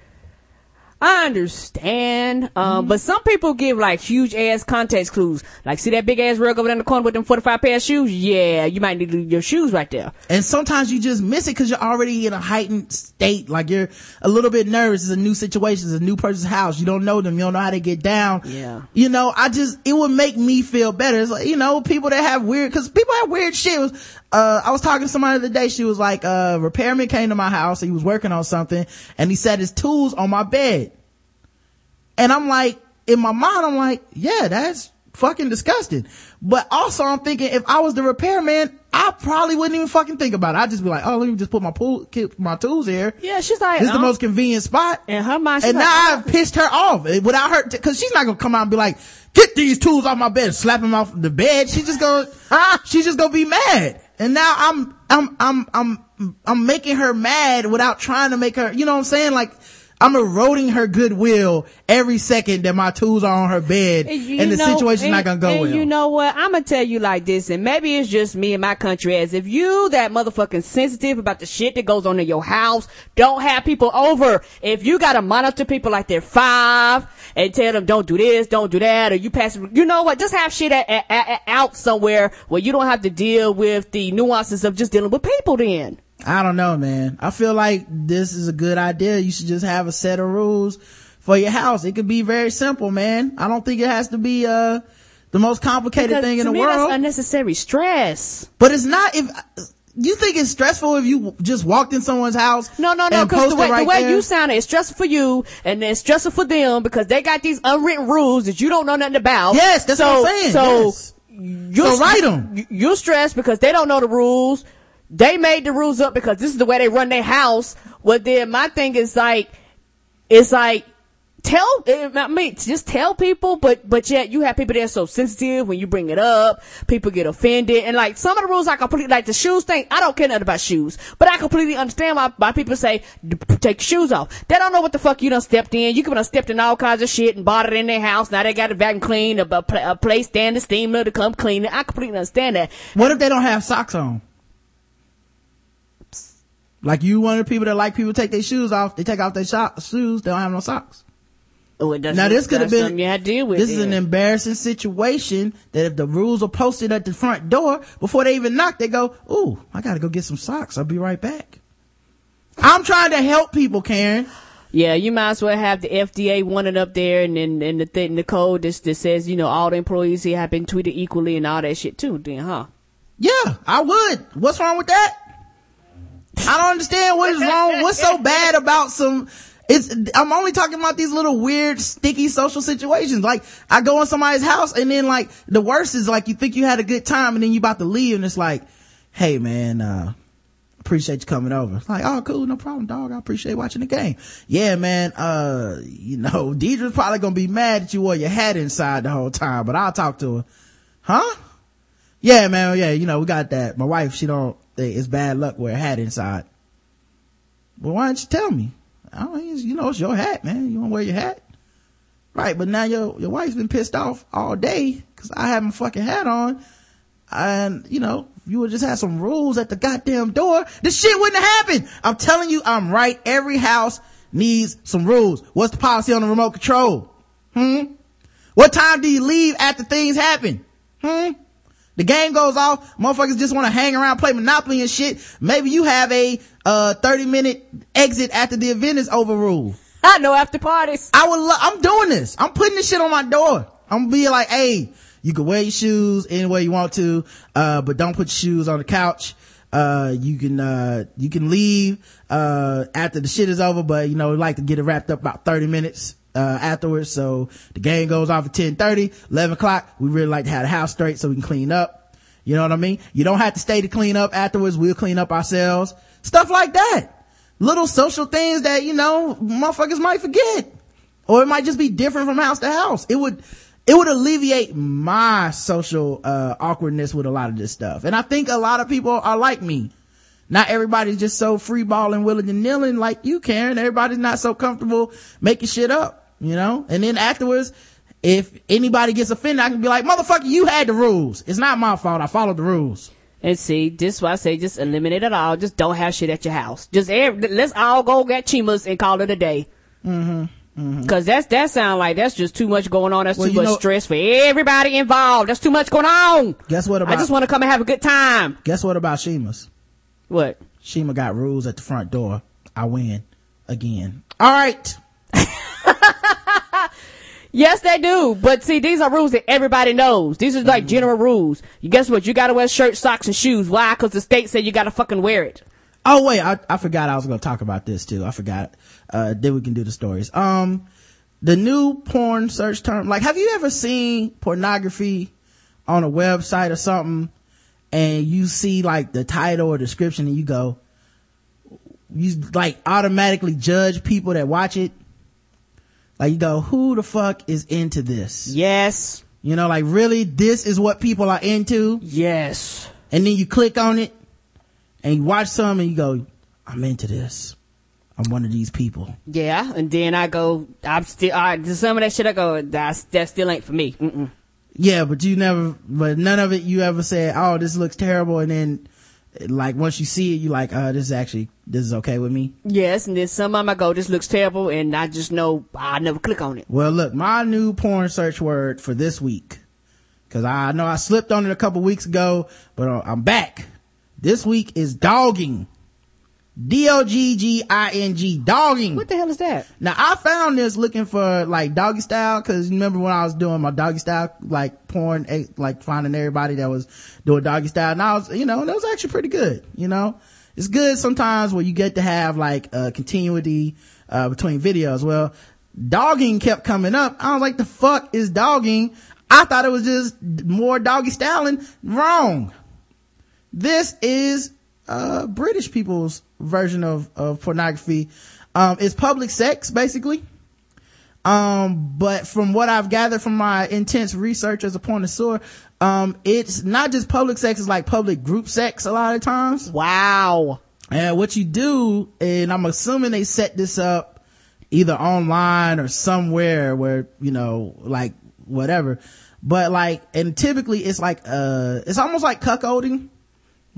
I understand, um, Mm-hmm. but some people give like huge ass context clues. Like, see that big ass rug over there in the corner with them 45 pair of shoes? Yeah, you might need your shoes right there. And sometimes you just miss it because you're already in a heightened state. Like you're a little bit nervous. It's a new situation. It's a new person's house. You don't know them. You don't know how they get down. Yeah. You know, I just, it would make me feel better. It's like, you know, people that have weird, cause people have weird shit. Uh, I was talking to somebody the other day. She was like, uh, repairman came to my house. He was working on something and he set his tools on my bed. And I'm like, in my mind, I'm like, yeah, that's fucking disgusting. But also I'm thinking if I was the repairman, I probably wouldn't even fucking think about it. I'd just be like, oh, let me just put my pool, keep my tools here. Yeah, she's like, This is the uh, most convenient spot. in her mind, And like, now I've pissed her off without her, t- cause she's not gonna come out and be like, get these tools off my bed and slap them off the bed. She's just gonna, she's just gonna be mad. And now I'm, I'm, I'm, I'm, I'm making her mad without trying to make her, you know what I'm saying? Like, I'm eroding her goodwill every second that my tools are on her bed and, you the know- situation's and- not gonna go and well. you know what? I'm gonna tell you like this, and maybe it's just me and my country. As if you that motherfucking sensitive about the shit that goes on in your house, don't have people over. If you gotta monitor people like they're five and tell them don't do this, don't do that, or you pass, you know what? Just have shit a- a- a- out somewhere where you don't have to deal with the nuances of just dealing with people. Then. I don't know, man. I feel like this is a good idea. You should just have a set of rules for your house. It could be very simple, man. I don't think it has to be, uh, the most complicated Because thing in the me, world. that's unnecessary stress. but it's not if, you think it's stressful if you just walked in someone's house? No, no, no, because the way, right the way there? you sound, it's stressful for you, and it's stressful for them because they got these unwritten rules that you don't know nothing about. Yes, that's so, what I'm saying. So, Yes. you're, So write 'em. you- You're stressed because they don't know the rules. They made the rules up because this is the way they run their house. Well, then my thing is like, it's like, tell, eh, I mean, just tell people, but, but yet you have people that are so sensitive when you bring it up. People get offended. And like some of the rules I completely, like the shoes thing, I don't care nothing about shoes, but I completely understand why, why people say, take shoes off. They don't know what the fuck you done stepped in. You could have stepped in all kinds of shit and bought it in their house. Now they got a vacuum clean, a, a, pla- a place standing steamer to come clean it. I completely understand that. What if they don't have socks on? Like you one of the people that like people take their shoes off, they take off their sho- shoes, they don't have no socks. Oh, it doesn't- Now this could have been, you had to deal with. this is an embarrassing situation that if the rules are posted at the front door, before they even knock, they go, ooh, I gotta go get some socks. I'll be right back. I'm trying to help people, Karen. Yeah, you might as well have the FDA wanted up there and then and the thing, the code that, that says, you know, all the employees here have been treated equally and all that shit too, then, huh? Yeah, I would. What's wrong with that? I don't understand what is wrong. What's so bad about some, it's, I'm only talking about these little weird, sticky social situations. Like, I go in somebody's house and then like, the worst is like, you think you had a good time and then you about to leave and it's like, hey man, uh, appreciate you coming over. It's like, oh, cool, no problem, dog. I appreciate watching the game. Yeah, man. Uh, you know, Deidre's probably gonna be mad that you wore your hat inside the whole time, but I'll talk to her. Huh? Yeah, man. Yeah, you know, we got that. My wife, she don't, it's bad luck wear a hat inside. Well, why don't you tell me? I mean, you know, it's your hat, man. You want to wear your hat? Right. But now your, your wife's been pissed off all day because I have my fucking hat on. And, you know, you would just have some rules at the goddamn door, this shit wouldn't have happened. I'm telling you, I'm right. Every house needs some rules. What's the policy on the remote control? Hmm? What time do you leave after things happen? Hmm? The game goes off. Motherfuckers just want to hang around, play Monopoly and shit. Maybe you have a, uh, 30 minute exit after the event is over rule. I know after parties. I would lo- I'm doing this. I'm putting this shit on my door. I'm be like, hey, you can wear your shoes anywhere you want to, uh, but don't put your shoes on the couch. Uh, you can, uh, you can leave, uh, after the shit is over, but you know, we like to get it wrapped up about 30 minutes, uh, afterwards. So the game goes off at 1030, 11 o'clock. We really like to have the house straight so we can clean up. You know what I mean? You don't have to stay to clean up afterwards. We'll clean up ourselves. Stuff like that. little social things that, you know, motherfuckers might forget. Or it might just be different from house to house. It would, it would alleviate my social, uh, awkwardness with a lot of this stuff. And I think a lot of people are like me. Not everybody's just so free balling, willing and kneeling like you, Karen. Everybody's not so comfortable making shit up, you know? And then afterwards, if anybody gets offended, I can be like, motherfucker, you had the rules. It's not my fault. I followed the rules. And see, this is why I say just eliminate it all. Just don't have shit at your house. Just every, let's all go get Chima's and call it a day. Mm-hmm. Cause that's, that sound like that's just too much going on. That's Well, too much know- stress for everybody involved. That's too much going on. Guess what about, I just want to come and have a good time. guess what about Chima's? What? Shima got rules at the front door. I win again. All right. Yes, they do. But see, these are rules that everybody knows. These are Mm-hmm. like general rules. You guess what? You gotta wear shirts, socks, and shoes. Why? Cause the state said you gotta fucking wear it. Oh wait, I, I forgot I was going to talk about this too. I forgot. Uh, then we can do the stories. Um, the new porn search term, like, have you ever seen pornography on a website or something and you see like the title or description and you go, you like automatically judge people that watch it? Like you go, who the fuck is into this? Yes. You know, like really, this is what people are into? Yes. and then you click on it and you watch some and you go, I'm into this. I'm one of these people. Yeah. And then I go, I'm still, right, some of that shit I go, that's, that still ain't for me. Mm-mm. Yeah, but you never, but none of it you ever said, oh, this looks terrible. And then like once you see it, you like, uh, this is actually, this is okay with me. Yes. And then some of them I go, this looks terrible. And I just know I never click on it. Well, look, my new porn search word for this week, cause I know I slipped on it a couple weeks ago, but uh, I'm back. This week is dogging. D-O-G-G-I-N-G, dogging. What the hell is that? Now I found this looking for like doggy style because remember when I was doing my doggy style like porn, eh, like finding everybody that was doing doggy style, and I was, you know, and that was actually pretty good. You know, it's good sometimes where you get to have like a continuity uh, between videos. Well, dogging kept coming up. I was like, the fuck is dogging? I thought it was just more doggy styling. Wrong. This is uh British people's version of of pornography. Um, it's public sex basically. Um, but from what I've gathered from my intense research as a connoisseur, um, it's not just public sex; it's like public group sex a lot of times. Wow. And what you do, and I'm assuming they set this up either online or somewhere where, you know, like whatever. But like, and typically it's like, uh, it's almost like cuckolding,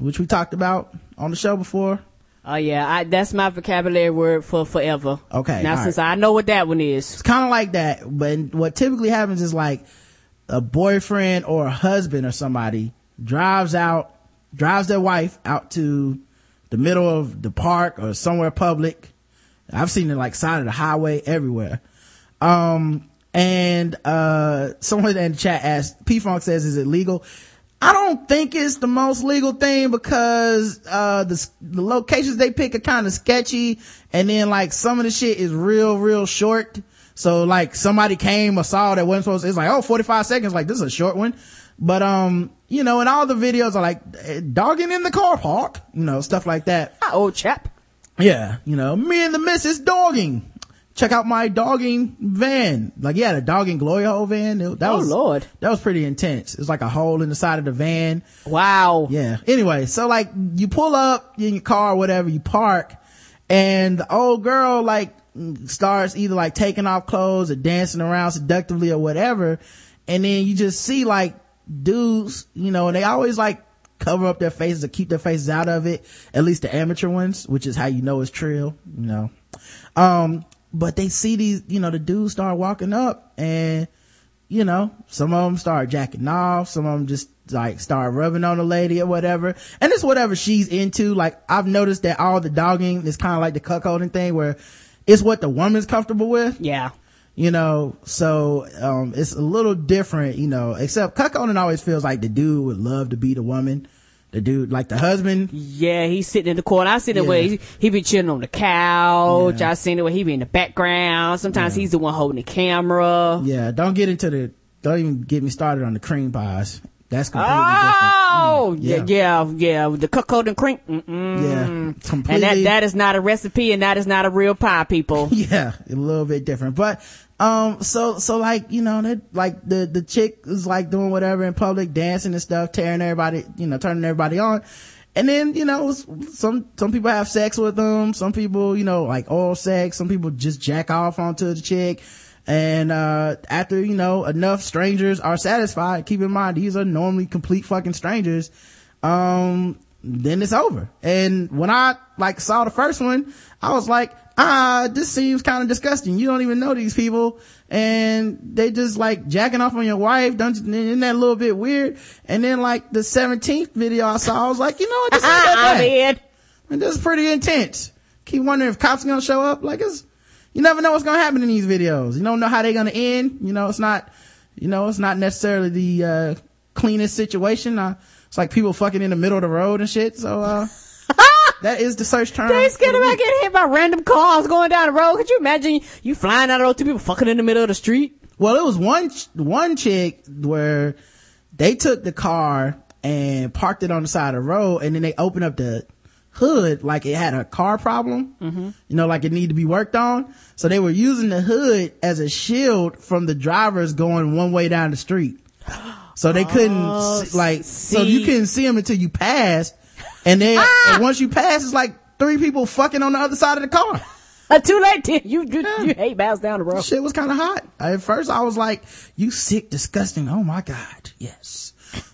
which we talked about on the show before. Oh yeah, I, that's my vocabulary word for forever. Okay, Now since I know what that one is. It's kind of like that, but what typically happens is like a boyfriend or a husband or somebody drives out, drives their wife out to the middle of the park or somewhere public. I've seen it like side of the highway everywhere. Um, and, uh, someone in the chat asked, P-Funk says, is it legal? I don't think it's the most legal thing because, uh, the, the locations they pick are kind of sketchy. And then like some of the shit is real, real short. So like somebody came or saw that wasn't supposed to, it's like, oh, 45 seconds. Like this is a short one. But, um, you know, and all the videos are like eh, dogging in the car park, you know, stuff like that. Ah, old chap. Yeah, you know, me and the missus dogging. Check out my dogging van. Like, yeah, the dogging glory hole van. It- that Oh, was, Lord. That was pretty intense. It's like a hole in the side of the van. Wow. Yeah. Anyway, so like you pull up in your car or whatever, you park and the old girl like starts either like taking off clothes or dancing around seductively or whatever. And then you just see like dudes, you know, and they always like cover up their faces or keep their faces out of it. At least the amateur ones, which is how you know it's trill, you know. Um, but they see these, you know, the dudes start walking up and you know, some of them start jacking off, some of them just like start rubbing on the lady or whatever. And it's whatever she's into. Like I've noticed that all the dogging is kind of like the cuckolding thing where it's what the woman's comfortable with, Yeah. you know, so, um, it's a little different, you know, except cuckolding always feels like the dude would love to be the woman. The dude, like the husband. Yeah, he's sitting in the corner. I see the Yeah. way he, he be chilling on the couch. Yeah. I seen the way he be in the background. Sometimes he's the one holding the camera. Yeah. Don't get into the, don't even get me started on the cream pies. That's completely Oh, different. yeah, yeah, yeah. The cocoa and cream. Mm-mm. Mm, Yeah, And that, that is not a recipe and that is not a real pie, people. yeah, a little bit different. But, um, so, so like, you know, that, like the, the chick is like doing whatever in public, dancing and stuff, tearing everybody, you know, turning everybody on. And then, you know, some, some people have sex with them. Some people, you know, like oral sex. Some people just jack off onto the chick. And, uh, after, you know, enough strangers are satisfied, keep in mind, these are normally complete fucking strangers. Um, then it's over. And when I like saw the first one, I was like, ah, this seems kind of disgusting. You don't even know these people and they just like jacking off on your wife. Don't you, isn't that a little bit weird? And then like the 17th video I saw, I was like, you know what? This ain't that bad. And this is pretty intense. Keep wondering if cops are gonna show up. Like it's, you never know what's gonna happen in these videos. You don't know how they're gonna end. You know, it's not, you know, it's not necessarily the, uh, cleanest situation. Uh, it's like people fucking in the middle of the road and shit. So, uh, that is the search term. They scared about getting hit by random cars going down the road. Could you imagine you flying out of those two people fucking in the middle of the street? Well, it was one, one chick where they took the car and parked it on the side of the road and then they opened up the hood like it had a car problem. Mm-hmm. You know, like it needed to be worked on. So they were using the hood as a shield from the drivers going one way down the street. So they couldn't, Oh, see- like, so you couldn't see them until you passed. And then Ah! and once you pass, it's like three people fucking on the other side of the car. Uh, too late. Then. You you, you hate miles down the road. Shit was kind of hot. At first I was like, you sick, disgusting. Oh my God. Yes.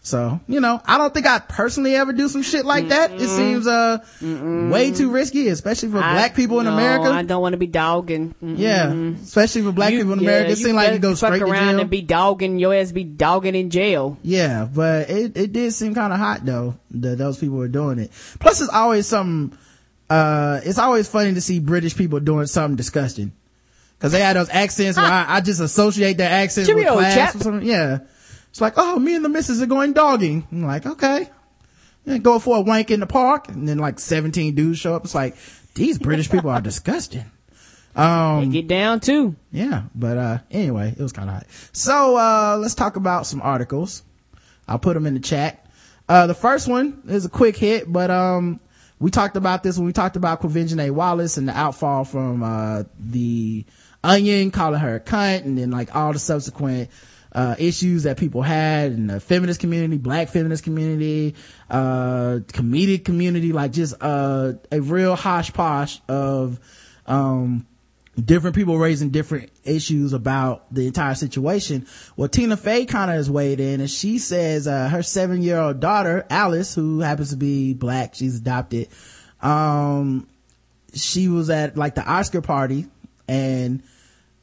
So, you know, I don't think I personally ever do some shit like that. It seems, uh, way too risky, especially for I- black people in no, America. I don't want to be dogging. Mm-mm. yeah. Especially for black You- people in yeah, America. It seems like you go straight fuck to around jail. and be dogging your ass be dogging in jail. Yeah, but it, it did seem kind of hot though, that those people were doing it. Plus it's always something, uh, it's always funny to see British people doing something disgusting. Cause they had those accents where I, I just associate their accents with class chap. or something. Yeah. It's like, oh, me and the missus are going dogging. I'm like, okay. And go for a wank in the park. And then like 17 dudes show up. It's like, these British people are disgusting. They get down too. Yeah, but uh anyway, it was kind of hot. So uh let's talk about some articles. I'll put them in the chat. Uh the first one is a quick hit, but um we talked about this when we talked about Quvenzhané Wallis and the outfall from uh the Onion calling her a cunt and then like all the subsequent uh issues that people had in the feminist community, black feminist community, uh comedic community, like just uh a real posh of um different people raising different issues about the entire situation. Well, Tina Fey kind of has weighed in and she says, uh, her seven year old daughter, Alice, who happens to be black, she's adopted, um, she was at like the Oscar party and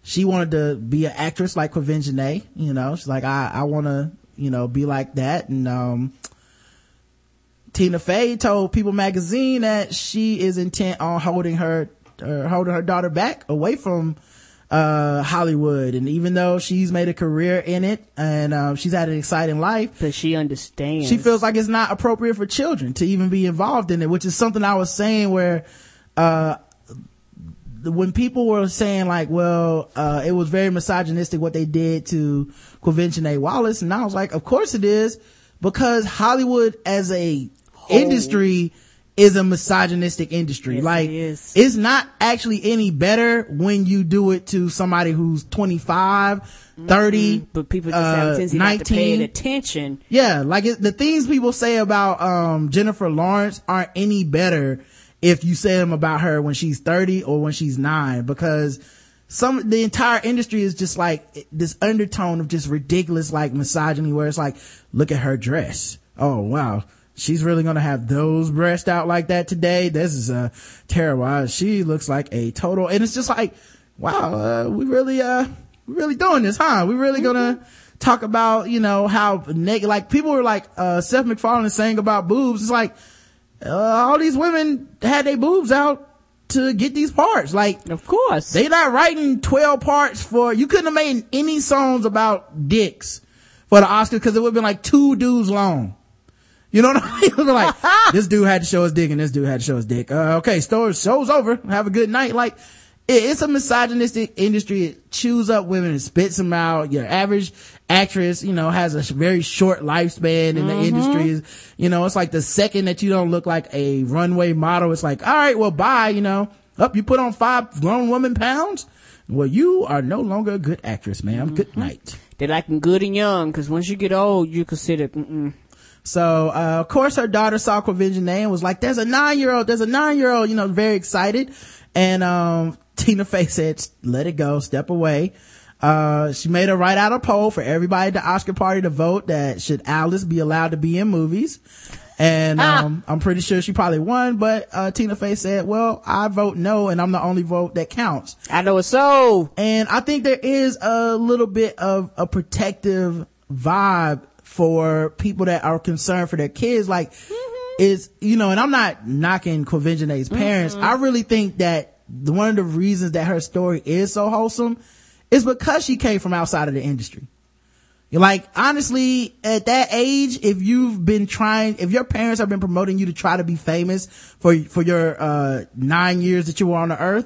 she wanted to be an actress like Quvenzhané, you know, she's like, I, I want to, you know, be like that. And, um, Tina Fey told People Magazine that she is intent on holding her, uh, holding her daughter back away from, uh, Hollywood. And even though she's made a career in it and, um, she's had an exciting life, But she understands. she feels like it's not appropriate for children to even be involved in it, which is something I was saying where, uh, when people were saying like, well, uh, it was very misogynistic what they did to Quvenzhané Wallis. And I was like, of course it is because Hollywood as a industry is a misogynistic industry. Yes, like it it's not actually any better when you do it to somebody who's 25, 30, Mm-hmm. But people just have uh, a tendency not to pay attention. Yeah, like it, the things people say about um Jennifer Lawrence aren't any better if you say them about her when she's 30 or when she's 9 because some the entire industry is just like this undertone of just ridiculous like misogyny where it's like look at her dress. Oh wow. She's really gonna have those breasts out like that today. This is uh terrible. Uh, She looks like a total and it's just like wow, uh, we really uh we really doing this, huh? We really gonna talk about, you know, how naked, like people were like, uh, Seth MacFarlane saying about boobs. It's like, uh, all these women had their boobs out to get these parts. Like, Of course. they not writing 12 parts for, you couldn't have made any songs about dicks for the Oscars because it would have been like two dudes long. You know what I mean? It would like, this dude had to show his dick and this dude had to show his dick. Uh, okay, story, show's over. Have a good night. Like, it- it's a misogynistic industry. It chews up women and spits them out. Your average actress, you know, has a very short lifespan in the industry. Is You know, it's like the second that you don't look like a runway model, it's like, all right, well, bye, you know. Up, you put on five grown woman pounds. Well, you are no longer a good actress, ma'am. Good night. They like them good and young, because once you get old, you consider, mm-mm. So, uh, of course her daughter saw Quvenzhané and was like, there's a nine year old, there's a nine year old, you know, very excited. And, um, Tina Fey said, let it go, step away. Uh, she made her write out a poll for everybody at the Oscar party to vote that should Alice be allowed to be in movies. And, um, I'm pretty sure she probably won, but, uh, Tina Fey said, well, I vote no and I'm the only vote that counts. I know it's so. And I think there is a little bit of a protective vibe for people that are concerned for their kids. Like, is, you know, and I'm not knocking Quvenzhané's parents. I really think that one of the reasons that her story is so wholesome is because she came from outside of the industry. Like, honestly, at that age, if you've been trying, if your parents have been promoting you to try to be famous for, for your, uh, nine years that you were on the earth,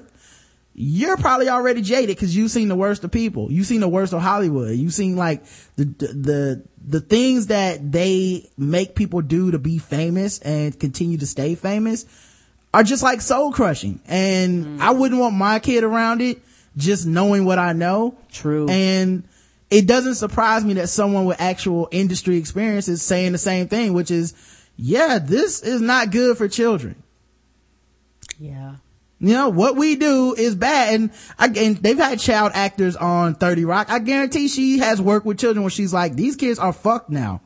you're probably already jaded because you've seen the worst of people. You've seen the worst of Hollywood. You've seen like the, the, the things that they make people do to be famous and continue to stay famous are just like soul crushing. And I wouldn't want my kid around it just knowing what I know. True. And it doesn't surprise me that someone with actual industry experience is saying the same thing, which is, yeah, this is not good for children. Yeah. You know, what we do is bad. And again, they've had child actors on 30 Rock. I guarantee she has worked with children where she's like, these kids are fucked now.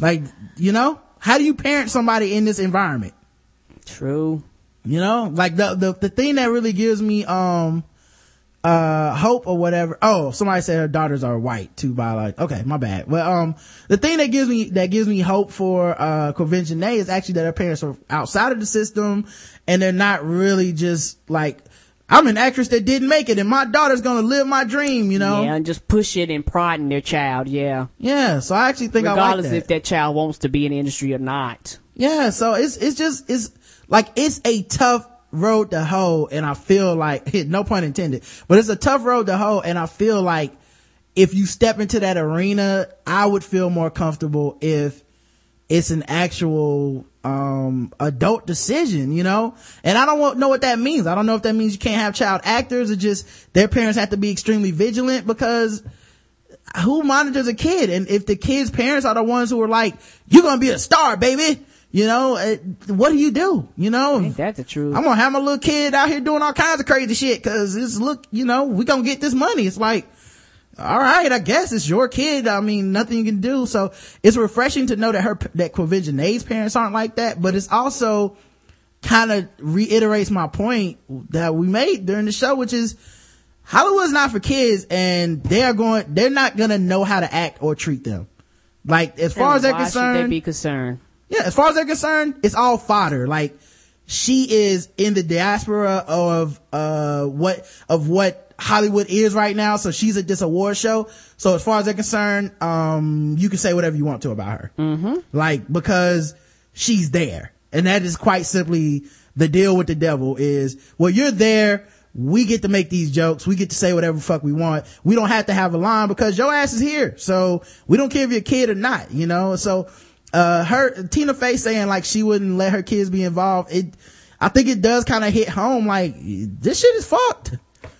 Like, you know, how do you parent somebody in this environment? True. You know, like the, the, the thing that really gives me, um, uh, hope or whatever. Oh, somebody said her daughters are white too by like, okay, my bad. Well, um, the thing that gives me, that gives me hope for, uh, Quvenzhané is actually that her parents are outside of the system and they're not really just like, I'm an actress that didn't make it and my daughter's gonna live my dream, you know? Yeah, and just push it and pride in their child, yeah. Yeah, so I actually think I like Regardless that. if that child wants to be in the industry or not. Yeah, so it's it's just it's like it's a tough road to hoe, and I feel like no pun intended, but it's a tough road to hoe, and I feel like if you step into that arena, I would feel more comfortable if it's an actual um adult decision, you know? And I don't know what that means. I don't know if that means you can't have child actors or just their parents have to be extremely vigilant because who monitors a kid? And if the kid's parents are the ones who are like, you're gonna be a star, baby, you know, uh, what do you do? You know, Ain't that the truth? I'm gonna have my little kid out here doing all kinds of crazy shit cause it's look, you know, we gonna get this money. It's like, all right, I guess it's your kid. I mean, nothing you can do. So it's refreshing to know that her, that Quvenzhané's parents aren't like that, but it's also kind of reiterates my point that we made during the show, which is Hollywood's not for kids and they're going, they're not gonna know how to act or treat them. Like, as far And as they're concerned, they be concerned? Yeah, as far as they're concerned, it's all fodder. Like, she is in the diaspora of, uh, what, of what Hollywood is right now. So she's at this award show. So as far as they're concerned, um, you can say whatever you want to about her. Mm-hmm. Like, because she's there. And that is quite simply the deal with the devil is, well, you're there. We get to make these jokes. We get to say whatever fuck we want. We don't have to have a line because your ass is here. So we don't care if you're a kid or not, you know? So, uh, her, Tina Fey saying like she wouldn't let her kids be involved. It, I think it does kind of hit home like this shit is fucked.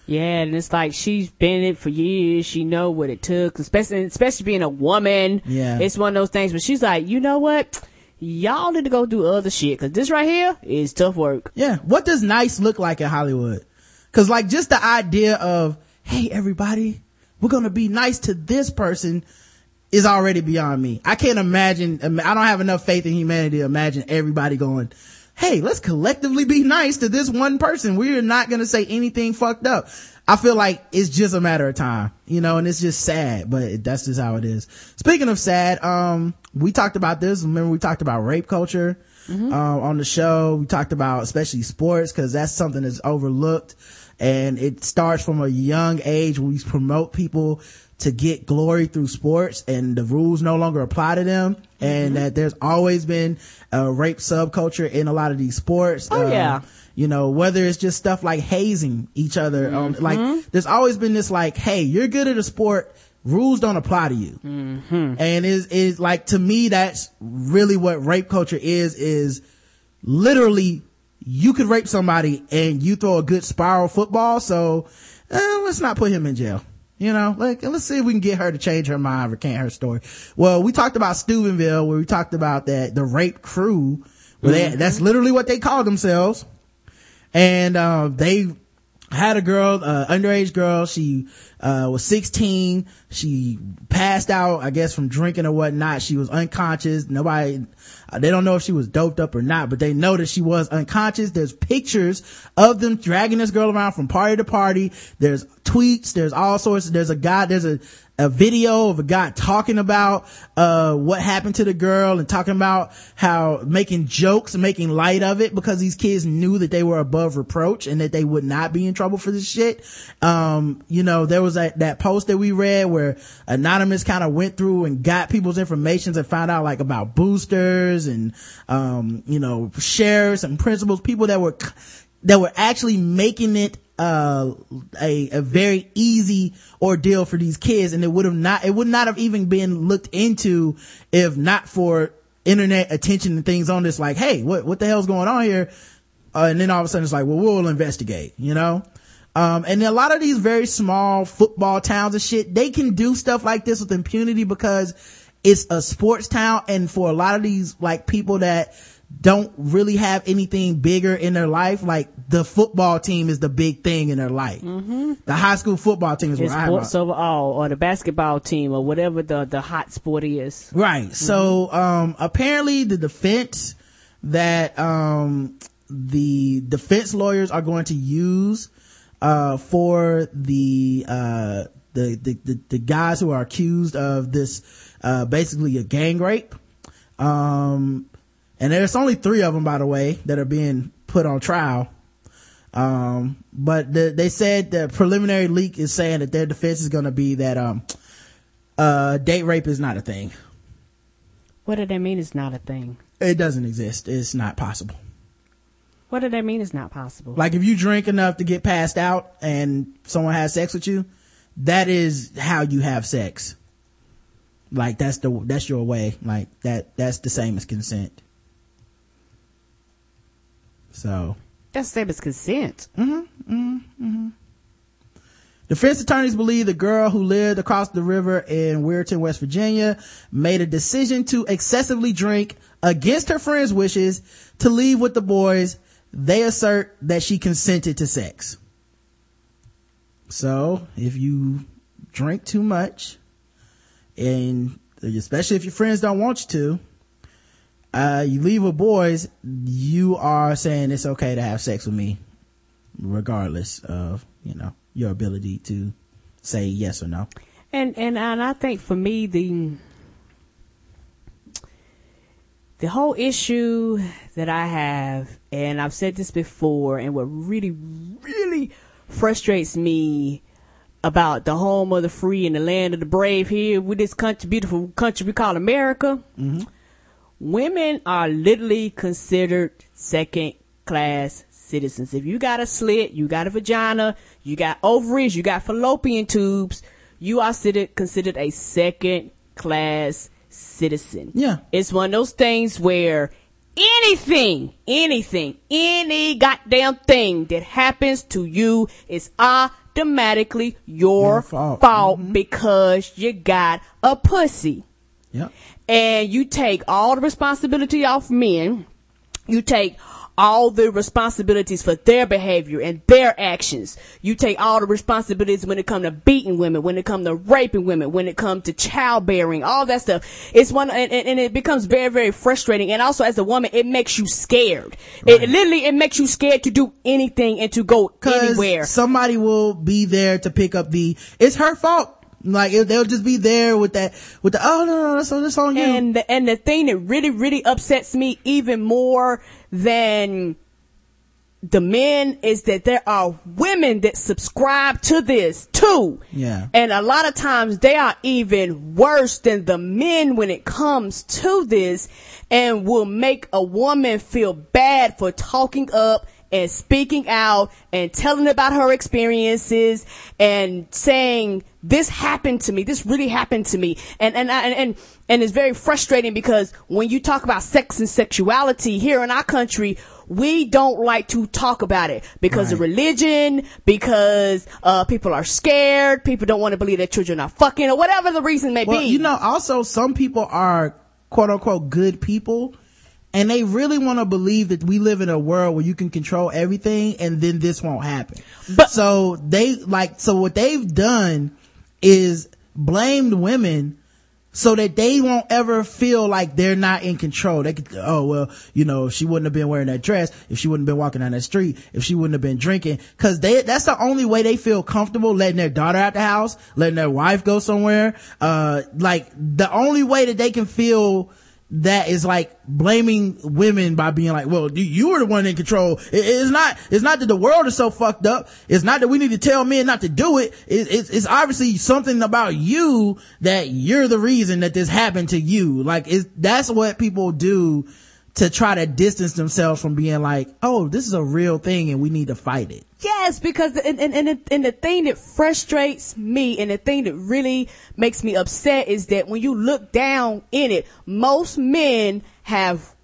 Yeah, and it's like she's been it for years. She know what it took, especially especially being a woman. Yeah. it's one of those things. But she's like, you know what? Y'all need to go do other shit because this right here is tough work. Yeah. What does nice look like in Hollywood? Cause like just the idea of, hey, everybody, we're going to be nice to this person is already beyond me. I can't imagine, I don't have enough faith in humanity to imagine everybody going, hey, let's collectively be nice to this one person. We're not going to say anything fucked up. I feel like it's just a matter of time, you know, and it's just sad, but that's just how it is. Speaking of sad, um, we talked about this. Remember we talked about rape culture, um, on the show. We talked about especially sports because that's something that's overlooked and it starts from a young age. Where we promote people to get glory through sports and the rules no longer apply to them and that there's always been a rape subculture in a lot of these sports. Oh, Uh, yeah. you know, whether it's just stuff like hazing each other. Um, like, there's always been this like, hey, you're good at a sport. Rules don't apply to you. And is, is like, to me, that's really what rape culture is, is literally you could rape somebody and you throw a good spiral football. So, eh, let's not put him in jail. You know, like, let's see if we can get her to change her mind, recant her story. Well, we talked about Steubenville where we talked about that, the rape crew, where they, that's literally what they call themselves. And, uh, they had a girl, uh, underage girl. She, uh, was 16. She passed out, I guess, from drinking or whatnot. She was unconscious. Nobody, uh, they don't know if she was doped up or not, but they know that she was unconscious. There's pictures of them dragging this girl around from party to party. There's tweets. There's all sorts. There's a guy, there's a, a video of a guy talking about, uh, what happened to the girl and talking about how making jokes and making light of it because these kids knew that they were above reproach and that they would not be in trouble for this shit. Um, you know, there was that, that post that we read where anonymous kind of went through and got people's information and found out like about boosters and, um, you know, sheriffs and principals, people that were, that were actually making it uh a a very easy ordeal for these kids. And it would have not it would not have even been looked into if not for internet attention and things on this like hey what what the hell's going on here? Uh, and then all of a sudden it's like well we'll investigate you know? Um and a lot of these very small football towns and shit they can do stuff like this with impunity because it's a sports town. And for a lot of these like people that don't really have anything bigger in their life. Like the football team is the big thing in their life. The high school football team is what It's I have. sports overall, or the basketball team, or whatever the the hot sport is. Right. So, um, apparently the defense that, um, the defense lawyers are going to use, uh, for the, uh, the, the, the, the guys who are accused of this, uh, basically a gang rape. Um, and there's only three of them, by the way, that are being put on trial. Um, but the, they said the preliminary leak is saying that their defense is going to be that, um, uh, date rape is not a thing. What did that mean? It's not a thing. It doesn't exist. It's not possible. What did that mean? It's not possible. Like if you drink enough to get passed out and someone has sex with you, that is how you have sex. Like that's the, that's your way. Like that, that's the same as consent. So. That's the same as consent. Mm-hmm. Mm-hmm. Mm-hmm. Defense attorneys believe the girl who lived across the river in Weirton, West Virginia made a decision to excessively drink against her friend's wishes to leave with the boys. They assert that she consented to sex. So if you drink too much and especially if your friends don't want you to, uh, you leave with boys, you are saying it's okay to have sex with me regardless of, you know, your ability to say yes or no. And and and I think for me the the whole issue that I have, and I've said this before, and what really really frustrates me about the home of the free and the land of the brave here with this country, beautiful country we call America. Women are literally considered second class citizens. If you got a slit, you got a vagina, you got ovaries, you got fallopian tubes, you are considered, considered a second class citizen. Yeah. It's one of those things where anything, anything, any goddamn thing that happens to you is automatically your, Your fault. fault mm-hmm. because you got a pussy Yep. And you take all the responsibility off men. You take all the responsibilities for their behavior and their actions. You take all the responsibilities when it comes to beating women, when it comes to raping women, when it comes to childbearing, all that stuff. It's one, and, and, it becomes very, very frustrating. And also as a woman, it makes you scared. It literally, it makes you scared to do anything and to go anywhere. somebody will be there to pick up the, it's her fault. Like it, they'll just be there with that, with the, oh no, no, that's, that's on you. And the, and the thing that really, really upsets me even more than the men is that there are women that subscribe to this too. Yeah. And a lot of times they are even worse than the men when it comes to this and will make a woman feel bad for talking up and speaking out and telling about her experiences and saying, this happened to me. This really happened to me. And, and, I- and, and, and it's very frustrating because when you talk about sex and sexuality here in our country, we don't like to talk about it because of religion, because, uh, people are scared, people don't want to believe their children are fucking or whatever the reason may be. Well, be. you know, also some people are quote unquote good people and they really want to believe that we live in a world where you can control everything and then this won't happen. But- so they like, so what they've done is blamed women so that they won't ever feel like they're not in control. They could, oh, well, you know, she wouldn't have been wearing that dress, if she wouldn't have been walking down that street, if she wouldn't have been drinking, cause they, that's the only way they feel comfortable letting their daughter out the house, letting their wife go somewhere. Uh, like the only way that they can feel that is like blaming women by being like, well, you- were the one in control. It- it's not, it's not that the world is so fucked up. It's not that we need to tell men not to do it. it it's, it's obviously something about you that you're the reason that this happened to you. Like, it's, that's what people do to try to distance themselves from being like, oh, this is a real thing and we need to fight it. Yes, because the, and, and, and, the, and the thing that frustrates me and the thing that really makes me upset is that when you look down in it, most men have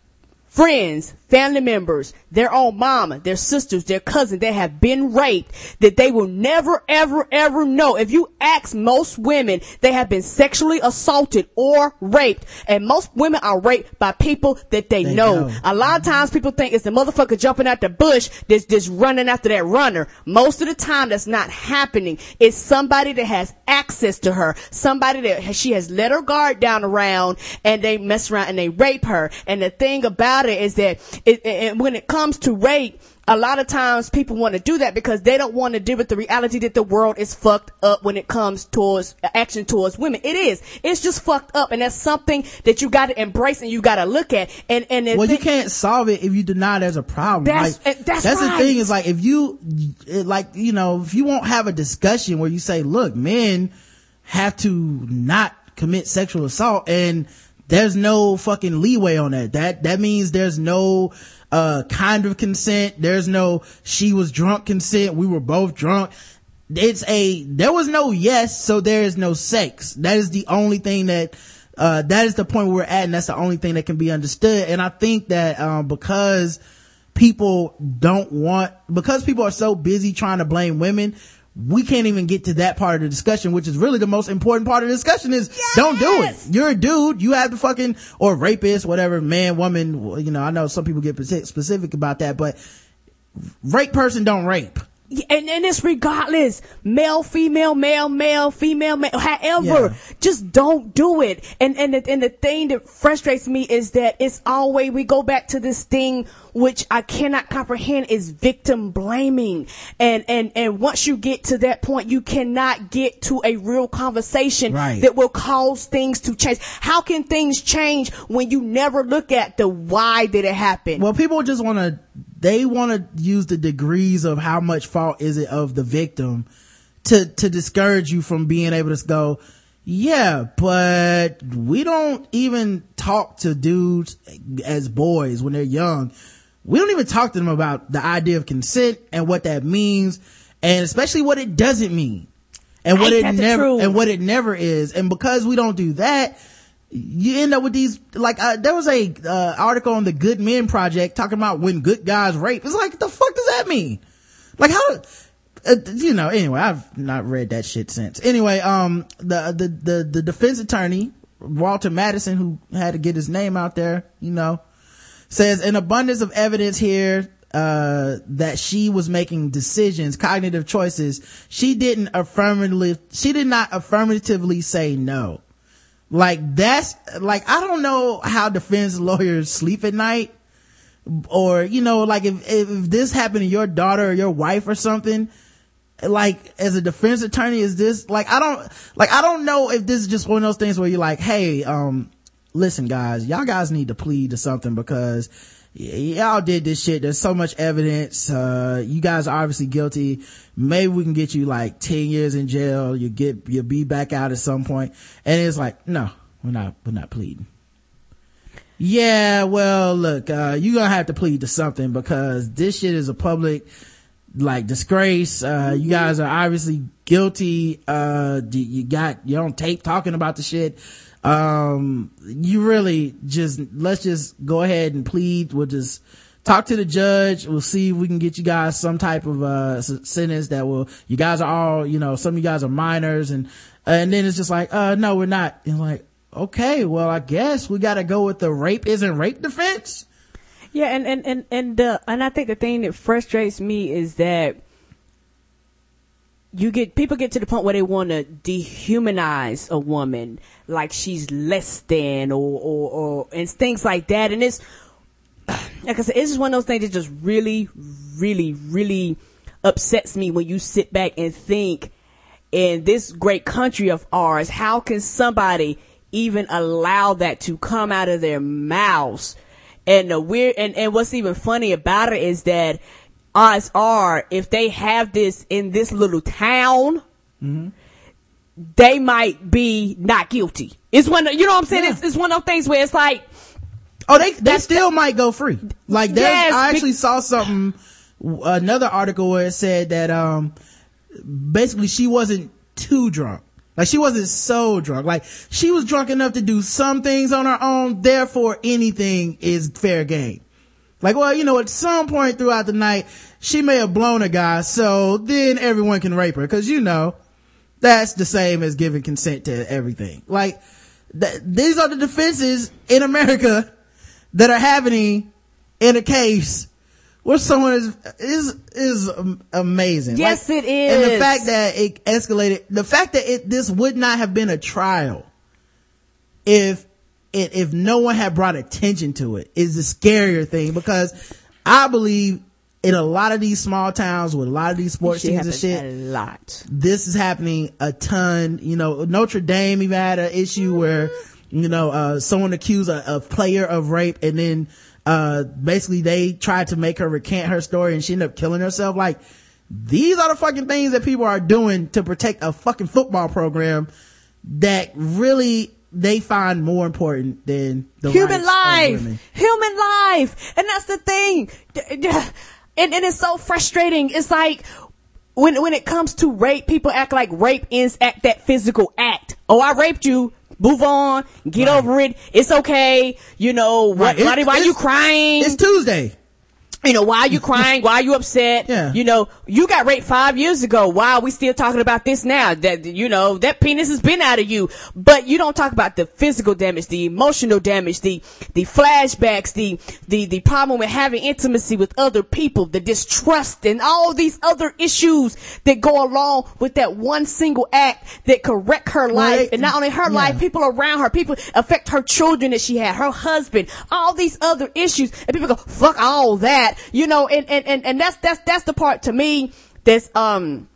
friends, family members, their own mama, their sisters, their cousins that have been raped that they will never, ever, ever know. If you ask most women, they have been sexually assaulted or raped. And most women are raped by people that they, They know. know. A lot of mm-hmm. times people think it's the motherfucker jumping out the bush that's just running after that runner. Most of the time that's not happening. It's somebody that has access to her. Somebody that has- she has let her guard down around and they mess around and they rape her. And the thing about it is that it, it, when it comes to rape, a lot of times people want to do that because they don't want to deal with the reality that the world is fucked up when it comes towards action towards women. It is. It's just fucked up and that's something that you got to embrace and you got to look at. And, and well, you can't solve it if you deny there's a problem. That's- like, uh, that's the thing is like if you, like you know, if you won't have a discussion where you say, look, men have to not commit sexual assault, and there's no fucking leeway on that. That that means there's no uh kind of consent. There's no she was drunk consent. We were both drunk. It's a there was no yes, so there is no sex. That is the only thing that uh that is the point we're at, and that's the only thing that can be understood. And I think that um because people don't want because people are so busy trying to blame women we can't even get to that part of the discussion which is really the most important part of the discussion is don't do it. You're a dude. You have to fucking or rapist whatever man woman you know i know some people get specific about that but rape person don't rape. And, and it's regardless. Male female male male female male however Yeah. just don't do it. And and the, and the thing that frustrates me is that it's always we go back to this thing which i cannot comprehend is victim blaming. And and and once you get to that point you cannot get to a real conversation Right. that will cause things to change. How can things change when you never look at the why did it happen? Well people just want to they want to use the degrees of how much fault is it of the victim to to discourage you from being able to go yeah but we don't even talk to dudes as boys when they're young we don't even talk to them about the idea of consent and what that means and especially what it doesn't mean and what it never and what it never is. And because we don't do that you end up with these like uh, there was a uh, article on the good men project talking about when good guys rape. It's like the fuck does that mean? Like how uh, you know anyway i've not read that shit since. Anyway um the the the, the defense attorney walter madison who had to get his name out there you know says an abundance of evidence here uh that she was making decisions cognitive choices she didn't affirmatively she did not affirmatively say no. Like that's like i don't know how defense lawyers sleep at night or you know like if if this happened to your daughter or your wife or something like as a defense attorney is this like i don't like i don't know if this is just one of those things where you're like hey um listen guys y'all guys need to plead to something because y'all did this shit there's so much evidence uh you guys are obviously guilty maybe we can get you like 10 years in jail you get you'll be back out at some point. and it's like no we're not we're not pleading Yeah, well, look, uh, you're gonna have to plead to something because this shit is a public, like, disgrace. Uh, you guys are obviously guilty. Uh, you- you got, you're on tape talking about the shit. Um, you really just, let's just go ahead and plead. We'll just talk to the judge. We'll see if we can get you guys some type of, uh, sentence that will, you guys are all, you know, some of you guys are minors and, and then it's just like, uh, no, we're not. And like, okay, well, I guess we gotta go with the rape isn't rape defense. Yeah, and and and and uh, and I think the thing that frustrates me is that you get people get to the point where they want to dehumanize a woman like she's less than or or, or and things like that, and it's like I said, it's just one of those things that just really, really, really upsets me when you sit back and think in this great country of ours, how can somebody even allow that to come out of their mouths? And the weird, and, and what's even funny about it is that odds are if they have this in this little town, they might be not guilty. It's one, of, you know what I'm saying? It's, it's one of those things where it's like, Oh, they, they still might go free. Like there's, Yes, I be- actually saw something, another article where it said that, um, basically she wasn't too drunk. Like she wasn't so drunk. Like she was drunk enough to do some things on her own. Therefore anything is fair game. Like, well, you know, at some point throughout the night, she may have blown a guy. So then everyone can rape her. Cause you know, that's the same as giving consent to everything. Like, th- these are the defenses in America that are happening in a case where someone is is is amazing. Yes, it is. And the fact that it escalated, the fact that it this would not have been a trial if it if no one had brought attention to it is the scarier thing because I believe in a lot of these small towns with a lot of these sports teams and shit a lot. this is happening a ton. You know, Notre Dame even had an issue where, you know, uh, someone accused a, a player of rape and then, uh, basically they tried to make her recant her story and she ended up killing herself. Like, these are the fucking things that people are doing to protect a fucking football program that really they find more important than the human life, human life, and that's the thing. And, and it's so frustrating. It's like when when it comes to rape, people act like rape ends at that physical act. Oh, I raped you. Move on. Get over it. It's okay. You know, what, Right. why, why you crying? It's Tuesday. You know, why are you crying? Why are you upset? Yeah. You know, you got raped five years ago. Why are we still talking about this now? That, you know, that penis has been out of you. But you don't talk about the physical damage, the emotional damage, the, the flashbacks, the, the, the problem with having intimacy with other people, the distrust and all these other issues that go along with that one single act that could wreck her life. it- and not only her yeah. life, people around her, people affect her children that she had, her husband, all these other issues. And people go, fuck all that, you know, and, and, and, and that's, that's, that's the part to me that's, um,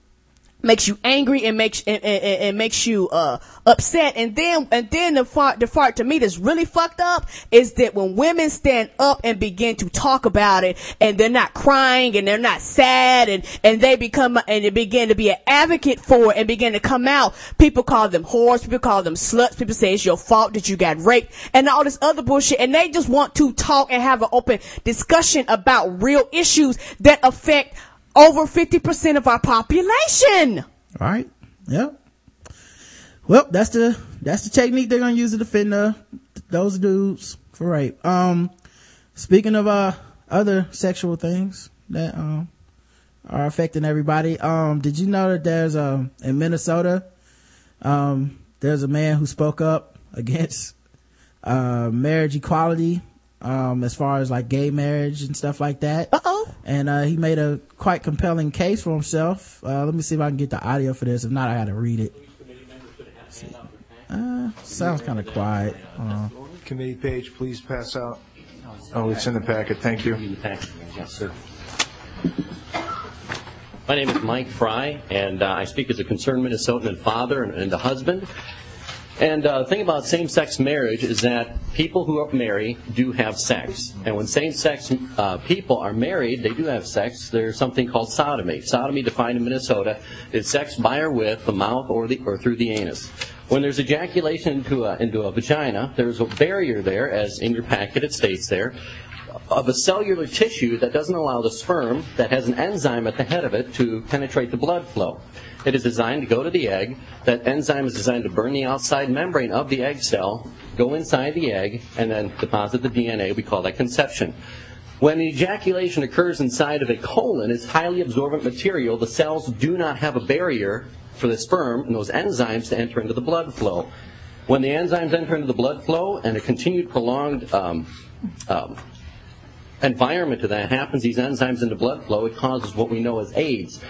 makes you angry and makes and, and, and- makes you uh upset. And then and then the part the part to me that's really fucked up is that when women stand up and begin to talk about it and they're not crying and they're not sad and and they become and they begin to be an advocate for it and begin to come out people call them whores people call them sluts people say it's your fault that you got raped and all this other bullshit. And they just want to talk and have an open discussion about real issues that affect over 50% of our population. All right. Yep. Well, that's the that's the technique they're gonna use to defend the, those dudes for rape. Um, speaking of uh other sexual things that um are affecting everybody. Um, did you know that there's um in Minnesota, um, there's a man who spoke up against uh marriage equality, um, as far as like gay marriage and stuff like that Uh oh. and uh, he made a quite compelling case for himself. Uh, let me see if I can get the audio for this. If not, I got to read it. Uh, sounds kind of quiet. Uh, Committee page, please pass out. Oh, it's in the packet, thank you. Yes, sir. My name is Mike Fry, and uh, I speak as a concerned Minnesotan and father and, and a husband. And uh, the thing about same-sex marriage is that people who marry do have sex. And when same-sex uh, people are married, they do have sex. There's something called sodomy. Sodomy, defined in Minnesota, is sex by or with the mouth or, the, or through the anus. When there's ejaculation into a, into a vagina, there's a barrier there, as in your packet it states there, of a cellular tissue that doesn't allow the sperm that has an enzyme at the head of it to penetrate the blood flow. It is designed to go to the egg. That enzyme is designed to burn the outside membrane of the egg cell, go inside the egg, and then deposit the DNA. We call that conception. When ejaculation occurs inside of a colon, it's highly absorbent material. The cells do not have a barrier for the sperm and those enzymes to enter into the blood flow. When the enzymes enter into the blood flow and a continued prolonged um, um, environment to that happens, these enzymes in the blood flow, it causes what we know as AIDS,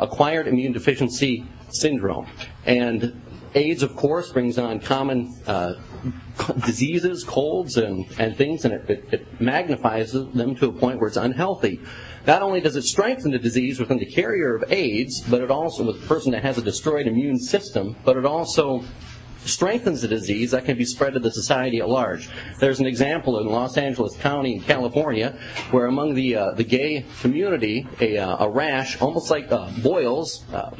acquired immune deficiency syndrome. And AIDS, of course, brings on common uh, diseases, colds, and, things, and it magnifies them to a point where it's unhealthy. Not only does it strengthen the disease within the carrier of AIDS, but it also, with the person that has a destroyed immune system, but it also strengthens the disease that can be spread to the society at large. There's an example in Los Angeles County in California where among the, uh, the gay community, a, uh, a rash, almost like uh, boils, uh,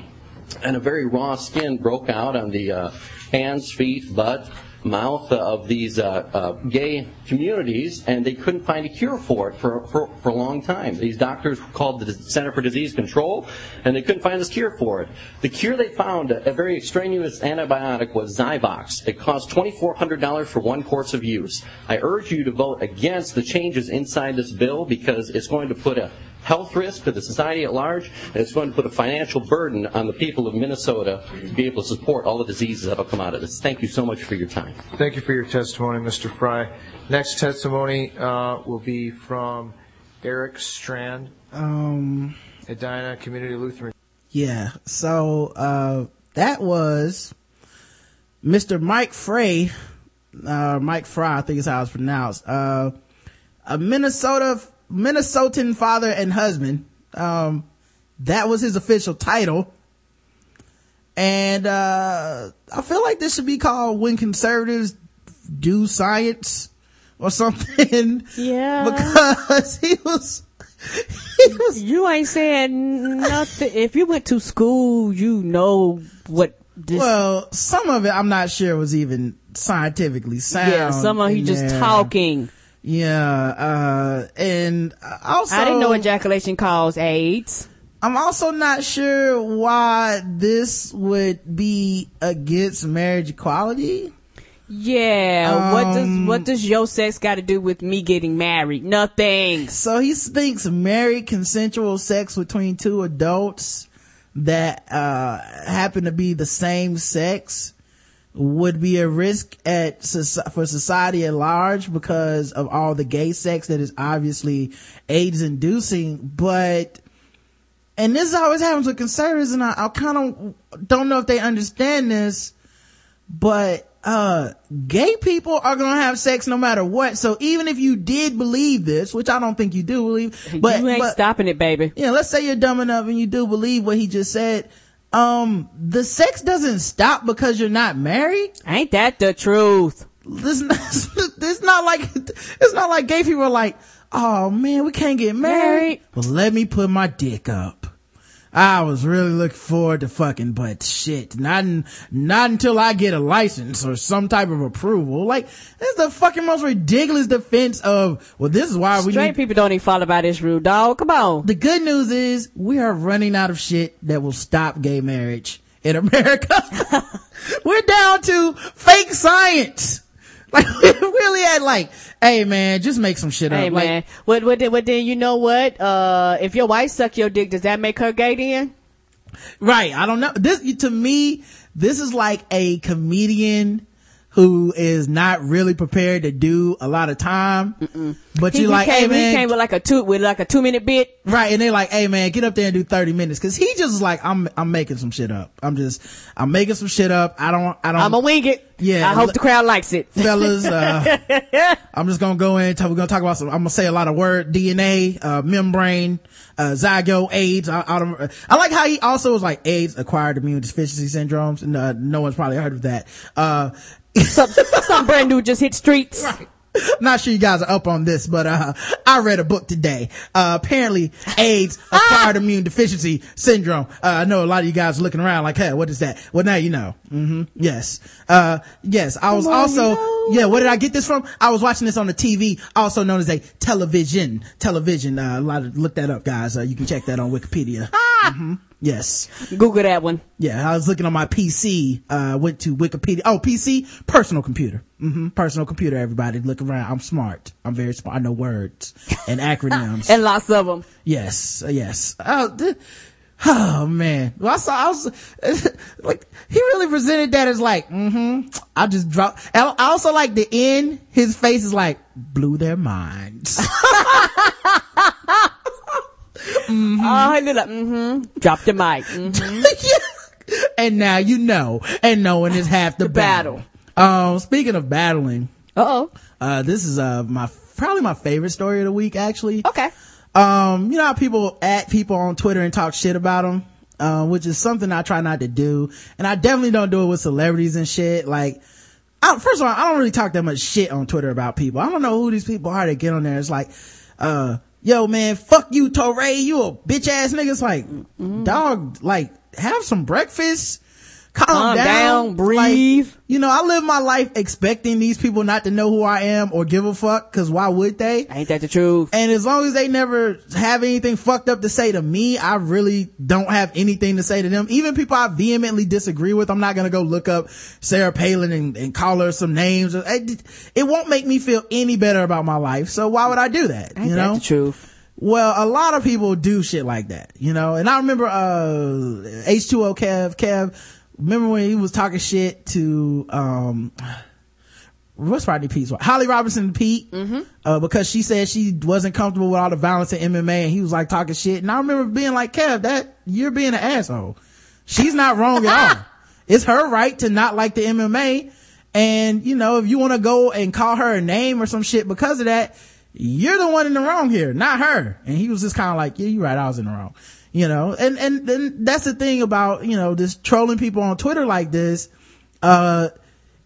and a very raw skin broke out on the uh, hands, feet, butt, mouth of these uh, uh, gay communities, and they couldn't find a cure for it for, for, for a long time. These doctors called the Center for Disease Control, and they couldn't find this cure for it. The cure they found, a very extraneous antibiotic, was Zyvox. It cost $2,400 for one course of use. I urge you to vote against the changes inside this bill because it's going to put a health risk to the society at large, and it's going to put a financial burden on the people of Minnesota to be able to support all the diseases that will come out of this. Thank you so much for your time. Thank you for your testimony, Mr. Fry. Next testimony uh, will be from Eric Strand, Um, Edina Community Lutheran. yeah. So, uh, that was Mr. Mike Frey, uh, Mike Fry, I think is how it's pronounced, uh, a Minnesota, Minnesotan father and husband. Um, that was his official title. And, uh, I feel like this should be called when conservatives do science or something. Yeah. Because he was, you ain't saying nothing. If you went to school, you know what this. well, some of it I'm not sure was even scientifically sound. yeah, some of he just talking. Yeah, uh, and also I didn't know ejaculation caused AIDS. I'm also not sure why this would be against marriage equality. Yeah, what does Um, what does your sex got to do with me getting married? Nothing. So he thinks married consensual sex between two adults that uh happen to be the same sex would be a risk at for society at large because of all the gay sex that is obviously AIDS inducing but and this always happens with conservatives and I, I kind of don't know if they understand this but uh gay people are gonna have sex no matter what so even if you did believe this which i don't think you do believe but you ain't but- stopping it, baby. yeah let's say you're dumb enough and you do believe what he just said um the sex doesn't stop because you're not married Ain't that the truth? this it's not like it's not like gay people are like oh man we can't get married Married. well let me put my dick up I was really looking forward to fucking, but shit, not, in, not until I get a license or some type of approval. Like, this is the fucking most ridiculous defense of, well, this is why we Straight people don't even follow by this rule, dog. Come on. the good news is we are running out of shit that will stop gay marriage in America. We're down to fake science. Like, really had like, hey man, just make some shit Hey up. Like, man, what what then, what then? You know what? Uh, if your wife suck your dick, does that make her gay then? Right. I don't know. This, to me, this is like a comedian who is not really prepared to do a lot of time. But you're like, came, hey man, he came with like a two with like a two minute bit. right. And they're like, hey man, get up there and do 30 minutes. Cause he just was like, I'm, I'm making some shit up. I'm just, I'm making some shit up. I don't, I don't. I'm a wing it. Yeah. I hope the crowd likes it. fellas. Uh, I'm just gonna go in. Talk, we're gonna talk about some. I'm gonna say a lot of word DNA, uh, membrane, uh, zygote, AIDS. I, I, don't, I like how he also was like AIDS, acquired immune deficiency syndromes, and uh, no one's probably heard of that. Some, some brand new just hit streets. right. Not sure you guys are up on this, but uh, I read a book today. Uh, apparently, AIDS acquired immune deficiency syndrome. Uh, I know a lot of you guys are looking around like, "Hey, what is that?" Well, now you know. hmm Yes. Uh, yes. I was also. Yeah. Where did I get this from? I was watching this on the TV, also known as a television. Television. Uh, a lot of look that up, guys. Uh, you can check that on Wikipedia. Mhm. Yes. Google that one. Yeah, I was looking on my PC, uh, went to Wikipedia. Oh, PC, personal computer. hmm Personal computer, everybody. Look around. I'm smart. I'm very smart. I know words and acronyms. And lots of them. yes, uh, yes. Oh, th- oh man. Well, I saw, I was, like, he really presented that as like, mm-hmm, I just dropped. I also like the end, his face is like, blew their minds. Oh, he look like, mm-hmm. Drop the mic. Mm-hmm. and now you know, and knowing is half the, battle. Um, speaking of battling, Uh-oh. uh, this is, uh, my, probably my favorite story of the week, actually. Okay. Um, you know how people at people on Twitter and talk shit about them? Uh, which is something I try not to do. And I definitely don't do it with celebrities and shit. Like, I, first of all, I don't really talk that much shit on Twitter about people. I don't know who these people are that get on there. It's like, uh, yo man, fuck you, Torre, you a bitch ass nigga. It's like, mm-hmm. dog, like, have some breakfast. Calm, Calm down, down, breathe. Like, you know, I live my life expecting these people not to know who I am or give a fuck, cause why would they? Ain't that the truth? And as long as they never have anything fucked up to say to me, I really don't have anything to say to them. Even people I vehemently disagree with, I'm not gonna go look up Sarah Palin and, and call her some names. It, it won't make me feel any better about my life. So why would I do that? Ain't you that know? the truth? Well, a lot of people do shit like that, you know, and I remember, uh, H2O Kev, Kev, remember when he was talking shit to, um, what's Rodney Peete's wife? Holly Robinson Peete, uh, because she said she wasn't comfortable with all the violence in MMA and he was like talking shit. And I remember being like, Kev, that, you're being an asshole. She's not wrong at all. It's her right to not like the MMA. And, you know, if you want to go and call her a name or some shit because of that, you're the one in the wrong here, not her. And he was just kind of like, yeah, you're right. I was in the wrong, you know, and, and then that's the thing about, you know, this trolling people on Twitter like this. Uh,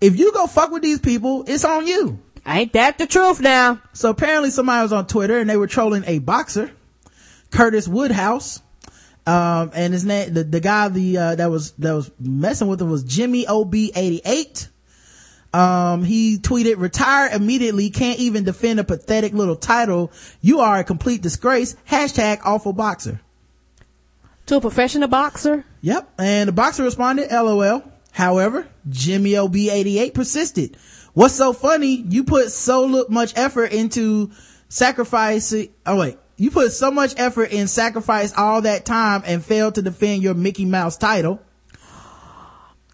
if you go fuck with these people, it's on you. Ain't that the truth now? So apparently somebody was on Twitter and they were trolling a boxer, Curtis Woodhouse. Um, and his name, the, the guy, the, uh, that was, that was messing with him was Jimmy OB88. Um, he tweeted, retire immediately, can't even defend a pathetic little title. You are a complete disgrace. Hashtag awful boxer. To a professional boxer? Yep. And the boxer responded, LOL. However, Jimmy OB88 persisted. What's so funny? You put so much effort into sacrificing, oh wait, you put so much effort in sacrifice all that time and failed to defend your Mickey Mouse title.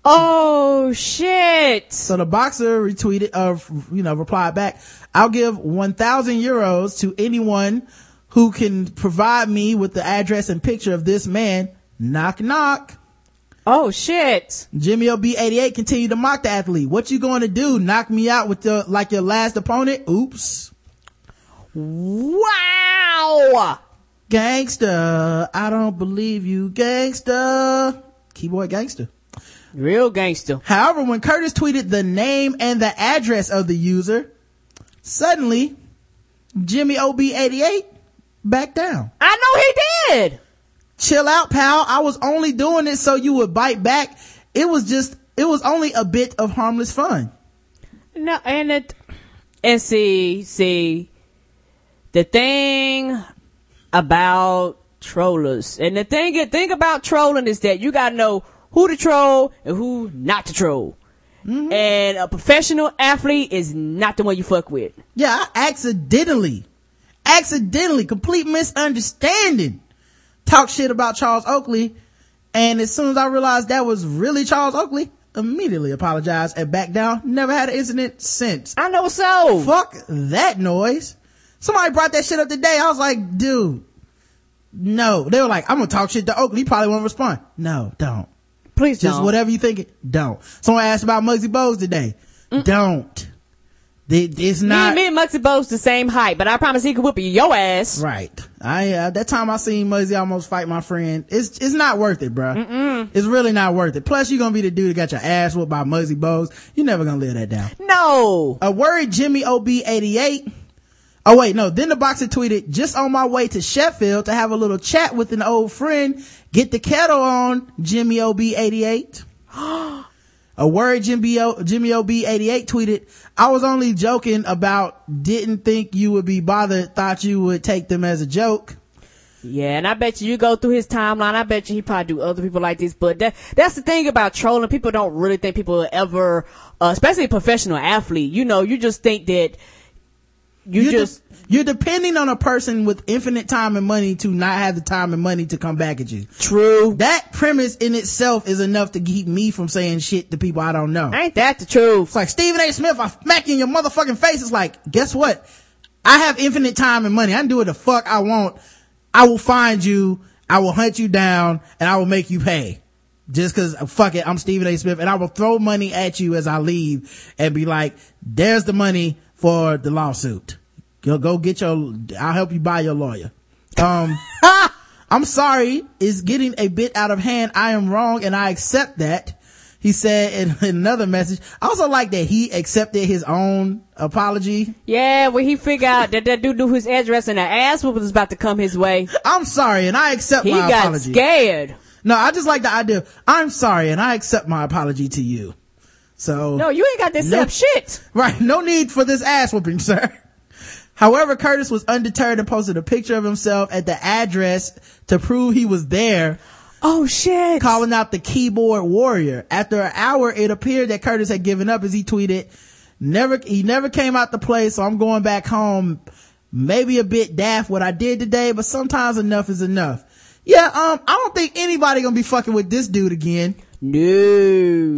Oh shit. So the boxer retweeted, uh, you know, replied back, I'll give 1000 euros to anyone who can provide me with the address and picture of this man. Knock knock. Oh shit. Jimmy OB88 continued to mock the athlete. What you going to do? Knock me out with your, like your last opponent? Oops. Wow. Gangster. I don't believe you. Gangster. Keyboard gangster. Real gangster. However, when Curtis tweeted the name and the address of the user, suddenly Jimmy OB88 backed down. I know he did. Chill out, pal. I was only doing it so you would bite back. It was just, it was only a bit of harmless fun. No, and it, and see, see, the thing about trollers, and the thing, the thing about trolling is that you gotta know who to troll and who not to troll. Mm-hmm. And a professional athlete is not the one you fuck with. Yeah, I accidentally, accidentally, complete misunderstanding, talk shit about Charles Oakley. And as soon as I realized that was really Charles Oakley, immediately apologized and backed down. Never had an incident since. I know so. Fuck that noise. Somebody brought that shit up today. I was like, dude, no. They were like, I'm gonna talk shit to Oakley. He probably won't respond. No, don't. Please Just don't. whatever you think. Don't. Someone asked about Muggsy Bogues today. Mm. Don't. It- it's Me, not me and Muggsy Bogues the same height, but I promise he could whoop your ass. right. I uh, that time I seen Muggsy almost fight my friend. It's it's not worth it, bruh. It's really not worth it. Plus, you're gonna be the dude that got your ass whooped by Muggsy Bogues. You're never gonna live that down. No. A worried Jimmy OB88. Oh wait, no. Then the boxer tweeted, just on my way to Sheffield to have a little chat with an old friend. Get the kettle on, Jimmy OB88. a word Jimmy, o, Jimmy OB88 tweeted, I was only joking about didn't think you would be bothered, thought you would take them as a joke. Yeah, and I bet you you go through his timeline. I bet you he probably do other people like this. But that that's the thing about trolling. People don't really think people ever, uh, especially a professional athlete. You know, you just think that you you're just de- you're depending on a person with infinite time and money to not have the time and money to come back at you. true. That premise in itself is enough to keep me from saying shit to people I don't know. Ain't that the truth? It's like Stephen A. Smith, I smack you in your motherfucking face. It's like, guess what? I have infinite time and money. I can do what the fuck I want. I will find you. I will hunt you down and I will make you pay. Just cause uh, fuck it, I'm Stephen A. Smith and I will throw money at you as I leave and be like, there's the money for the lawsuit. Go, go get your, I'll help you buy your lawyer. Um, I'm sorry, it's getting a bit out of hand. I am wrong and I accept that. He said in, in another message. I also like that he accepted his own apology. Yeah, when he figured out that that dude knew his address and the ass was about to come his way, I'm sorry and I accept he my got scared. No, I just like the idea. I'm sorry and I accept my apology to you. So. No, you ain't got this No. accept shit. Right. No need for this ass whooping, sir. However, Curtis was undeterred and posted a picture of himself at the address to prove he was there, Oh shit. calling out the keyboard warrior. After an hour, it appeared that Curtis had given up as he tweeted, never, he never came out to play, so I'm going back home. Maybe a bit daft what I did today, but sometimes enough is enough. Yeah, um, I don't think anybody gonna be fucking with this dude again. No.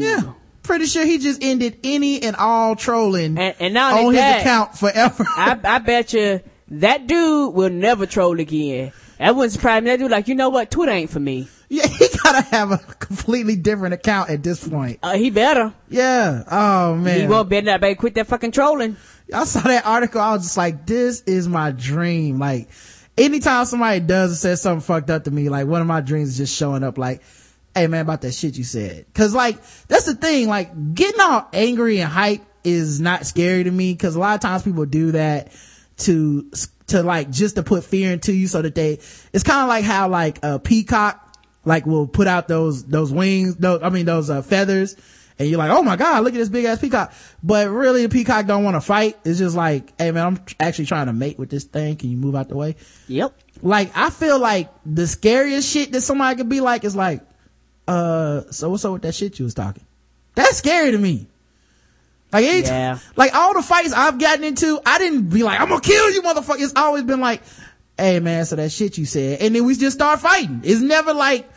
Yeah. Pretty sure he just ended any and all trolling And, and on his that, account forever. I, I bet you that dude will never troll again. That wouldn't surprise me. That dude like, you know what? Twitter ain't for me. yeah, he gotta have a completely different account at this point. Uh, he better. Yeah. Oh man. He won't better not better quit that fucking trolling. I saw that article. I was just like, this is my dream. Like, anytime somebody does or says something fucked up to me, like one of my dreams is just showing up like, hey man, about that shit you said. Cause like, that's the thing, like getting all angry and hype is not scary to me. Cause a lot of times people do that to, to like, just to put fear into you so that they, it's kind of like how like a peacock, like will put out those, those wings, those, I mean, those, uh, feathers. And you're like, oh my God, look at this big ass peacock. But really the peacock don't want to fight. It's just like, hey man, I'm actually trying to mate with this thing. Can you move out the way? Yep. Like, I feel like the scariest shit that somebody could be like is like, uh, so what's up with that shit you was talking? That's scary to me. Like, any Yeah. like all the fights I've gotten into, I didn't be like, I'm gonna kill you motherfucker. It's always been like, hey man, so that shit you said. And then we just start fighting. It's never like,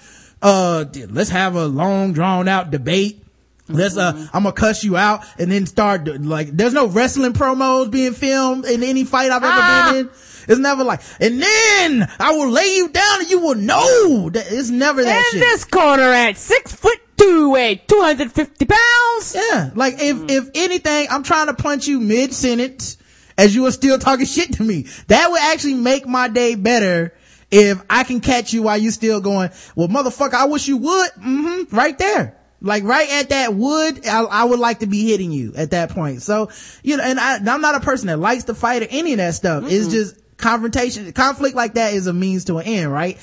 uh, let's have a long drawn out debate. Let's, uh, I'm gonna cuss you out and then start, like, there's no wrestling promos being filmed in any fight I've ever Ah. been in. It's never like, and then I will lay you down and you will know that it's never that And shit. this corner at six foot two, weigh 250 pounds. Yeah, like if if anything, I'm trying to punch you mid sentence as you are still talking shit to me. That would actually make my day better if I can catch you while you still going. Well, motherfucker, I wish you would. Mm-hmm, right there. Like right at that wood, I, I would like to be hitting you at that point. So, you know, and I, I'm not a person that likes to fight or any of that stuff. It's just confrontation, conflict like that is a means to an end, right?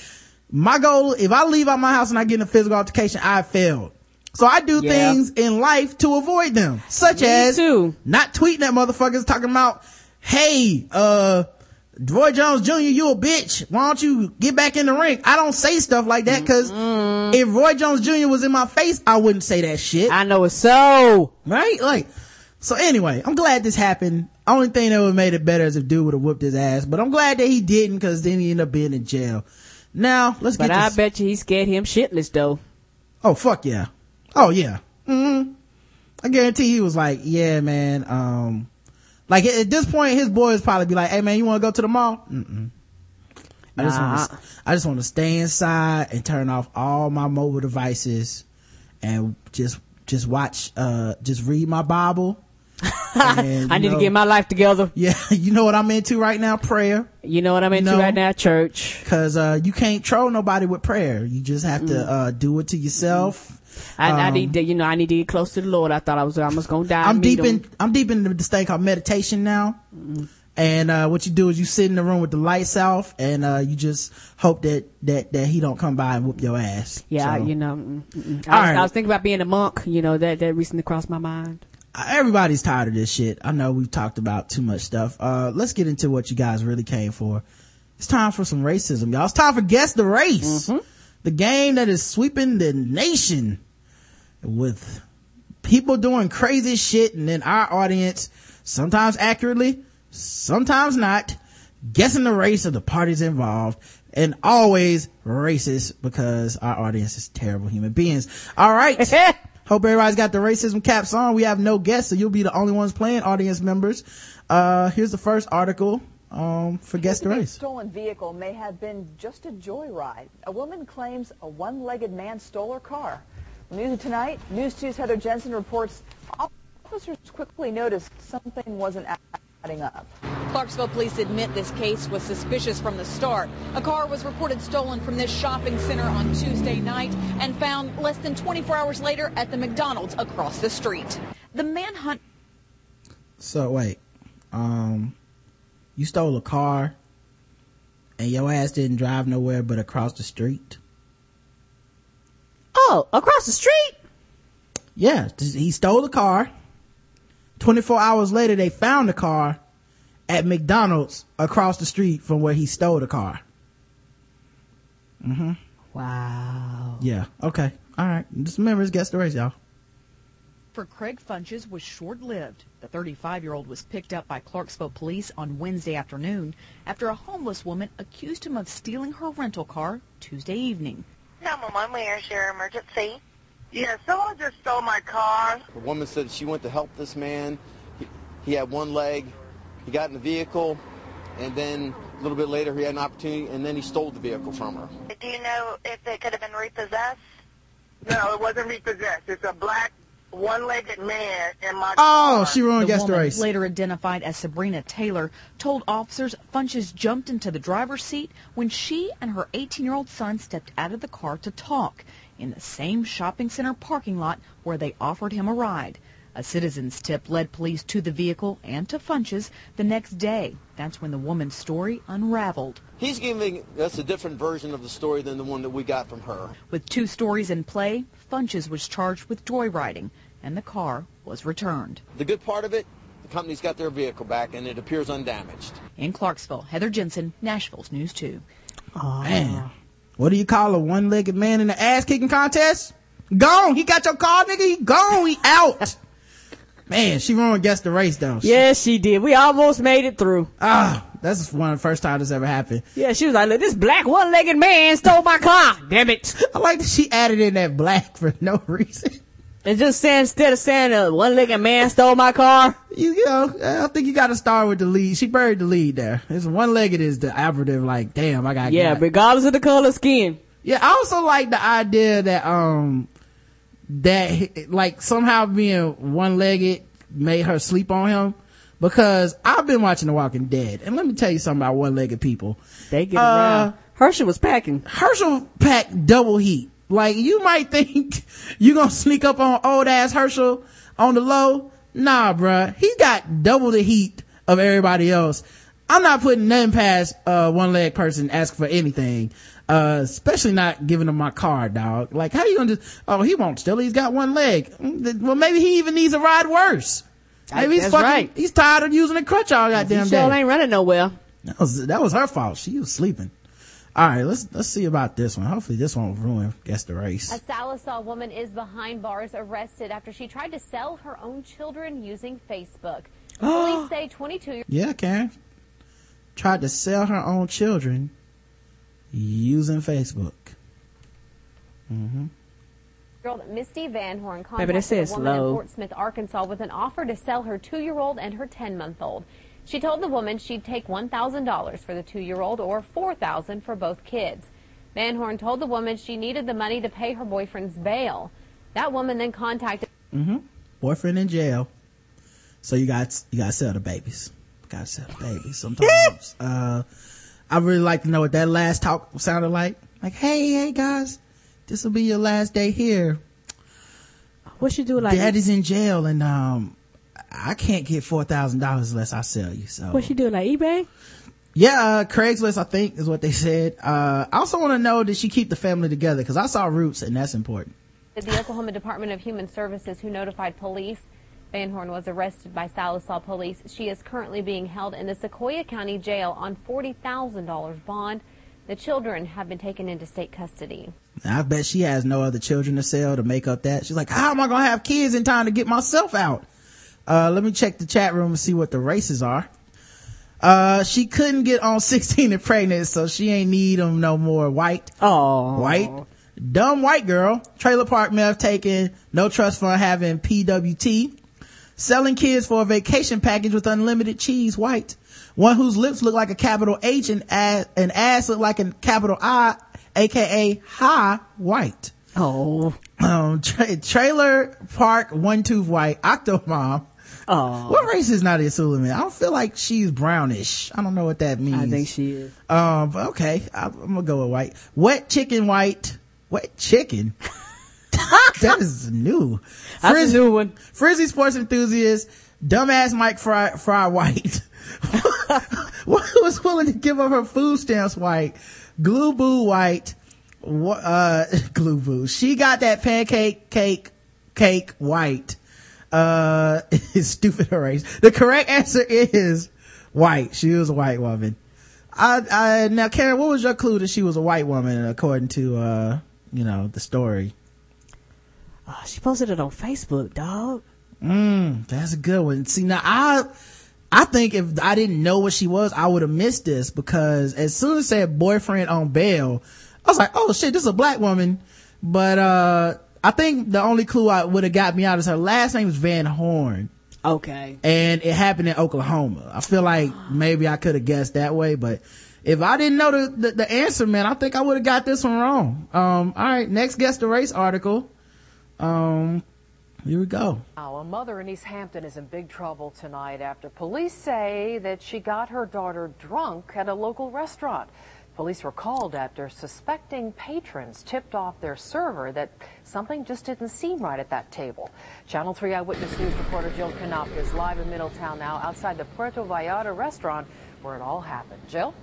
My goal, if I leave out my house and I get in a physical altercation, I failed. So I do Yeah. things in life to avoid them, such Me as too. not tweeting at motherfuckers talking about, hey, uh, Roy Jones Jr., you a bitch. Why don't you get back in the ring? I don't say stuff like that because if Roy Jones Jr. was in my face, I wouldn't say that shit. I know it's so. right? Like, so anyway, I'm glad this happened. Only thing that would have made it better is if dude would have whooped his ass, but I'm glad that he didn't because then he ended up being in jail. Now, let's But get But I this. bet you he scared him shitless though. Oh, fuck yeah. Oh, yeah. hmm I guarantee he was like, yeah, man, um, like at this point, his boys probably be like, hey man, you want to go to the mall? Mm-mm. I just Nah. want to, I just want to stay inside and turn off all my mobile devices and just, just watch, uh, just read my Bible And, I need know- to get my life together. Yeah, you know what I'm into right now? Prayer. You know what I'm into know? right now? Church. Cause, uh, you can't troll nobody with prayer. You just have Mm. to, uh, do it to yourself. I, I Um, need to, you know, I need to get close to the Lord. I thought I was almost gonna die. I'm deep in. I'm deep into this thing called meditation now. And, uh, what you do is you sit in the room with the lights off and, uh, you just hope that, that, that he don't come by and whoop your ass. Yeah, So, you know. mm, mm, mm. I, was, right. I was thinking about being a monk. You know that that recently crossed my mind. Everybody's tired of this shit. I know we've talked about too much stuff. Uh, let's get into what you guys really came for. It's time for some racism, y'all. It's time for Guess the Race. The game that is sweeping the nation with people doing crazy shit and then our audience, sometimes accurately, sometimes not, guessing the race of the parties involved and always racist because our audience is terrible human beings. All right. Hope everybody's got the racism caps on. We have no guests, so you'll be the only ones playing audience members. Uh, here's the first article, um, for Guess the Race. stolen vehicle may have been just a joyride. A woman claims a one-legged man stole her car. News tonight, News 2's Heather Jensen reports officers quickly noticed something wasn't up. Clarksville police admit this case was suspicious from the start. A car was reported stolen from this shopping center on Tuesday night and found less than 24 hours later at the McDonald's across the street. The manhunt So wait, um, you stole a car and your ass didn't drive nowhere but across the street? Oh, across the street? Yeah, he stole the car. 24 hours later, they found the car at McDonald's across the street from where he stole the car. Mm-hmm. Wow. Yeah. Okay. All right. Just remember, it's guess the race, y'all. for Craig Funches was short-lived. The 35-year-old was picked up by Clarksville police on Wednesday afternoon after a homeless woman accused him of stealing her rental car Tuesday evening. 911, where's your emergency? Yeah, someone just stole my car. The woman said she went to help this man. He, he had one leg. He got in the vehicle, and then a little bit later he had an opportunity, and then he stole the vehicle from her. Do you know if it could have been repossessed? No, it wasn't repossessed. It's a black, one-legged man in my Oh, she ruined the guess the woman, race. later identified as Sabrina Taylor, told officers Funches jumped into the driver's seat when she and her 18-year-old son stepped out of the car to talk in the same shopping center parking lot where they offered him a ride. A citizen's tip led police to the vehicle and to Funches the next day. That's when the woman's story unraveled. He's giving us a different version of the story than the one that we got from her. With two stories in play, Funches was charged with joyriding, and the car was returned. The good part of it, the company's got their vehicle back, and it appears undamaged. In Clarksville, Heather Jensen, Nashville's News 2. Man, what do you call a one-legged man in the ass-kicking contest? Gone. He got your car, nigga. He gone. He out. Man, she ruined guess the race though. Yes, she did. We almost made it through. Ah, that's one of the first time this ever happened. Yeah, she was like, look, this black one-legged man stole my car. Damn it. I like that she added in that black for no reason. And just saying, instead of saying a one-legged man stole my car. You, you know, I think you gotta start with the lead. She buried the lead there. It's one-legged is the operative, like, damn, I got Yeah, got. regardless of the color of skin. Yeah, I also like the idea that, um, that, like, somehow being one-legged made her sleep on him. Because I've been watching The Walking Dead, and let me tell you something about one-legged people. They get Uh, around. Herschel was packing. Herschel packed double heat. Like, you might think you gonna sneak up on old ass Herschel on the low. Nah, bruh. He got double the heat of everybody else. I'm not putting nothing past, uh, one leg person asking for anything. Uh, especially not giving him my car, dog. Like, how you gonna just, oh, he won't still, He's got one leg. Mm, Well, maybe he even needs a ride worse. Maybe he's That's fucking, right. he's tired of using a crutch all goddamn He day. sure ain't running nowhere. That was that was her fault. She was sleeping. All right, let's let's see about this one. Hopefully, this one won't ruin guess the race. A Sallisaw woman is behind bars arrested after she tried to sell her own children using Facebook. Police say 22 Yeah, Karen tried to sell her own children using Facebook. Mm-hmm. Girl old Misty Van Horn Baby, contacted this a woman low. in Fort Smith, Arkansas with an offer to sell her two-year-old and her 10-month-old. She told the woman she'd take $1,000 for the two-year-old or $4,000 for both kids. Van Horn told the woman she needed the money to pay her boyfriend's bail. That woman then contacted Mm-hmm. Boyfriend in jail. So you got, you gotta sell the babies. Gotta sell the babies sometimes. uh, I really like to know what that last talk sounded like. Like, hey, hey guys, this will be your last day here. What you do like? Daddy's in jail and, um, I can't get $4,000 unless I sell you. So What she do like eBay? yeah, uh, Craigslist, I think is what they said. Uh, I also want to know, did she keep the family together? Cause I saw roots and that's important. The Oklahoma Department of Human Services, who notified police, Van Horn was arrested by Sallisaw police. She is currently being held in the Sequoyah County Jail on $40,000 bond. The children have been taken into state custody. I bet she has no other children to sell to make up that. She's like, how am I going to have kids in time to get myself out? Uh, let me check the chat room and see what the races are. Uh, she couldn't get on 16 and pregnant, so she ain't need them no more. White. Oh. White. Dumb white girl. Trailer park meth taking. No trust fund having PWT. Selling kids for a vacation package with unlimited cheese. White. One whose lips look like a capital H and ass, and ass look like a capital I, aka high white. Oh. Um, tra- trailer park one tooth white. Octomom. Oh. What race is Nadya Suleman? I don't feel like she's brownish. I don't know what that means. I think she is. Um, but okay, I, I'm gonna go with white. Wet chicken white. Wet chicken. that is new. That's a new one. Frizzy sports enthusiast. Dumbass Mike Frey, Frey White. Was willing to give up her food stamps white. Glue Boo White. Uh, Glue Boo. She got that pancake cake, cake white. Uh, it's stupid erase. The correct answer is white. She was a white woman. I, I, now Karen, what was your clue that she was a white woman according to, uh, you know, the story? Oh, she posted it on Facebook, dog. Mm, that's a good one. See, now I, I think if I didn't know what she was, I would have missed this because as soon as it said boyfriend on bail, I was like, oh shit, this is a black woman. But, uh, I think the only clue I would have got me out is her last name is Van Horn. Okay. And it happened in Oklahoma. I feel like maybe I could have guessed that way, but if I didn't know the, the, the answer, man, I think I would have got this one wrong. Um, all right, next guess the race article. Um, here we go. Now, a mother in East Hampton is in big trouble tonight after police say that she got her daughter drunk at a local restaurant. Police were called after suspecting patrons tipped off their server that something just didn't seem right at that table. Channel 3 Eyewitness News reporter Jill Knopp is live in Middletown now outside the Puerto Vallarta restaurant where it all happened. Jill?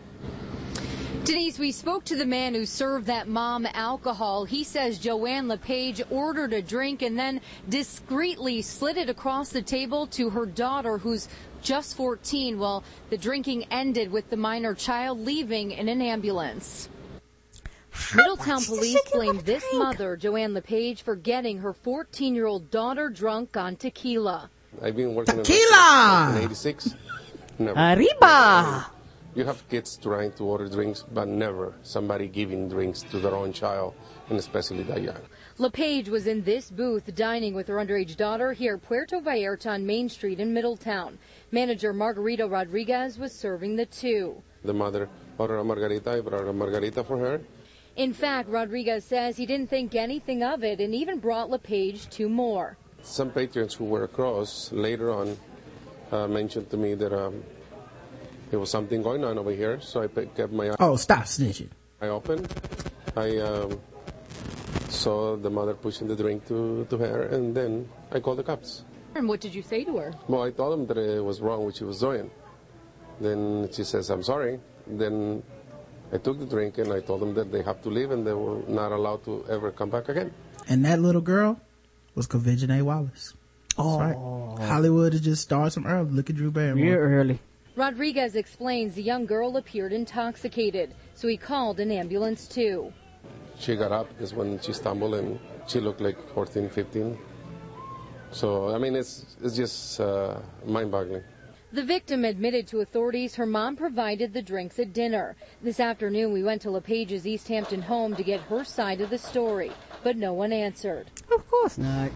Denise, we spoke to the man who served that mom alcohol. He says Joanne LePage ordered a drink and then discreetly slid it across the table to her daughter, who's just 14. Well, the drinking ended with the minor child leaving in an ambulance. Middletown police blamed this mother, Joanne LePage, for getting her 14 year old daughter drunk on tequila. I've been working Tequila! in 86. Never. Arriba! You have kids trying to order drinks, but never somebody giving drinks to their own child, and especially that young. LePage was in this booth dining with her underage daughter here at Puerto Vallarta on Main Street in Middletown. Manager Margarito Rodriguez was serving the two. The mother ordered a margarita, I brought a margarita for her. In fact, Rodriguez says he didn't think anything of it and even brought LePage two more. Some patrons who were across later on uh, mentioned to me that um, there was something going on over here, so I pe- kept my eye Oh, stop snitching. I opened. I um, saw the mother pushing the drink to, to her, and then I called the cops. And what did you say to her? Well, I told him that it was wrong what she was doing. Then she says, I'm sorry. Then I took the drink and I told them that they have to leave and they were not allowed to ever come back again. And that little girl was Quvenzhané Wallis. That's Oh. right. Hollywood has just started some early. Look at Drew Barrymore. Real early. Rodriguez explains the young girl appeared intoxicated, so he called an ambulance too. She got up is when she stumbled and she looked like 14, 15. So, I mean, it's, it's just uh, mind boggling. The victim admitted to authorities her mom provided the drinks at dinner. This afternoon, we went to LePage's East Hampton home to get her side of the story, but no one answered. Of course not.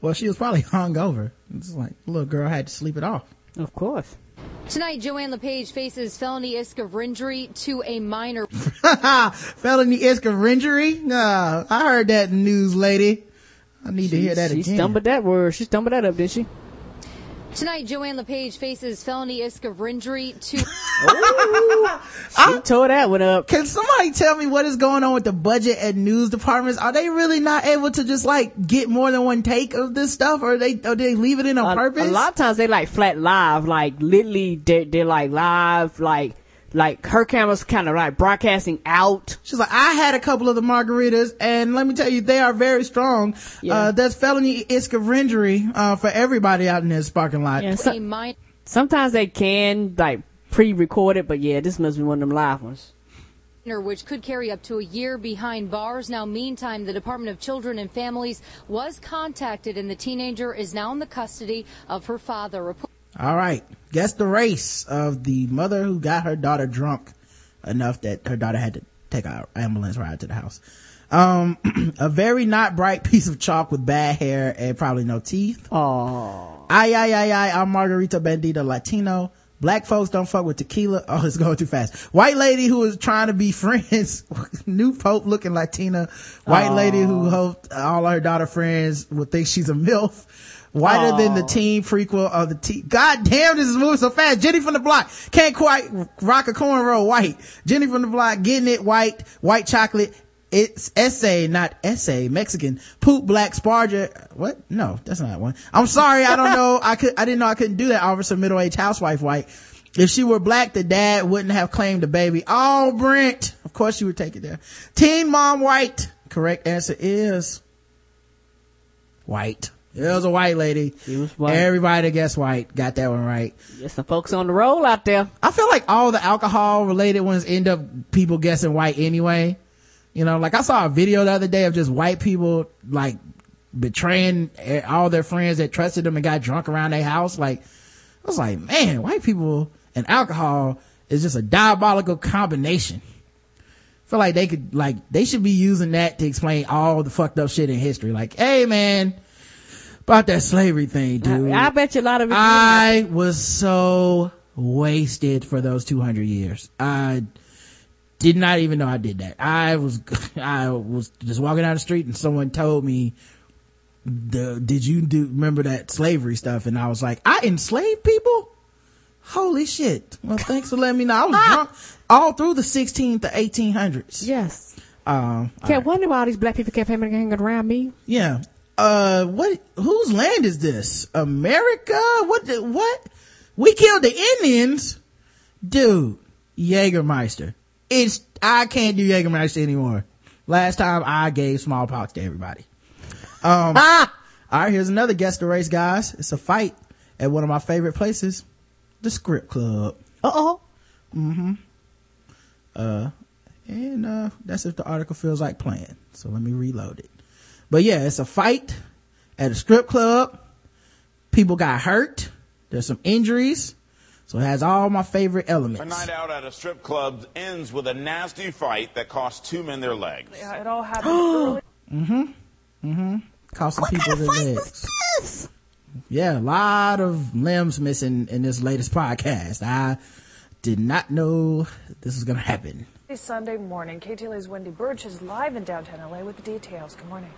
Well, she was probably hungover. It's like, little girl had to sleep it off. Of course. Tonight, Joanne LePage faces felony risk of injury to a minor. Felony risk of injury? Nah, I heard that news, lady. I need to hear that again. she again. stumbled that word. She stumbled that up, did she? Tonight, Joanne LePage faces felony risk of injury to. She tore that one up. Can somebody tell me what is going on with the budget and news departments? Are they really not able to just like get more than one take of this stuff, or they or they leave it in on a, purpose? A lot of times they like flat live, like literally they're, they're like live, like like her camera's kind of like broadcasting out. She's like, I had a couple of the margaritas, and let me tell you, they are very strong. Uh, that's felony risk of injury uh, for everybody out in this parking lot. Yeah, so- sometimes they can like pre-record it, but yeah, this must be one of them live ones. which could carry up to a year behind bars. Now, meantime, the Department of Children and Families was contacted, and the teenager is now in the custody of her father. All right. Guess the race of the mother who got her daughter drunk enough that her daughter had to take an ambulance ride to the house. Um, a very not bright piece of chalk with bad hair and probably no teeth. Oh. Ay, ay, ay, ay, I'm Margarita Bandita Latino. Black folks don't fuck with tequila. Oh, it's going too fast. White lady who is trying to be friends. New Pope looking Latina. White Aw. lady who hoped all her daughter friends would think she's a MILF. Whiter than the oh. Aw. teen prequel of the teen. God damn, this is moving so fast. Jenny from the block can't quite rock a cornrow white. Jenny from the block getting it white, white chocolate. It's essay, not essay, Mexican. Poop black sparger. What? No, that's not one. I'm sorry. I don't know. I could, I didn't know I couldn't do that. Officer middle-aged housewife white. If she were black, the dad wouldn't have claimed the baby. Oh, Brent. Of course you would take it there. Teen mom white. Correct answer is white. It was a white lady. She was white. Everybody that guessed white got that one right. There's some folks on the roll out there. I feel like all the alcohol related ones end up people guessing white anyway. You know, like I saw a video the other day of just white people like betraying all their friends that trusted them and got drunk around their house. Like, I was like, man, white people and alcohol is just a diabolical combination. I feel like they could, like, they should be using that to explain all the fucked up shit in history. Like, hey man, about that slavery thing, dude. I bet you a lot of it. I was so wasted for those 200 years. I did not even know I did that. I was, I was just walking down the street and someone told me, the, did you do, remember that slavery stuff? And I was like, I enslaved people? Holy shit. Well, thanks for letting me know. I was drunk all through the 16th to 1800s. Yes. Um, Can't wonder why all these black people kept hanging around me. yeah. Uh, what, whose land is this? America? What, the, what? We killed the Indians? Dude, Jägermeister. It's, I can't do Jägermeister anymore. Last time I gave smallpox to everybody. Um, ah! all right, here's another guest the race, guys. It's a fight at one of my favorite places, the Script Club. Uh oh. Mm-hmm. Uh, and, uh, that's if the article feels like playing. So let me reload it. But yeah, it's a fight at a strip club. People got hurt. There's some injuries. So it has all my favorite elements. A night out at a strip club ends with a nasty fight that cost two men their legs. Yeah, it all happened early. Mm-hmm. Mm-hmm. Cost some people their legs. this? Yeah, a lot of limbs missing in this latest podcast. I did not know this was gonna happen. Sunday morning, KTLA's Wendy Burch is live in downtown LA with the details. Good morning.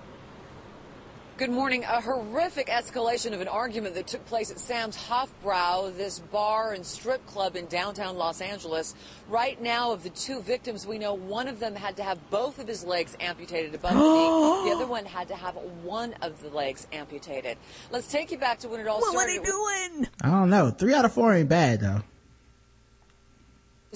Good morning. A horrific escalation of an argument that took place at Sam's Hofbrau, this bar and strip club in downtown Los Angeles. Right now, of the two victims, we know one of them had to have both of his legs amputated above the knee. The other one had to have one of the legs amputated. Let's take you back to when it all started. What are doing? I don't know. Three out of four ain't bad though.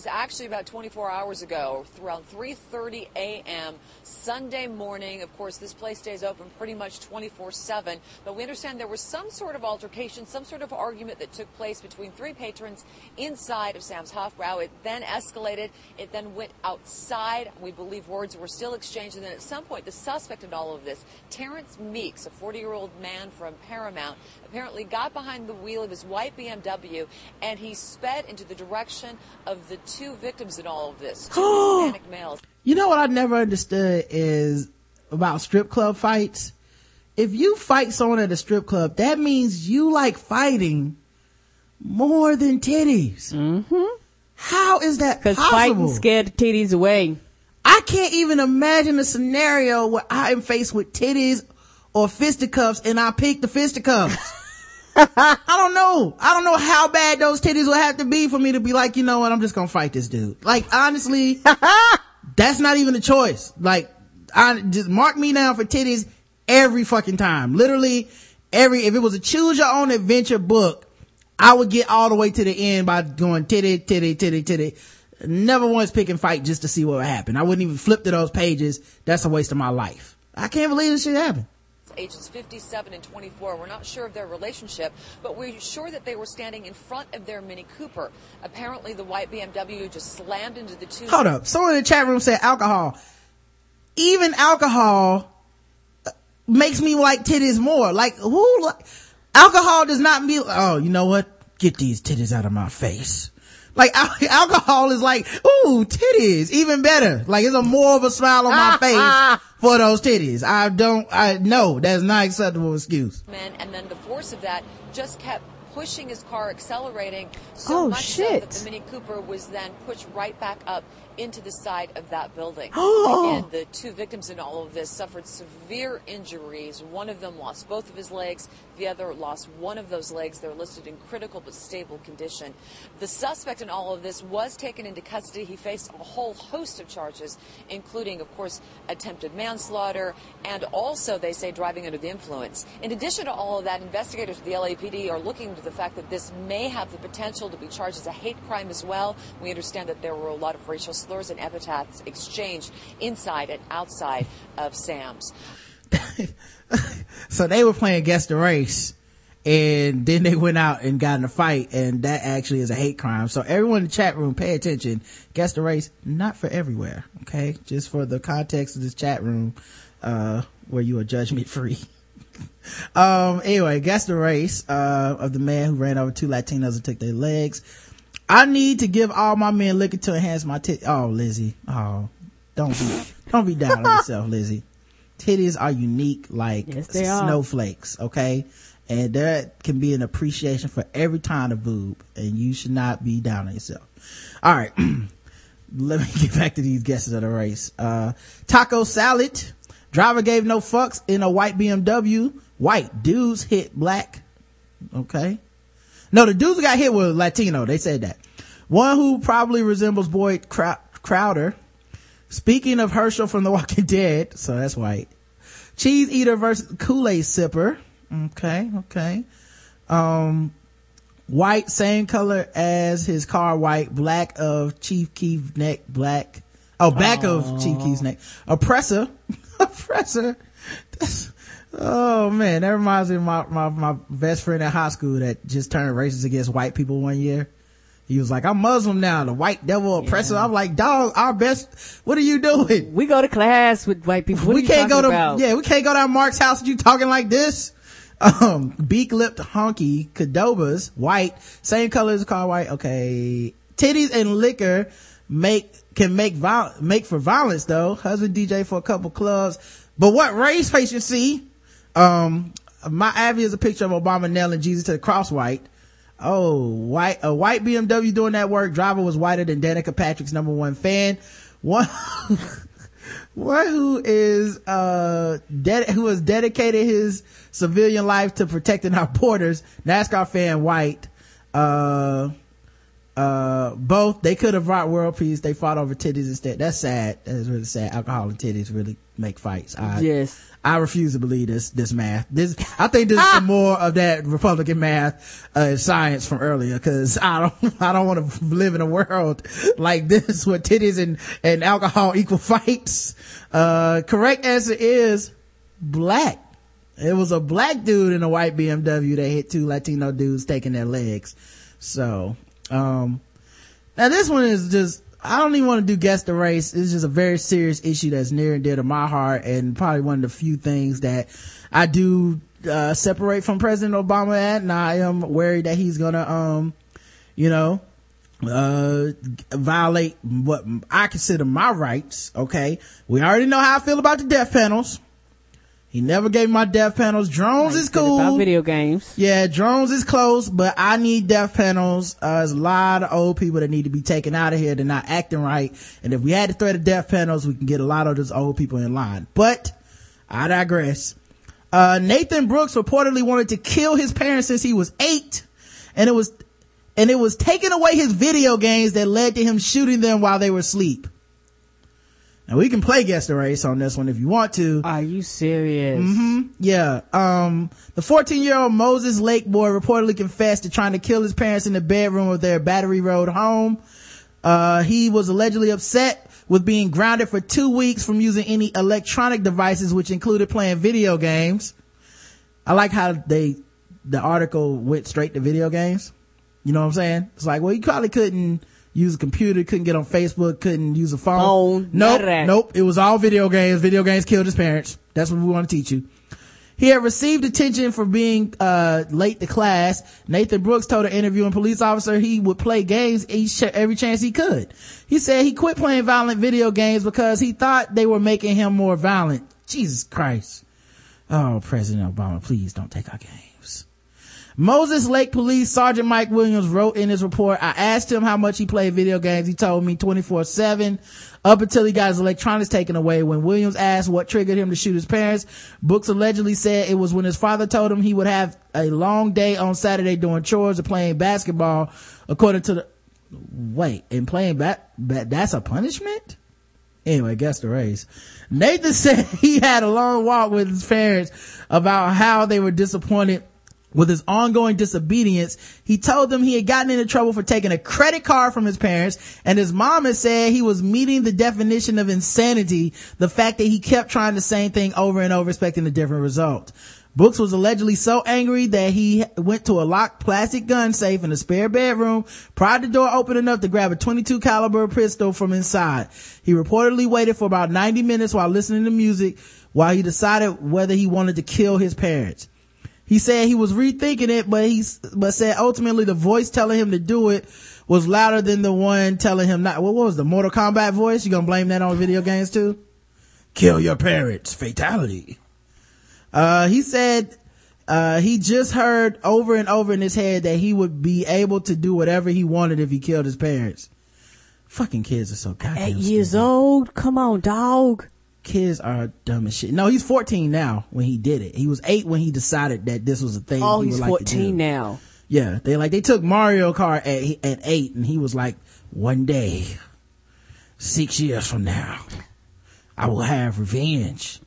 Was actually about 24 hours ago, around 3:30 a.m. Sunday morning. Of course, this place stays open pretty much 24/7. But we understand there was some sort of altercation, some sort of argument that took place between three patrons inside of Sam's Hofbrau. It then escalated. It then went outside. We believe words were still exchanged, and then at some point, the suspect in all of this, Terrence Meeks, a 40-year-old man from Paramount, apparently got behind the wheel of his white BMW and he sped into the direction of the two victims in all of this, two Hispanic males. You know what I never understood is about strip club fights. If you fight someone at a strip club, that means you like fighting more than titties. Mm-hmm. How is that Cause possible? fighting scared the titties away. I can't even imagine a scenario where I am faced with titties or fisticuffs and I pick the fisticuffs. I don't know. I don't know how bad those titties would have to be for me to be like, you know what, I'm just gonna fight this dude. Like, honestly, that's not even a choice. Like, I just mark me down for titties every fucking time. Literally, every, if it was a choose your own adventure book, I would get all the way to the end by going titty, titty, titty, titty. Never once pick and fight just to see what would happen. I wouldn't even flip to those pages. That's a waste of my life. I can't believe this shit happened. Ages 57 and 24. We're not sure of their relationship, but we're sure that they were standing in front of their Mini Cooper. Apparently, the white BMW just slammed into the two. Hold up. Someone in the chat room said alcohol. Even alcohol uh, makes me like titties more. Like who? Like, alcohol does not mean. Oh, you know what? Get these titties out of my face. Like alcohol is like, ooh, titties, even better. Like it's a more of a smile on my face for those titties. I don't. I no, that's not acceptable excuse. men, and then the force of that just kept pushing his car, accelerating so Oh, much shit. so that the Mini Cooper was then pushed right back up into the side of that building. Again, the two victims in all of this suffered severe injuries. One of them lost both of his legs. The other lost one of those legs. They're listed in critical but stable condition. The suspect in all of this was taken into custody. He faced a whole host of charges, including, of course, attempted manslaughter and also, they say, driving under the influence. In addition to all of that, investigators at the LAPD are looking into the fact that this may have the potential to be charged as a hate crime as well. We understand that there were a lot of racial slurs and epithets exchanged inside and outside of Sam's. So they were playing guess the race and then they went out and got in a fight and that actually is a hate crime. So everyone in the chat room, pay attention. Guess the race, not for everywhere. Okay. Just for the context of this chat room, uh, where you are judgment free. um, anyway, guess the race, uh, of the man who ran over two Latinos and took their legs. I need to give all my men liquor to enhance my tit. Oh, Lizzie. Oh, don't be, don't be down on yourself, Lizzie. Titties are unique like yes, they are. snowflakes, okay? And there can be an appreciation for every kind of boob, and you should not be down on yourself. All right. Let me get back to these guesses of the race. Uh, taco salad. Driver gave no fucks in a white BMW. White dudes hit black. Okay. No, the dudes got hit were Latino. They said that. One who probably resembles Boyd Crowder. Speaking of Herschel from The Walking Dead, so that's white. Cheese eater versus Kool-Aid sipper. Okay, okay. Um, white, same color as his car, white, black of Chief Keef neck, black. Oh, back of Chief Keef's neck. Oppressor. Oppressor. That's- oh man, that reminds me of my, my, my best friend at high school that just turned racist against white people one year. He was like, I'm Muslim now, the white devil oppressor. I'm like, dog, our best, what are you doing? We go to class with white people. What we can't go to, about? yeah, we can't go down Mark's house you talking like this. Um, beak lipped honky, Cadobas, white, same color as car white. Okay. Titties and liquor make, can make viol- make for violence though. Husband DJ for a couple clubs. But what race face you see? Um, my Abby is a picture of Obama nailing Jesus to the cross white. Oh, white, a white BMW doing that work. Driver was whiter than Danica Patrick's number one fan. One, one who is, uh, ded- who has dedicated his civilian life to protecting our borders. NASCAR fan white. Uh, uh, both, they could have brought world peace. They fought over titties instead. That's sad. That is really sad. Alcohol and titties really make fights. I, Yes. I refuse to believe this, this math. This, I think this is some more of that Republican math, uh, science from earlier, cause I don't, I don't want to live in a world like this where titties and, and alcohol equal fights. Uh, correct answer is black. It was a black dude in a white BMW that hit two Latino dudes taking their legs. So, um, now this one is just, I don't even want to do guess the race. It's just a very serious issue that's near and dear to my heart and probably one of the few things that I do, uh, separate from President Obama at. And I am worried that he's gonna, um, you know, uh, violate what I consider my rights. Okay. We already know how I feel about the death panels. He never gave me my death panels. Drones is cool. About video games. Yeah, drones is close, but I need death panels. Uh, there's a lot of old people that need to be taken out of here. They're not acting right. And if we had to threat of death panels, we can get a lot of those old people in line. But I digress. Uh, Nathan Brooks reportedly wanted to kill his parents since he was eight, and it was, and it was taking away his video games that led to him shooting them while they were asleep. Now we can play guess the race on this one if you want to. Are you serious? Mm-hmm. Yeah. Um, the 14 year old Moses Lake boy reportedly confessed to trying to kill his parents in the bedroom of their Battery Road home. Uh, he was allegedly upset with being grounded for two weeks from using any electronic devices, which included playing video games. I like how they, the article went straight to video games. You know what I'm saying? It's like, well, you probably couldn't use a computer, couldn't get on Facebook, couldn't use a phone. Phone, nope, nope. It was all video games. Video games killed his parents. That's what we want to teach you. He had received attention for being uh, late to class. Nathan Brooks told an interviewing police officer he would play games each every chance he could. He said he quit playing violent video games because he thought they were making him more violent. Jesus Christ. Oh, President Obama, please don't take our games. Moses Lake Police Sergeant Mike Williams wrote in his report, I asked him how much he played video games. He told me 24-7 up until he got his electronics taken away. When Williams asked what triggered him to shoot his parents, Brooks allegedly said it was when his father told him he would have a long day on Saturday doing chores or playing basketball. According to the, wait, and playing bat that's a punishment? Anyway, guess the race. Nathan said he had a long walk with his parents about how they were disappointed with his ongoing disobedience. He told them he had gotten into trouble for taking a credit card from his parents and his mom had said he was meeting the definition of insanity, the fact that he kept trying the same thing over and over expecting a different result. Brooks was allegedly so angry that he went to a locked plastic gun safe in a spare bedroom, pried the door open enough to grab a 22 caliber pistol from inside. He reportedly waited for about 90 minutes while listening to music while he decided whether he wanted to kill his parents. He said he was rethinking it, but he, but said ultimately the voice telling him to do it was louder than the one telling him not. What was the Mortal Kombat voice? You gonna blame that on video games too? Kill your parents. Fatality. Uh, he said, uh, he just heard over and over in his head that he would be able to do whatever he wanted if he killed his parents. Fucking kids are so goddamn Eight years old. Come on, dog. Kids are dumb as shit. No, he's 14 now when he did it. He was eight when he decided that this was a thing. Oh, he he's would like to 14 do. now. Yeah, they like they took Mario Kart at at eight, and he was like, one day, six years from now, I will have revenge.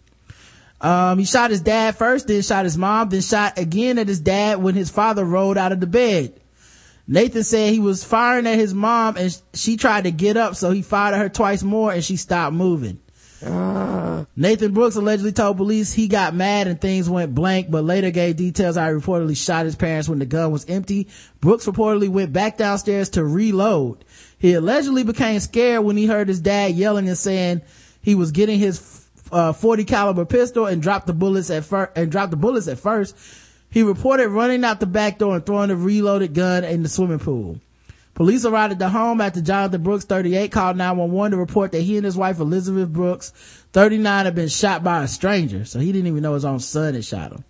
Um, he shot his dad first, then shot his mom, then shot again at his dad when his father rolled out of the bed. Nathan said he was firing at his mom and she tried to get up, so he fired at her twice more and she stopped moving. Nathan Brooks allegedly told police he got mad and things went blank, but later gave details I reportedly shot his parents when the gun was empty. Brooks reportedly went back downstairs to reload. He allegedly became scared when he heard his dad yelling and saying he was getting his uh, 40 caliber pistol and dropped the bullets at first and dropped the bullets at first. He reported running out the back door and throwing the reloaded gun in the swimming pool. Police arrived at the home after Jonathan Brooks, 38, called 911 to report that he and his wife Elizabeth Brooks, 39, had been shot by a stranger. So he didn't even know his own son had shot him.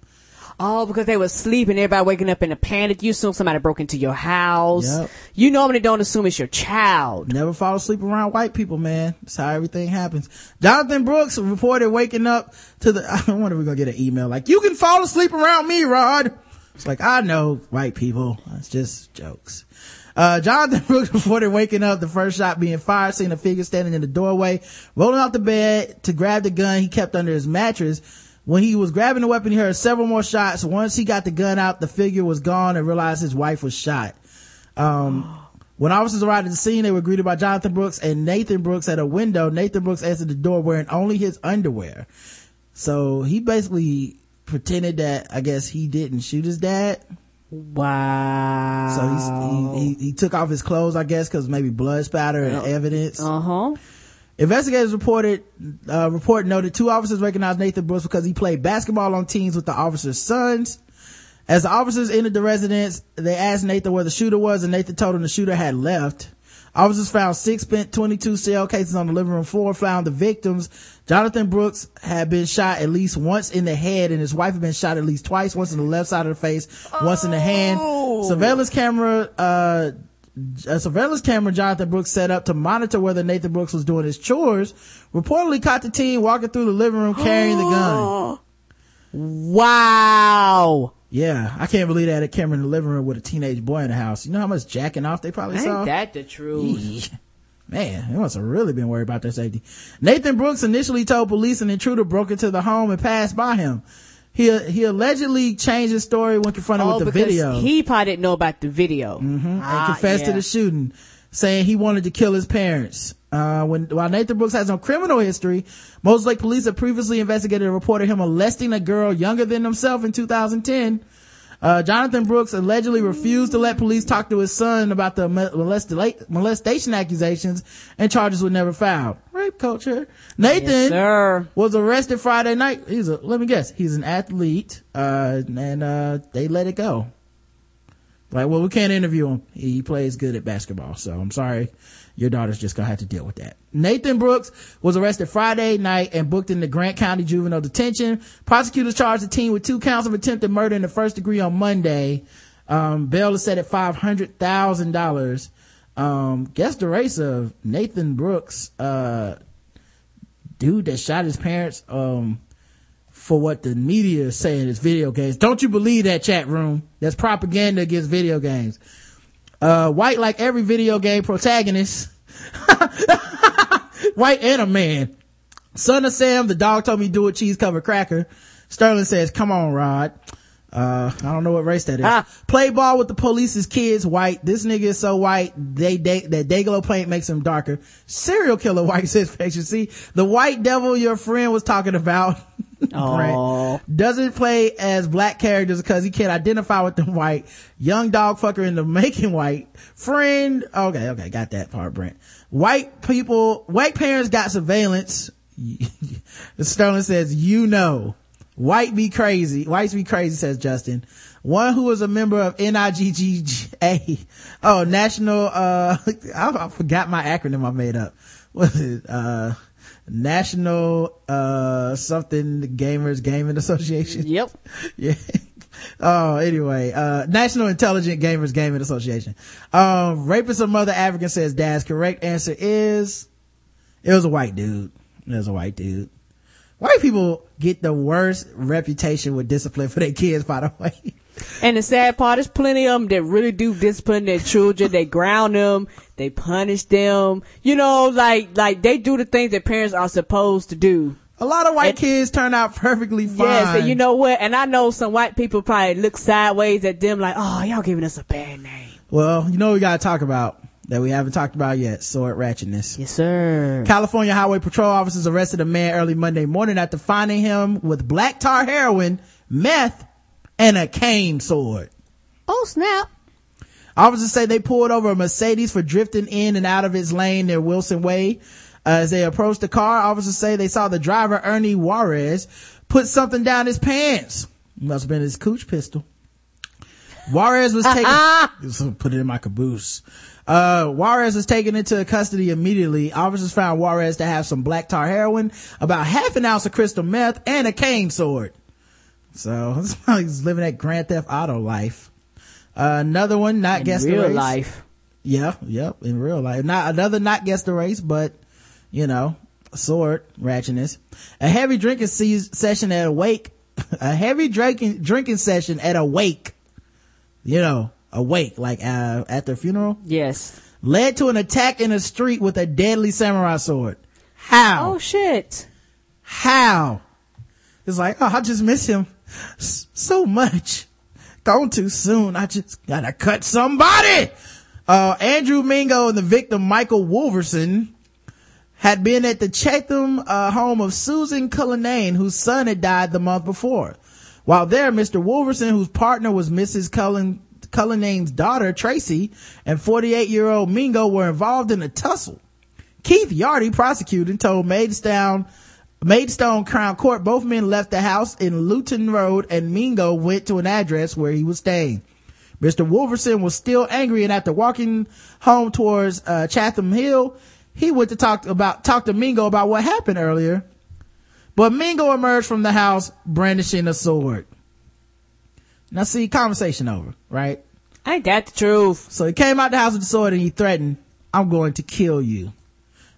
Oh, because they were sleeping, everybody waking up in a panic. You assume somebody broke into your house. Yep. You normally don't assume it's your child. Never fall asleep around white people, man. That's how everything happens. Jonathan Brooks reported waking up to the, I wonder if we're gonna get an email like, you can fall asleep around me, Rod. It's like, I know white people. It's just jokes. Uh, Jonathan Brooks reported waking up, the first shot being fired, seeing a figure standing in the doorway, rolling off the bed to grab the gun he kept under his mattress. When he was grabbing the weapon, he heard several more shots. Once he got the gun out, the figure was gone and realized his wife was shot. Um, when officers arrived at the scene, they were greeted by Jonathan Brooks and Nathan Brooks at a window. Nathan Brooks answered the door wearing only his underwear. So he basically pretended that, I guess he didn't shoot his dad. Wow. So he's, he, he, he took off his clothes, I guess, cause maybe blood spatter and evidence. Uh-huh. Investigators reported, uh, report noted two officers recognized Nathan Brooks because he played basketball on teams with the officers' sons. As the officers entered the residence, they asked Nathan where the shooter was and Nathan told them the shooter had left. Officers found six spent 22 shell cases on the living room floor, found the victims. Jonathan Brooks had been shot at least once in the head and his wife had been shot at least twice, once in the left side of the face, once in the hand. Surveillance camera, uh, a surveillance camera Jonathan Brooks set up to monitor whether Nathan Brooks was doing his chores reportedly caught the teen walking through the living room carrying the gun. Wow. Yeah, I can't believe that a Cameron in the living room with a teenage boy in the house. You know how much jacking off they probably Ain't saw? that the truth? Man, they must have really been worried about their safety. Nathan Brooks initially told police an intruder broke into the home and passed by him. He he allegedly changed his story when confronted Oh, with the video he probably didn't know about the video. Mhm. and Ah, confessed to the shooting, saying he wanted to kill his parents. Uh, when while Nathan Brooks has no criminal history, Moses Lake police have previously investigated and reported him molesting a girl younger than himself in 2010. Uh, Jonathan Brooks allegedly refused to let police talk to his son about the molest- molestation accusations and charges were never filed. Rape culture. Nathan sir. was arrested Friday night. He's a, let me guess, he's an athlete, uh, and, uh, they let it go. Like, well, we can't interview him. He plays good at basketball. So I'm sorry. Your daughter's just gonna have to deal with that. Nathan Brooks was arrested Friday night and booked into Grant County Juvenile Detention. Prosecutors charged the teen with two counts of attempted murder in the first degree on Monday. Um, bail is set at $500,000. Um, guess the race of Nathan Brooks, uh, dude that shot his parents, um, for what the media is saying is video games. Don't you believe that chat room? That's propaganda against video games. Uh, white like every video game protagonist. white and a man. Son of Sam, the dog told me do a cheese covered cracker. Sterling says, come on, Rod. Uh, I don't know what race that is. Play ball with the police's kids, white. This nigga is so white, they, they, that Dayglow paint makes him darker. Serial killer, white says, picture. See, the white devil your friend was talking about. Doesn't play as black characters because he can't identify with them white. Young dog fucker in the making white. Friend. Okay, okay, got that part, Brent. White people, white parents got surveillance. Sterling says, you know. White be crazy. Whites be crazy, says Justin. One who was a member of NIGGA. Oh, National, uh, I, I forgot my acronym I made up. What is it? Uh, National, uh, something Gamers Gaming Association. Yep. yeah. Oh, anyway, uh, National Intelligent Gamers Gaming Association. Um, rapist of mother African says dad's correct answer is, it was a white dude. It was a white dude. White people get the worst reputation with discipline for their kids, by the way. And the sad part is plenty of them that really do discipline their children. They ground them. They punish them. You know, like, like they do the things that parents are supposed to do. A lot of white kids turn out perfectly fine. Yes, and you know what? And I know some white people probably look sideways at them like, oh, y'all giving us a bad name. Well, you know what we gotta talk about that we haven't talked about yet. Sword ratchetness. Yes, sir. California Highway Patrol officers arrested a man early Monday morning after finding him with black tar heroin, meth, and a cane sword. Oh, snap. Officers say they pulled over a Mercedes for drifting in and out of its lane near Wilson Way. Uh, as they approached the car, officers say they saw the driver, Ernie Juarez, put something down his pants. Must have been his cooch pistol. Juarez was taken, put it in my caboose. Uh, Juarez was taken into custody immediately. Officers found Juarez to have some black tar heroin, about half an ounce of crystal meth, and a cane sword. So, he's living that Grand Theft Auto life. Uh, another one, not In guess the real race. life. Yeah, yep, in real life. Not another not guess the race, but you know, sword ratchetness. A heavy drinking se- session at a wake. A heavy drinking drinking session at a wake. You know, a wake like uh, at their funeral. Yes. Led to an attack in a street with a deadly samurai sword. How? Oh shit. How? It's like, oh, I just miss him s- so much. Gone too soon. I just gotta cut somebody. Uh, Andrew Mingo and the victim Michael Wolverson had been at the Chatham uh, home of Susan Cullinane, whose son had died the month before. While there, Mr. Wolverson, whose partner was Mrs. Cullen, Cullinane's daughter, Tracy, and 48-year-old Mingo were involved in a tussle. Keith Yardy, prosecuting, told Maidstone, Maidstone Crown Court both men left the house in Luton Road and Mingo went to an address where he was staying. Mr. Wolverson was still angry and after walking home towards uh, Chatham Hill, he went to talk about talk to Mingo about what happened earlier. But Mingo emerged from the house brandishing a sword. Now see, conversation over, right? Ain't that the truth? So he came out the house with the sword and he threatened, I'm going to kill you.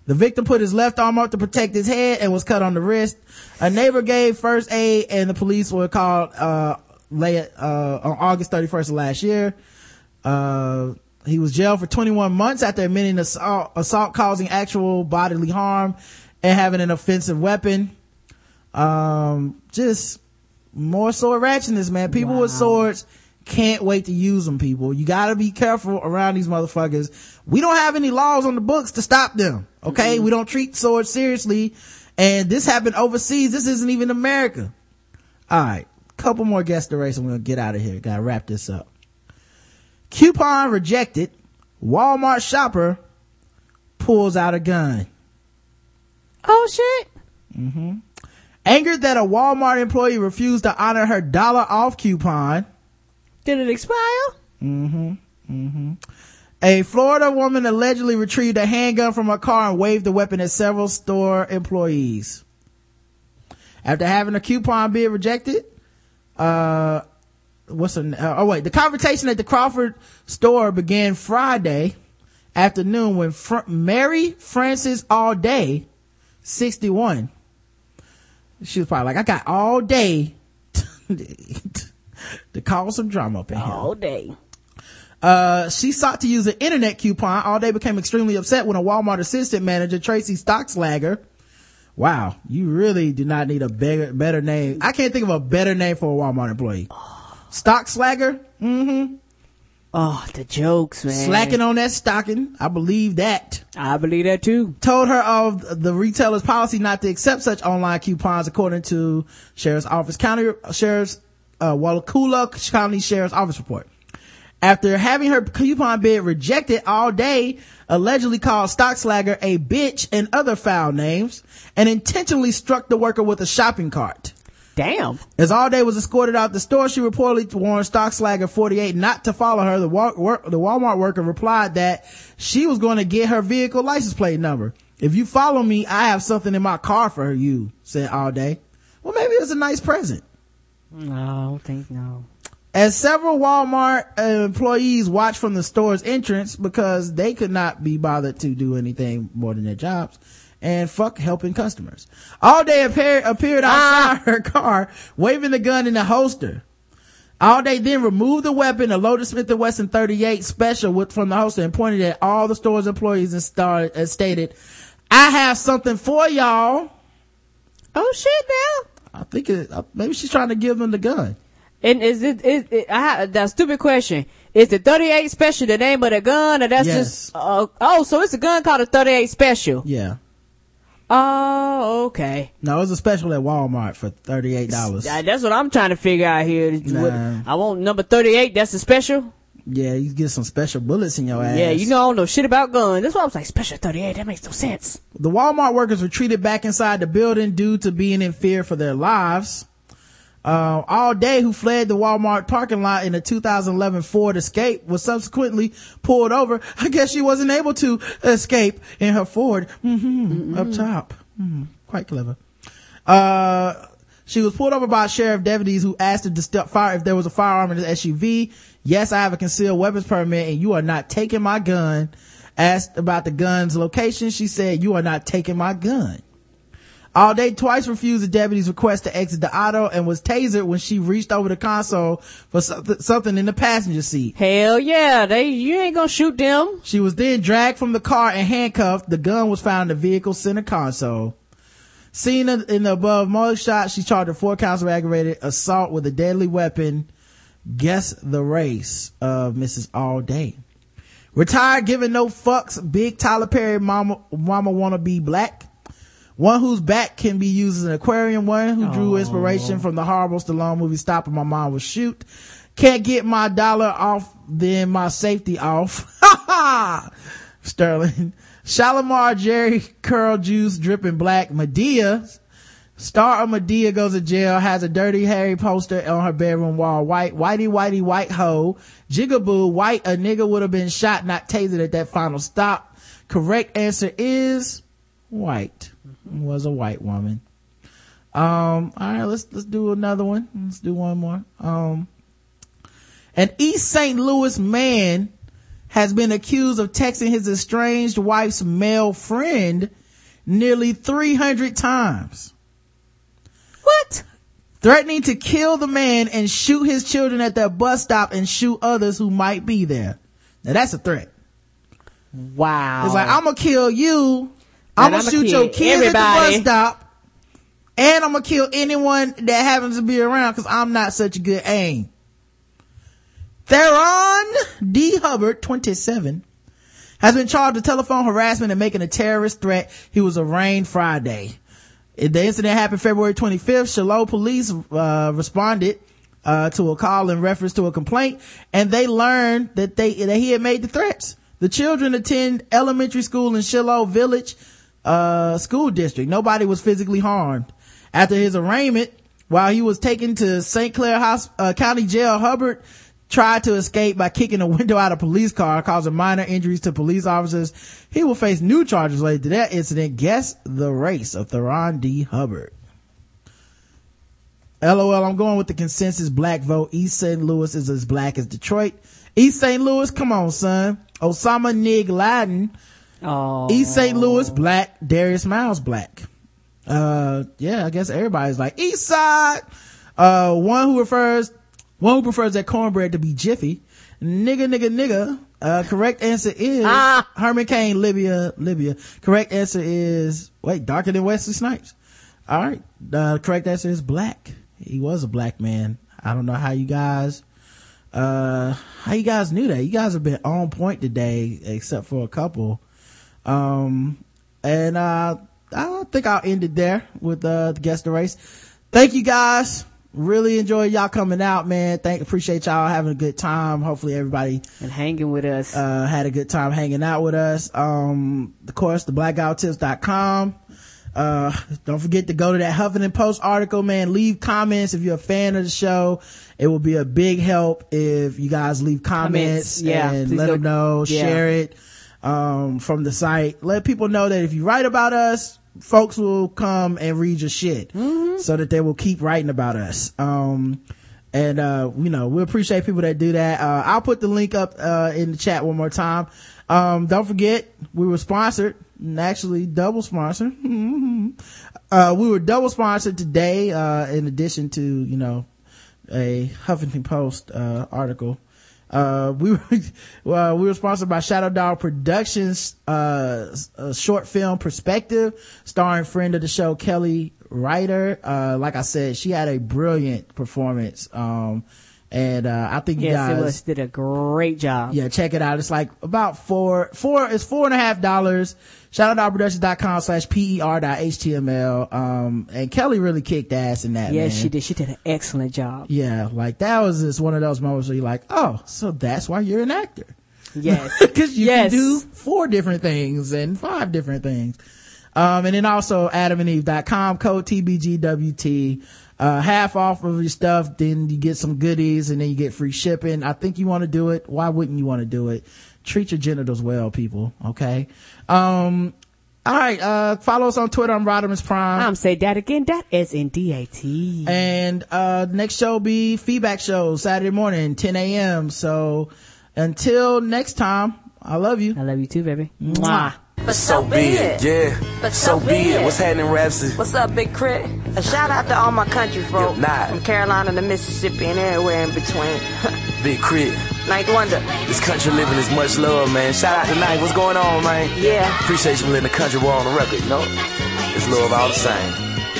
The victim put his left arm up to protect his head and was cut on the wrist. A neighbor gave first aid and the police were called, uh, late, uh, on August 31st of last year. Uh, he was jailed for 21 months after admitting assault, assault causing actual bodily harm and having an offensive weapon. Um, just more sword ratchetness, man. People with swords can't wait to use them, people. You gotta be careful around these motherfuckers. We don't have any laws on the books to stop them. Okay. We don't treat swords seriously. And this happened overseas. This isn't even America. All right. Couple more guest race and we're gonna get out of here. Gotta wrap this up. Coupon rejected. Walmart shopper pulls out a gun. Oh shit. Mm-hmm. Angered that a Walmart employee refused to honor her dollar off coupon. Did it expire? Mm-hmm. Mm-hmm. A Florida woman allegedly retrieved a handgun from her car and waved the weapon at several store employees. After having a coupon bid rejected, uh, what's her, uh, oh wait, the confrontation at the Crawford store began Friday afternoon when Fr- Mary Frances Allday, 61, she was probably like, I got all day to cause some drama up in here. All day. Uh, she sought to use an internet coupon. All day became extremely upset when a Walmart assistant manager, Tracy Stockslager, wow, you really do not need a better, better name. I can't think of a better name for a Walmart employee. Stockslager? Mm-hmm. Oh, the jokes, man. Slacking on that stocking. I believe that. I believe that too. Told her of the retailer's policy not to accept such online coupons according to Sheriff's Office County, Sheriff's, uh, Wallacoola County Sheriff's Office report. After having her coupon bid rejected all day, allegedly called Stockslager a bitch and other foul names, and intentionally struck the worker with a shopping cart. Damn. As all day was escorted out the store, she reportedly warned Stockslager 48 not to follow her. The, work, the Walmart worker replied that she was going to get her vehicle license plate number. If you follow me, I have something in my car for you, said all day. Well, maybe it's a nice present. No, I don't think no. As several Walmart employees watched from the store's entrance because they could not be bothered to do anything more than their jobs and fuck helping customers. All day appeared, appeared outside her car waving the gun in the holster. All day then removed the weapon, a loaded Smith & Wesson 38 special with, from the holster and pointed at all the store's employees and, started, and stated, I have something for y'all. Oh shit now. I think it, uh, maybe she's trying to give them the gun. And is it, is it, I that stupid question. Is the 38 special the name of the gun or that's Yes. just, uh, oh, so it's a gun called a 38 special. Yeah. Oh, okay. No, it was a special at Walmart for $38. Yeah, That's what I'm trying to figure out here. Nah. I want number 38. That's a special. Yeah, you get some special bullets in your ass. Yeah, you know I don't know shit about guns. That's why I was like, special 38. That makes no sense. The Walmart workers retreated back inside the building due to being in fear for their lives. Uh, Allday who fled the Walmart parking lot in a 2011 Ford Escape was subsequently pulled over. I guess she wasn't able to escape in her Ford. hmm Up top. hmm Quite clever. Uh, she was pulled over by sheriff deputies who asked her to step fire if there was a firearm in the SUV. Yes, I have a concealed weapons permit and you are not taking my gun. Asked about the gun's location, she said, you are not taking my gun. Allday twice refused the deputy's request to exit the auto and was tasered when she reached over the console for something, in the passenger seat. Hell yeah, they, you ain't gonna shoot them. She was then dragged from the car and handcuffed. The gun was found in the vehicle's center console. Seen in the above mug shot, she charged with four counts of aggravated assault with a deadly weapon. Guess the race of Mrs. Allday. Retired, giving no fucks. Big Tyler Perry mama, mama wanna be black. One whose back can be used as an aquarium. One who drew inspiration from the horrible Stallone movie Stop and My Mom Will Shoot. Can't get my dollar off, then my safety off. Sterling. Shalimar, Jheri, Curl Juice, Dripping Black, Madea. Star of Madea goes to jail, has a dirty Harry poster on her bedroom wall. White, whitey, whitey, white hoe. Jigaboo, white, a nigga would have been shot, not tasered at that final stop. Correct answer is white. Was a white woman. Um, all right, let's, let's do another one. Let's do one more. Um, an East St. Louis man has been accused of texting his estranged wife's male friend nearly 300 times. What? Threatening to kill the man and shoot his children at that bus stop and shoot others who might be there. Now that's a threat. Wow. It's like, I'm gonna kill you. I'm gonna shoot your kids at the everybody. bus stop. And I'm gonna kill anyone that happens to be around because I'm not such a good aim. Theron D. Hubbard, 27, has been charged with telephone harassment and making a terrorist threat. He was arraigned Friday. The incident happened February 25th. Shiloh police uh, responded uh, to a call in reference to a complaint, and they learned that they that he had made the threats. The children attend elementary school in Shiloh Village uh, School District. Nobody was physically harmed. After his arraignment, while he was taken to St. Clair Hos- uh, County Jail, Hubbard tried to escape by kicking a window out of a police car, causing minor injuries to police officers. He will face new charges related to that incident. Guess the race of Theron D. Hubbard. LOL, I'm going with the consensus black vote. East St. Louis is as black as Detroit. East St. Louis, come on, son. Osama Nig Laden. Oh. East St. Louis, black. Darius Miles, black. Uh, yeah, I guess everybody's like, East Side. Uh, one who refers, one who prefers that cornbread to be Jiffy. Nigga, nigga, nigga. Uh, correct answer is Ah. Herman Cain, Libya, Libya. Correct answer is, wait, darker than Wesley Snipes. All right. The correct answer is black. He was a black man. I don't know how you guys, uh, how you guys knew that. You guys have been on point today, except for a couple. Um, and, uh, I think I'll end it there with, uh, the guest the race. Thank you guys. Really enjoy y'all coming out, man. Thank, appreciate y'all having a good time. Hopefully everybody and hanging with us. Uh, had a good time hanging out with us. Um, of course, the blackguywhotips.com. Uh, don't forget to go to that Huffington Post article, man. Leave comments if you're a fan of the show. It will be a big help if you guys leave comments, Comments, yeah, and let go- them know, yeah. share it, um, from the site. Let people know that if you write about us, folks will come and read your shit Mm-hmm. so that they will keep writing about us. Um, and, uh, you know, we appreciate people that do that. Uh, I'll put the link up, uh, in the chat one more time. Um, don't forget, we were sponsored, and actually double sponsored. uh, we were double sponsored today, uh, in addition to, you know, a Huffington Post, uh, article. Uh, we were, well, we were sponsored by Shadow Dog Productions, uh, short film perspective starring friend of the show, Kelly Ryder. Uh, like I said, she had a brilliant performance. Um, and, uh, I think you guys was did a great job. yeah, check it out. It's like about four, four, it's four and a half dollars. Shadowdogproductions.com slash per dot html. Um, and Kelly really kicked ass in that. Yes, man. she did. She did an excellent job. Yeah, like that was just one of those moments where you're like, oh, so that's why you're an actor. Yes. Cause you Yes. can do four different things and five different things. Um, and then also adamandeve.com code TBGWT, uh, half off of your stuff. Then you get some goodies and then you get free shipping. I think you want to do it. Why wouldn't you want to do it? Treat your genitals well, people. Okay. Um, all right. Uh, follow us on Twitter. I'm Rodimus Prime. I'm say that again. That is in DAT. And, uh, next show will be feedback show Saturday morning, 10 a.m. So until next time, I love you. I love you too, baby. Mwah. But so be it. Yeah. But so so be it. it. What's happening, Rapsy? What's up, Big K.R.I.T.? A shout out to all my country folk. nah. From Carolina to Mississippi and everywhere in between. Big Crit. Ninth Wonder. This country living is much love, man. Shout out to Night. What's going on, man? Yeah. Appreciate you letting the country war on the record, you know? It's love all the same.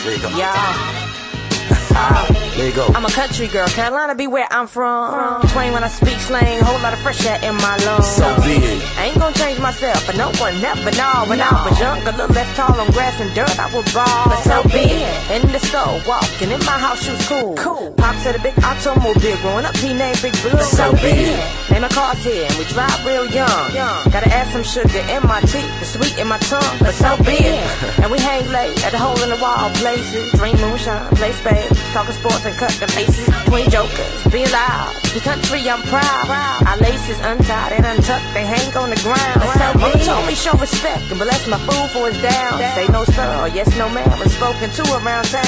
There you go. Y'all. There you go. I'm a country girl. Carolina be where I'm from. Twain when I speak slang, whole lot of fresh air in my lungs. So be it. I ain't gonna change myself, but no one never know. When I was young, a little less tall on grass and dirt, I would ball. But so be it. In the store, walking in my house, shoes cool. Cool. Pops had a big automobile, growing up, he named Big Blue. But so be it. Name my cars here, and we drive real young. young. Gotta add some sugar in my teeth, the sweet in my tongue. But so be it. and we hang late at the hole in the wall places. Drink moonshine, play spades, talking sports and cut the faces. Twin jokers, be loud. The country, I'm proud. Our laces untied and untucked, they hang on the ground. But so Mama told me show respect and bless my food for his down. Say no sir or yes no ma'am was spoken to around town.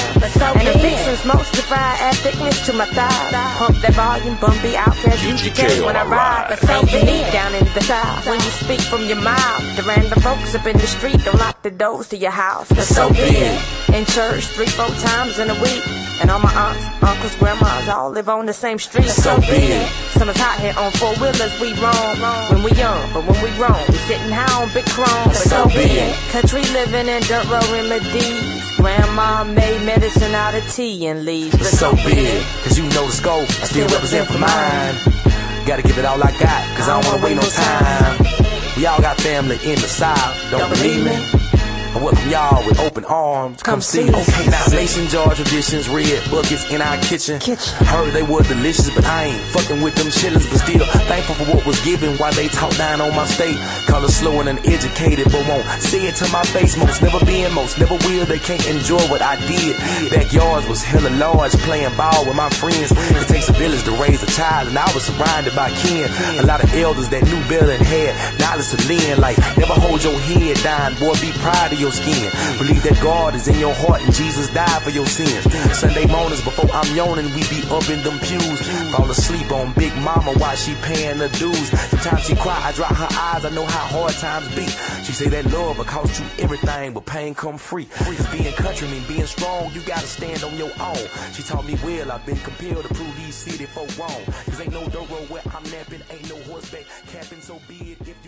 and the fixins most fried add thickness to my thighs. Pump that volume, bumpy OutKast UGK when I ride. But so unique down in the south. When you speak from your mouth, the random folks up in the street don't lock the doors to your house. But so be it. In church three, four times in a week. And all my aunts, uncles, grandmas all live on the same street. So be it. Summer's hot here on four wheelers, we roam. When we young, but when we grown, we sitting high on big chrome. So be it. Country living in dirt road remedies. Grandma made medicine out of tea and leaves. But so be it, cause you know the scope, I still represent for mine. Gotta give it all I got, cause I don't wanna wait no time. We all got family in the South, don't believe me? I welcome y'all with open arms. Come, see us. Okay, now mason jar traditions, red buckets in our kitchen. Heard they were delicious, but I ain't fucking with them chillers. But still thankful for what was given while they talk down on my state. Call us slow and uneducated, but won't say it to my face. Most never been, most never will. They can't enjoy what I did. Backyards was hella large, playing ball with my friends. It takes a village to raise a child, and I was surrounded by kin. A lot of elders that knew better and had knowledge to lend. Like, never hold your head down, boy, be proud of your skin. Believe that God is in your heart and Jesus died for your sins. Sunday mornings before I'm yawning, we be up in them pews. Fall asleep on Big Mama while she paying the dues. Sometimes she cry, I dry her eyes, I know how hard times be. She say that love will cost you everything, but pain come free. Cause being country mean being strong, you gotta stand on your own. She taught me well, I've been compelled to prove these city folk wrong. Cause ain't no dirt road where I'm napping, ain't no horseback capping, so be it if you.